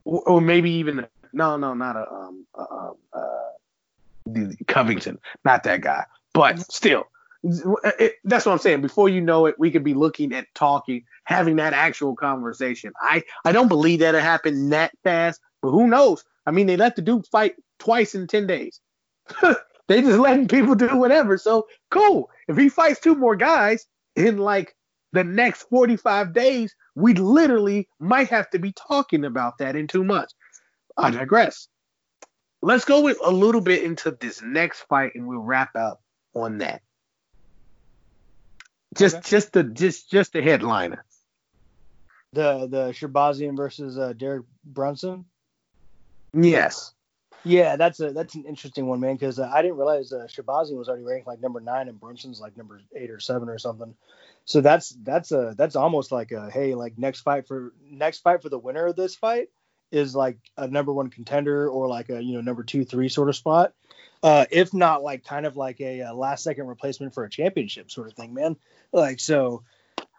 or, or maybe even no, no, not a um uh, uh, Covington, not that guy, but still. It, that's what I'm saying. Before you know it, we could be looking at talking, having that actual conversation. I, I don't believe that it happened that fast, but who knows? I mean, they let the dude fight twice in 10 days. they just letting people do whatever. So cool. If he fights two more guys in like the next 45 days, we literally might have to be talking about that in two months. I digress. Let's go with a little bit into this next fight and we'll wrap up on that. Just Okay. just the just just the headliner. the the Shahbazyan versus uh, Derek Brunson. Yes. Yeah, that's a that's an interesting one, man. Because uh, I didn't realize uh, was already ranked like number nine, and Brunson's like number eight or seven or something. So that's that's a that's almost like a hey, like next fight for next fight for the winner of this fight is like a number one contender or like a you know number two three sort of spot. Uh, if not like kind of like a, a last second replacement for a championship sort of thing, man. Like so,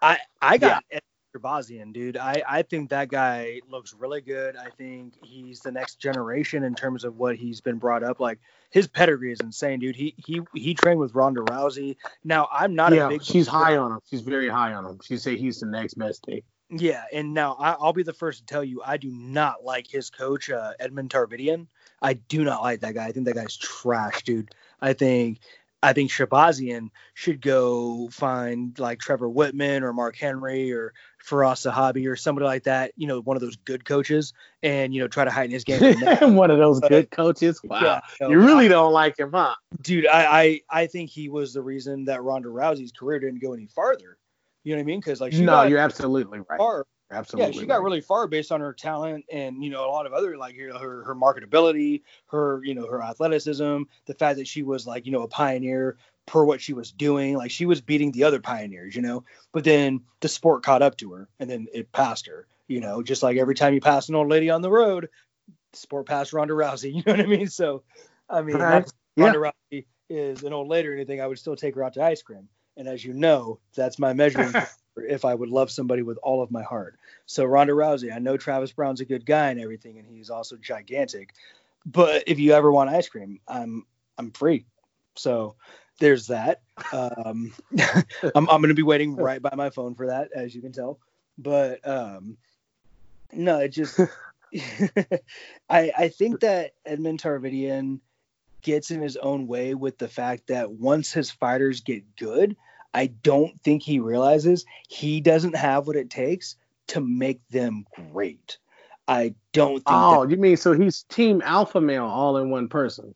I I got yeah. Shahbazyan, dude. I, I think that guy looks really good. I think he's the next generation in terms of what he's been brought up. Like his pedigree is insane, dude. He he he trained with Ronda Rousey. Now I'm not yeah, a big. She's high on him. She's very high on him. She say he's the next best thing. Yeah, and now I, will be the first to tell you I do not like his coach uh, Edmond Tarverdyan. I do not like that guy. I think that guy's trash, dude. I think I think Shahbazyan should go find like Trevor Wittman or Mark Henry or Firas Zahabi or somebody like that, you know, one of those good coaches, and you know, try to heighten his game. one of those good coaches. Wow, yeah, so, you really don't like him, huh? Dude, I, I I think he was the reason that Ronda Rousey's career didn't go any farther. You know what I mean? Because like, no, you're absolutely right. Far, absolutely. Yeah, she got really far based on her talent and you know a lot of other like you know, her her marketability, her you know her athleticism, the fact that she was like you know a pioneer per what she was doing. Like she was beating the other pioneers, you know. But then the sport caught up to her, and then it passed her. You know, just like every time you pass an old lady on the road, the sport passed Ronda Rousey. You know what I mean? So, I mean, right. Ronda yeah. Rousey is an old lady or anything, I would still take her out to ice cream. And as you know, that's my measuring if I would love somebody with all of my heart. So Ronda Rousey, I know Travis Browne's a good guy and everything, and he's also gigantic. But if you ever want ice cream, I'm I'm free. So there's that. Um, I'm, I'm to be waiting right by my phone for that, as you can tell. But um, no, it just I I think that Edmond Tarverdyan gets in his own way with the fact that once his fighters get good, I don't think he realizes he doesn't have what it takes to make them great. I don't think. Oh, that, you mean so he's team alpha male all in one person?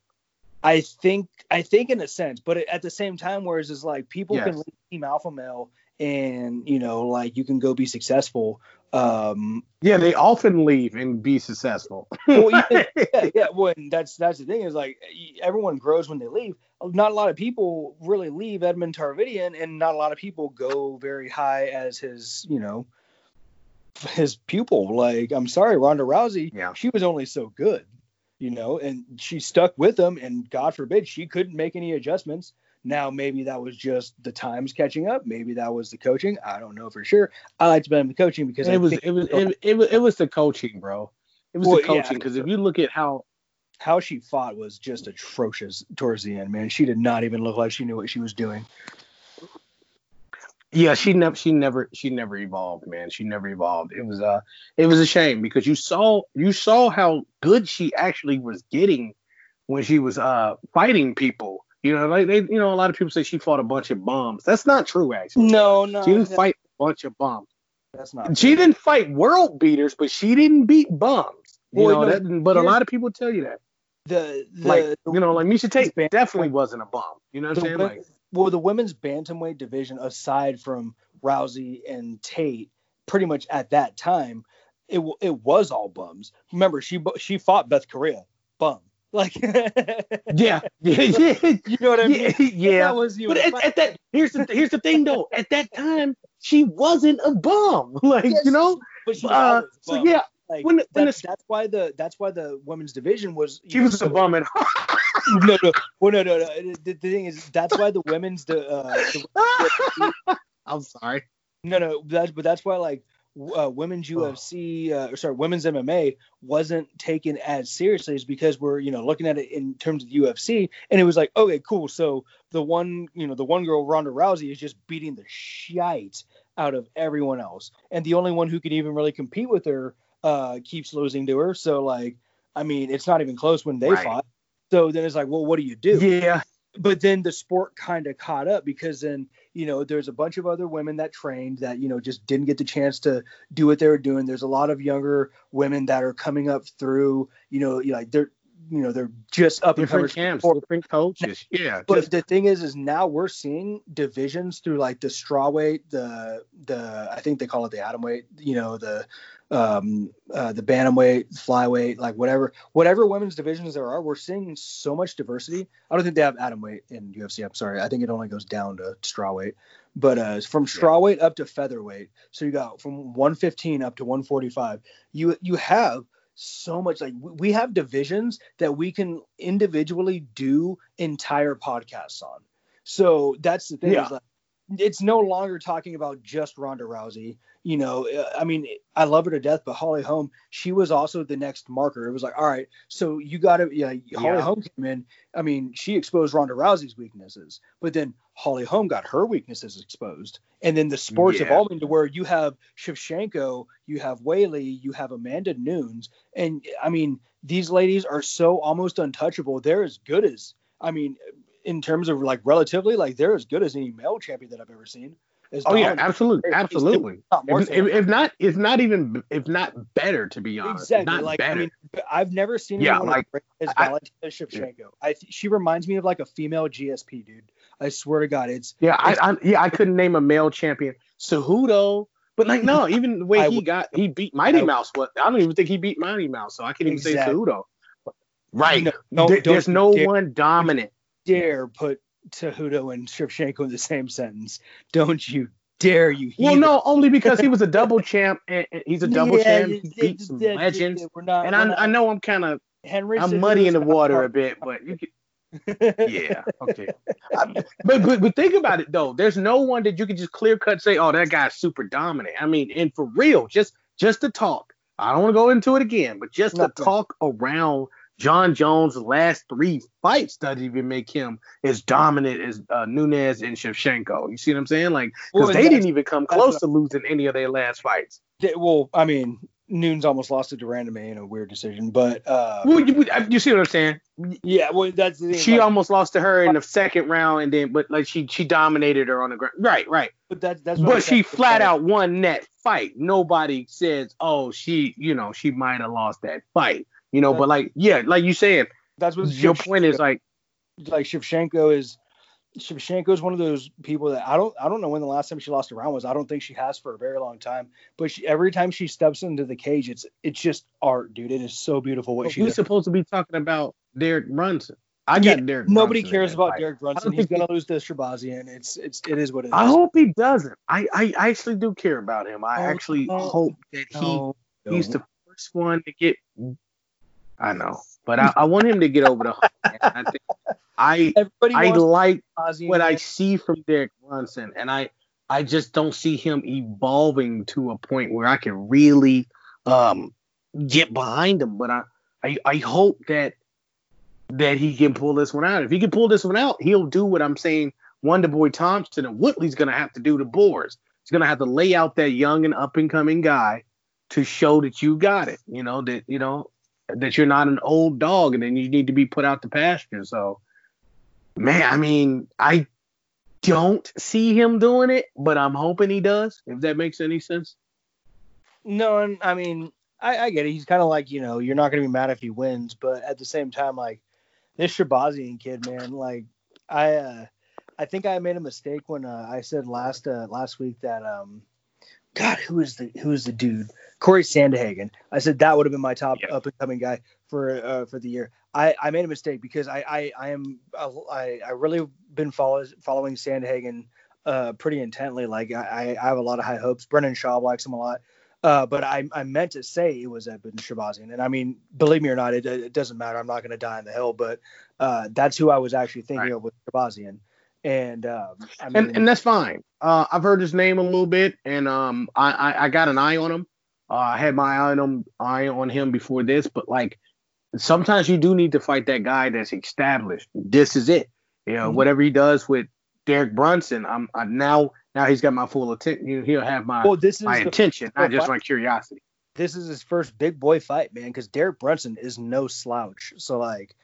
I think I think in a sense, but at the same time, whereas it's like people yes. can leave team alpha male and you know like you can go be successful. Um, yeah, they often leave and be successful. well, even, yeah, yeah. Well, that's that's the thing is like everyone grows when they leave. Not a lot of people really leave Edmond Tarverdyan and not a lot of people go very high as his you know his pupil. Like I'm sorry, Ronda Rousey. Yeah. She was only so good you know, and she stuck with him, and God forbid she couldn't make any adjustments. Now maybe that was just the times catching up. Maybe that was the coaching. I don't know for sure. I like to blame the coaching because it was it was it, it, was it was the coaching, bro. It was well, the coaching because yeah, if you look at how how she fought was just atrocious towards the end, man. She did not even look like she knew what she was doing. Yeah, she never she never she never evolved, man. She never evolved. It was uh it was a shame because you saw you saw how good she actually was getting when she was uh fighting people. You know, like they you know, a lot of people say she fought a bunch of bombs. That's not true actually. No, no. She didn't no. fight a bunch of bombs. That's not She true. didn't fight world beaters, but she didn't beat bombs. You well, know, that, but a lot of people tell you that. The, the like you know, like Miesha Tate definitely wasn't a bomb. You know what I'm saying? Like well, the women's bantamweight division, aside from Rousey and Tate, pretty much at that time, it it was all bums. Remember, she she fought Beth Correia, bum. Like, yeah, yeah, yeah, you know what I mean? Yeah, yeah. That was you. But at, at, that, here's the here's the thing though. At that time, she wasn't a bum. Like, yes, you know. But she uh, so yeah. Like when, when that's, that's why the that's why the women's division was. She was so, a bum. And no, no, well, no, no, no. The, the, thing is, that's why the women's the. Uh, the I'm sorry. No, no, that's but that's why like uh, women's UFC, uh, sorry, women's MMA wasn't taken as seriously is because we're you know looking at it in terms of UFC, and it was like okay, cool. So the one you know the one girl Ronda Rousey is just beating the shite out of everyone else, and the only one who can even really compete with her uh, keeps losing to her. So like, I mean, it's not even close when they right. fought. So then it's like, well, what do you do? Yeah. But then the sport kind of caught up because then, you know, there's a bunch of other women that trained that, you know, just didn't get the chance to do what they were doing. There's a lot of younger women that are coming up through, you know, like they're you know they're just up and different coming. camps, sport. different coaches. Yeah, But just- the thing is, is now we're seeing divisions through like the straw weight, the the I think they call it the atom weight, you know, the um uh, the bantamweight, flyweight, like whatever whatever women's divisions there are, we're seeing so much diversity. I don't think they have atom weight in UFC. I'm sorry, I think it only goes down to strawweight. But uh, from strawweight up to featherweight, so you got from 115 up to 145. You you have so much like we have divisions that we can individually do entire podcasts on. So that's the thing. Yeah. Is like, it's no longer talking about just Ronda Rousey. You know, I mean, I love her to death, but Holly Holm, she was also the next marker. It was like, all right, so you got to, yeah, Holly Yeah. Holm came in. I mean, she exposed Ronda Rousey's weaknesses, but then Holly Holm got her weaknesses exposed. And then the sports Yeah. evolving to where you have Shevchenko, you have Weili, you have Amanda Nunes. And I mean, these ladies are so almost untouchable. They're as good as, I mean, in terms of like relatively, like they're as good as any male champion that I've ever seen. Oh yeah, absolutely, absolutely. If, if, if not, if not even, if not better, to be honest. Exactly. Not like better. I mean, I've never seen Yeah, anyone like, as great as I- Valentina Shevchenko. I, she reminds me of like a female GSP dude. I swear to God, it's Yeah, I, I yeah I couldn't name a male champion. Cejudo, but like no, even the way I he got he beat Mighty I- Mouse. What I don't even think he beat Mighty Mouse, so I can't even say Exactly. Cejudo. Right. No, don't- There- there's no dare- one dominant. dare put Cejudo and Shevchenko in the same sentence. Don't you dare you? Well, no, only because he was a double champ and, and he's a double Yeah, champ. beat some legends. Not. And I, not- I know I'm kind of Henry. I'm Cejudo's muddying the water a bit, but you can, yeah, okay. I- but, but but think about it though. There's no one that you can just clear cut say, oh, that guy's super dominant. I mean, and for real, just just to talk. I don't want to go into it again, but just to talk around Jon Jones' last three fights doesn't even make him as dominant as uh, Nunes and Shevchenko. You see what I'm saying? Like, because Well, they didn't even come close to losing any of their last fights. They- well, I mean, Nunes almost lost to Durand in a weird decision, but uh, Well, you, you see what I'm saying? yeah, well, that's the thing. She like, almost lost to her in the second round, and then but like she she dominated her on the ground. Right, right. but that's that's. But she flat out won that fight. Nobody says, oh, she you know she might have lost that fight. You know, but like yeah, like you said, That's what your point is like like Shevchenko is Shevchenko is one of those people that I don't I don't know when the last time she lost a round was. I don't think she has for a very long time. But she, every time she steps into the cage, it's it's just art, dude. It is so beautiful what she we're supposed to be talking about Derek Brunson. I Yeah, Derek. Nobody Brunson cares that about fight. Derek Brunson. He's gonna lose to Shahbazyan. It's it's it is what it is. I hope he doesn't. I, I actually do care about him. I Oh, actually no. hope that he No, He's no. the first one to get. I know, but I, I want him to get over the hump. I think I Everybody I like Shahbazyan. what I see from Derek Brunson, and I I just don't see him evolving to a point where I can really um get behind him. But I I, I hope that that he can pull this one out. If he can pull this one out, he'll do what I'm saying. Wonder Boy Thompson and Woodley's gonna have to do to Borz. He's gonna have to lay out that young and up and coming guy to show that you got it. You know that you know that you're not an old dog, and then you need to be put out to pasture. So, man, I mean, I don't see him doing it, but I'm hoping he does. If that makes any sense. No, I mean, I, I get it. He's kind of like, you know, you're not to be mad if he wins, but at the same time, like this Shahbazyan kid, man, like I, uh, I think I made a mistake when uh, I said last uh, last week that um, God, who is the who is the dude? Corey Sandhagen. I said that would have been my top Yeah. up and coming guy for uh, for the year. I, I made a mistake because I I, I am I, I really been follow, following Sandhagen uh, pretty intently. Like I, I have a lot of high hopes. Brendan Schaub likes him a lot. Uh, but I, I meant to say it was Edmen Shahbazyan. And I mean, believe me or not, it, it doesn't matter. I'm not going to die in the hill, but uh, that's who I was actually thinking Right. of with Shahbazyan. And um, I mean, and and that's fine. Uh, I've heard his name a little bit, and um, I, I I got an eye on him. Uh, I had my eye on him eye on him before this, but like sometimes you do need to fight that guy that's established. This is it. You know, Mhm. whatever he does with Derek Brunson, I'm I, now now he's got my full attention. He'll have my well, this is my the, attention, not just my curiosity. this is his first big boy fight, man. Because Derek Brunson is no slouch. So like,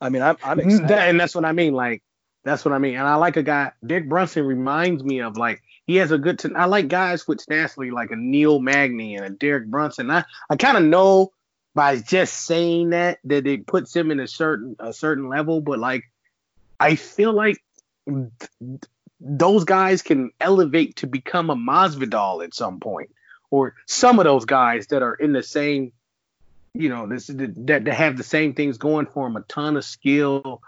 I mean, I'm I'm excited. And that's what I mean. Like, that's what I mean. And I like a guy. Dick Brunson reminds me of like he has a good. I like guys with tenacity, like a Neil Magny and a Derek Brunson. I I kind of know by just saying that that it puts him in a certain a certain level, but like I feel like those guys can elevate to become a Masvidal at some point, or some of those guys that are in the same, you know, this that, that have the same things going for them, a ton of skill,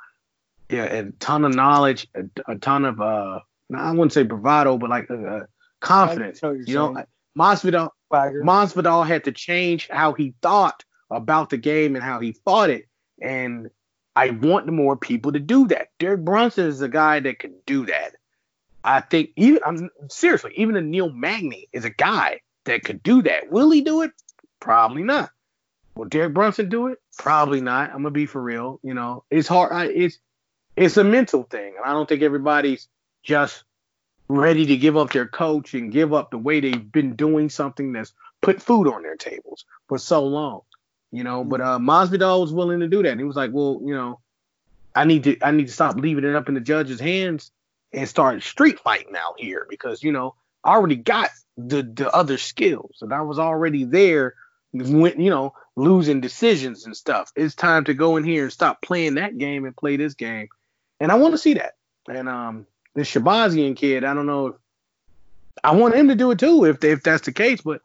yeah, a ton of knowledge, a, a ton of uh, I wouldn't say bravado, but like uh, confidence. Know you know, Masvidal, Masvidal had to change how he thought about the game and how he fought it, and I want more people to do that. Derek Brunson is a guy that can do that. I think even I'm seriously, even a Neil Magny is a guy that could do that. Will he do it? Probably not. Will Derek Brunson do it? Probably not. I'm gonna be for real. You know, it's hard. I, it's it's a mental thing, and I don't think everybody's just ready to give up their coach and give up the way they've been doing something that's put food on their tables for so long. You know, but uh Masvidal was willing to do that. And he was like, Well, you know, I need to I need to stop leaving it up in the judge's hands and start street fighting out here because, you know, I already got the the other skills and I was already there when you know losing decisions and stuff. It's time to go in here and stop playing that game and play this game. And I want to see that. And um the Shahbazyan kid, I don't know if I want him to do it too if if that's the case, but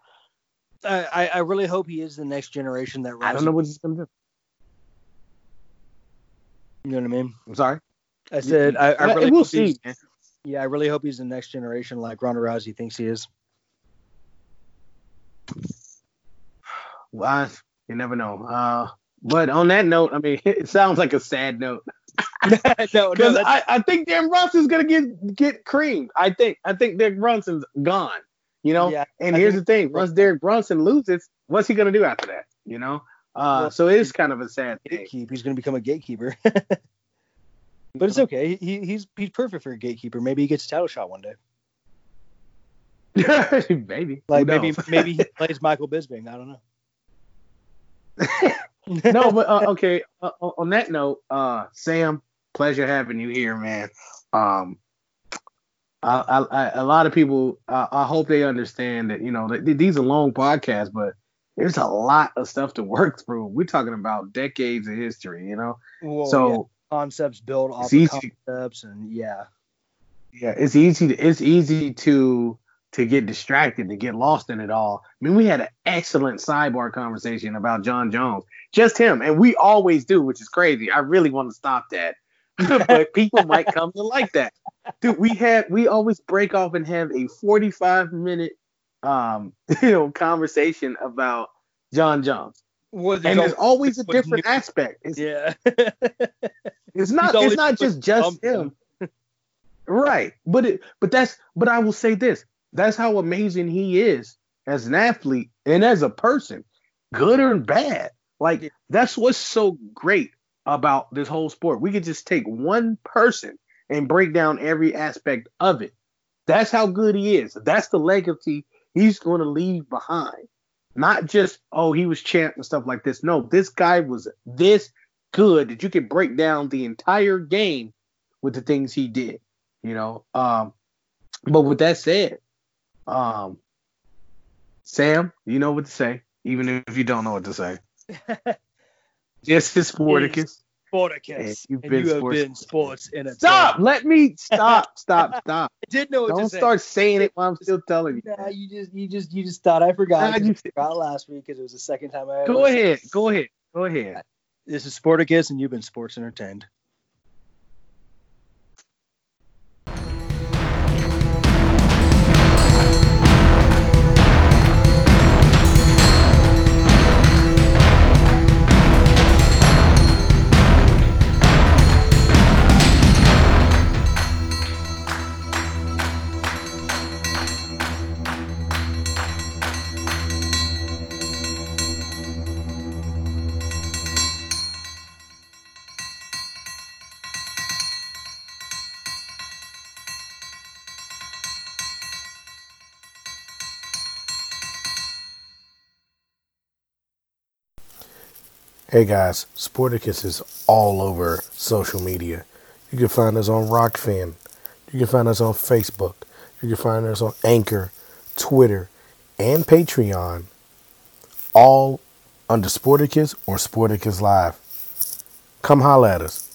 I, I really hope he is the next generation that. I don't know what he's gonna do. You know what I mean? I'm sorry. I said I, I really we'll see. Yeah, I really hope he's the next generation like Ronda Rousey thinks he is. Well, I, you never know. Uh, but on that note, I mean, it sounds like a sad note. no, no, I, I think Dan Brunson's gonna get get creamed. I think I think Derek Brunson's gone. You know, yeah, and I here's the thing: once Derek Brunson loses, what's he gonna do after that? You know, uh, well, so it is kind of a sad thing. He's gonna become a gatekeeper. but it's okay. He, he's he's perfect for a gatekeeper. Maybe he gets a title shot one day. maybe. Like maybe maybe he plays Michael Bisping. I don't know. No, but uh, okay. Uh, on that note, uh, Sam, pleasure having you here, man. Um, I, I, I, a lot of people, I hope they understand that you know these are long podcasts, but there's a lot of stuff to work through. We're talking about decades of history, you know. Well, so yeah. concepts build off of concepts, and yeah, yeah, it's easy. To, it's easy to to get distracted, to get lost in it all. I mean, we had an excellent sidebar conversation about Jon Jones, just him, and we always do, which is crazy. I really want to stop that, but people might come to like that. Dude, we had we always break off and have a 45 minute um you know conversation about Jon Jones. Well, and there's always a different aspect. It's, yeah. it's not it's not just just him. right. But it but that's but I will say this. That's how amazing he is as an athlete and as a person, good or bad. Like that's what's so great about this whole sport. We could just take one person and break down every aspect of it. That's how good he is. That's the legacy he's going to leave behind. Not just, oh, he was champ and stuff like this. No, this guy was this good that you could break down the entire game with the things he did, you know. Um, but with that said, um, Sam, you know what to say, even if you don't know what to say. Just the Sporticus. Sporticus. You've been you sports. have been sports in a Stop! Let me stop, stop, stop. I did know what Don't start saying it while I'm still telling you. Nah, you just you just you just thought I forgot. Nah, you forgot last week because it was the second time I Go ahead. Go ahead. Go ahead. This is Sporticus and you've been sports entertained. Hey guys, Sporticus is all over social media. You can find us on Rokfin. You can find us on Facebook. You can find us on Anchor, Twitter, and Patreon. All under Sporticus or Sporticus Live. Come holla at us.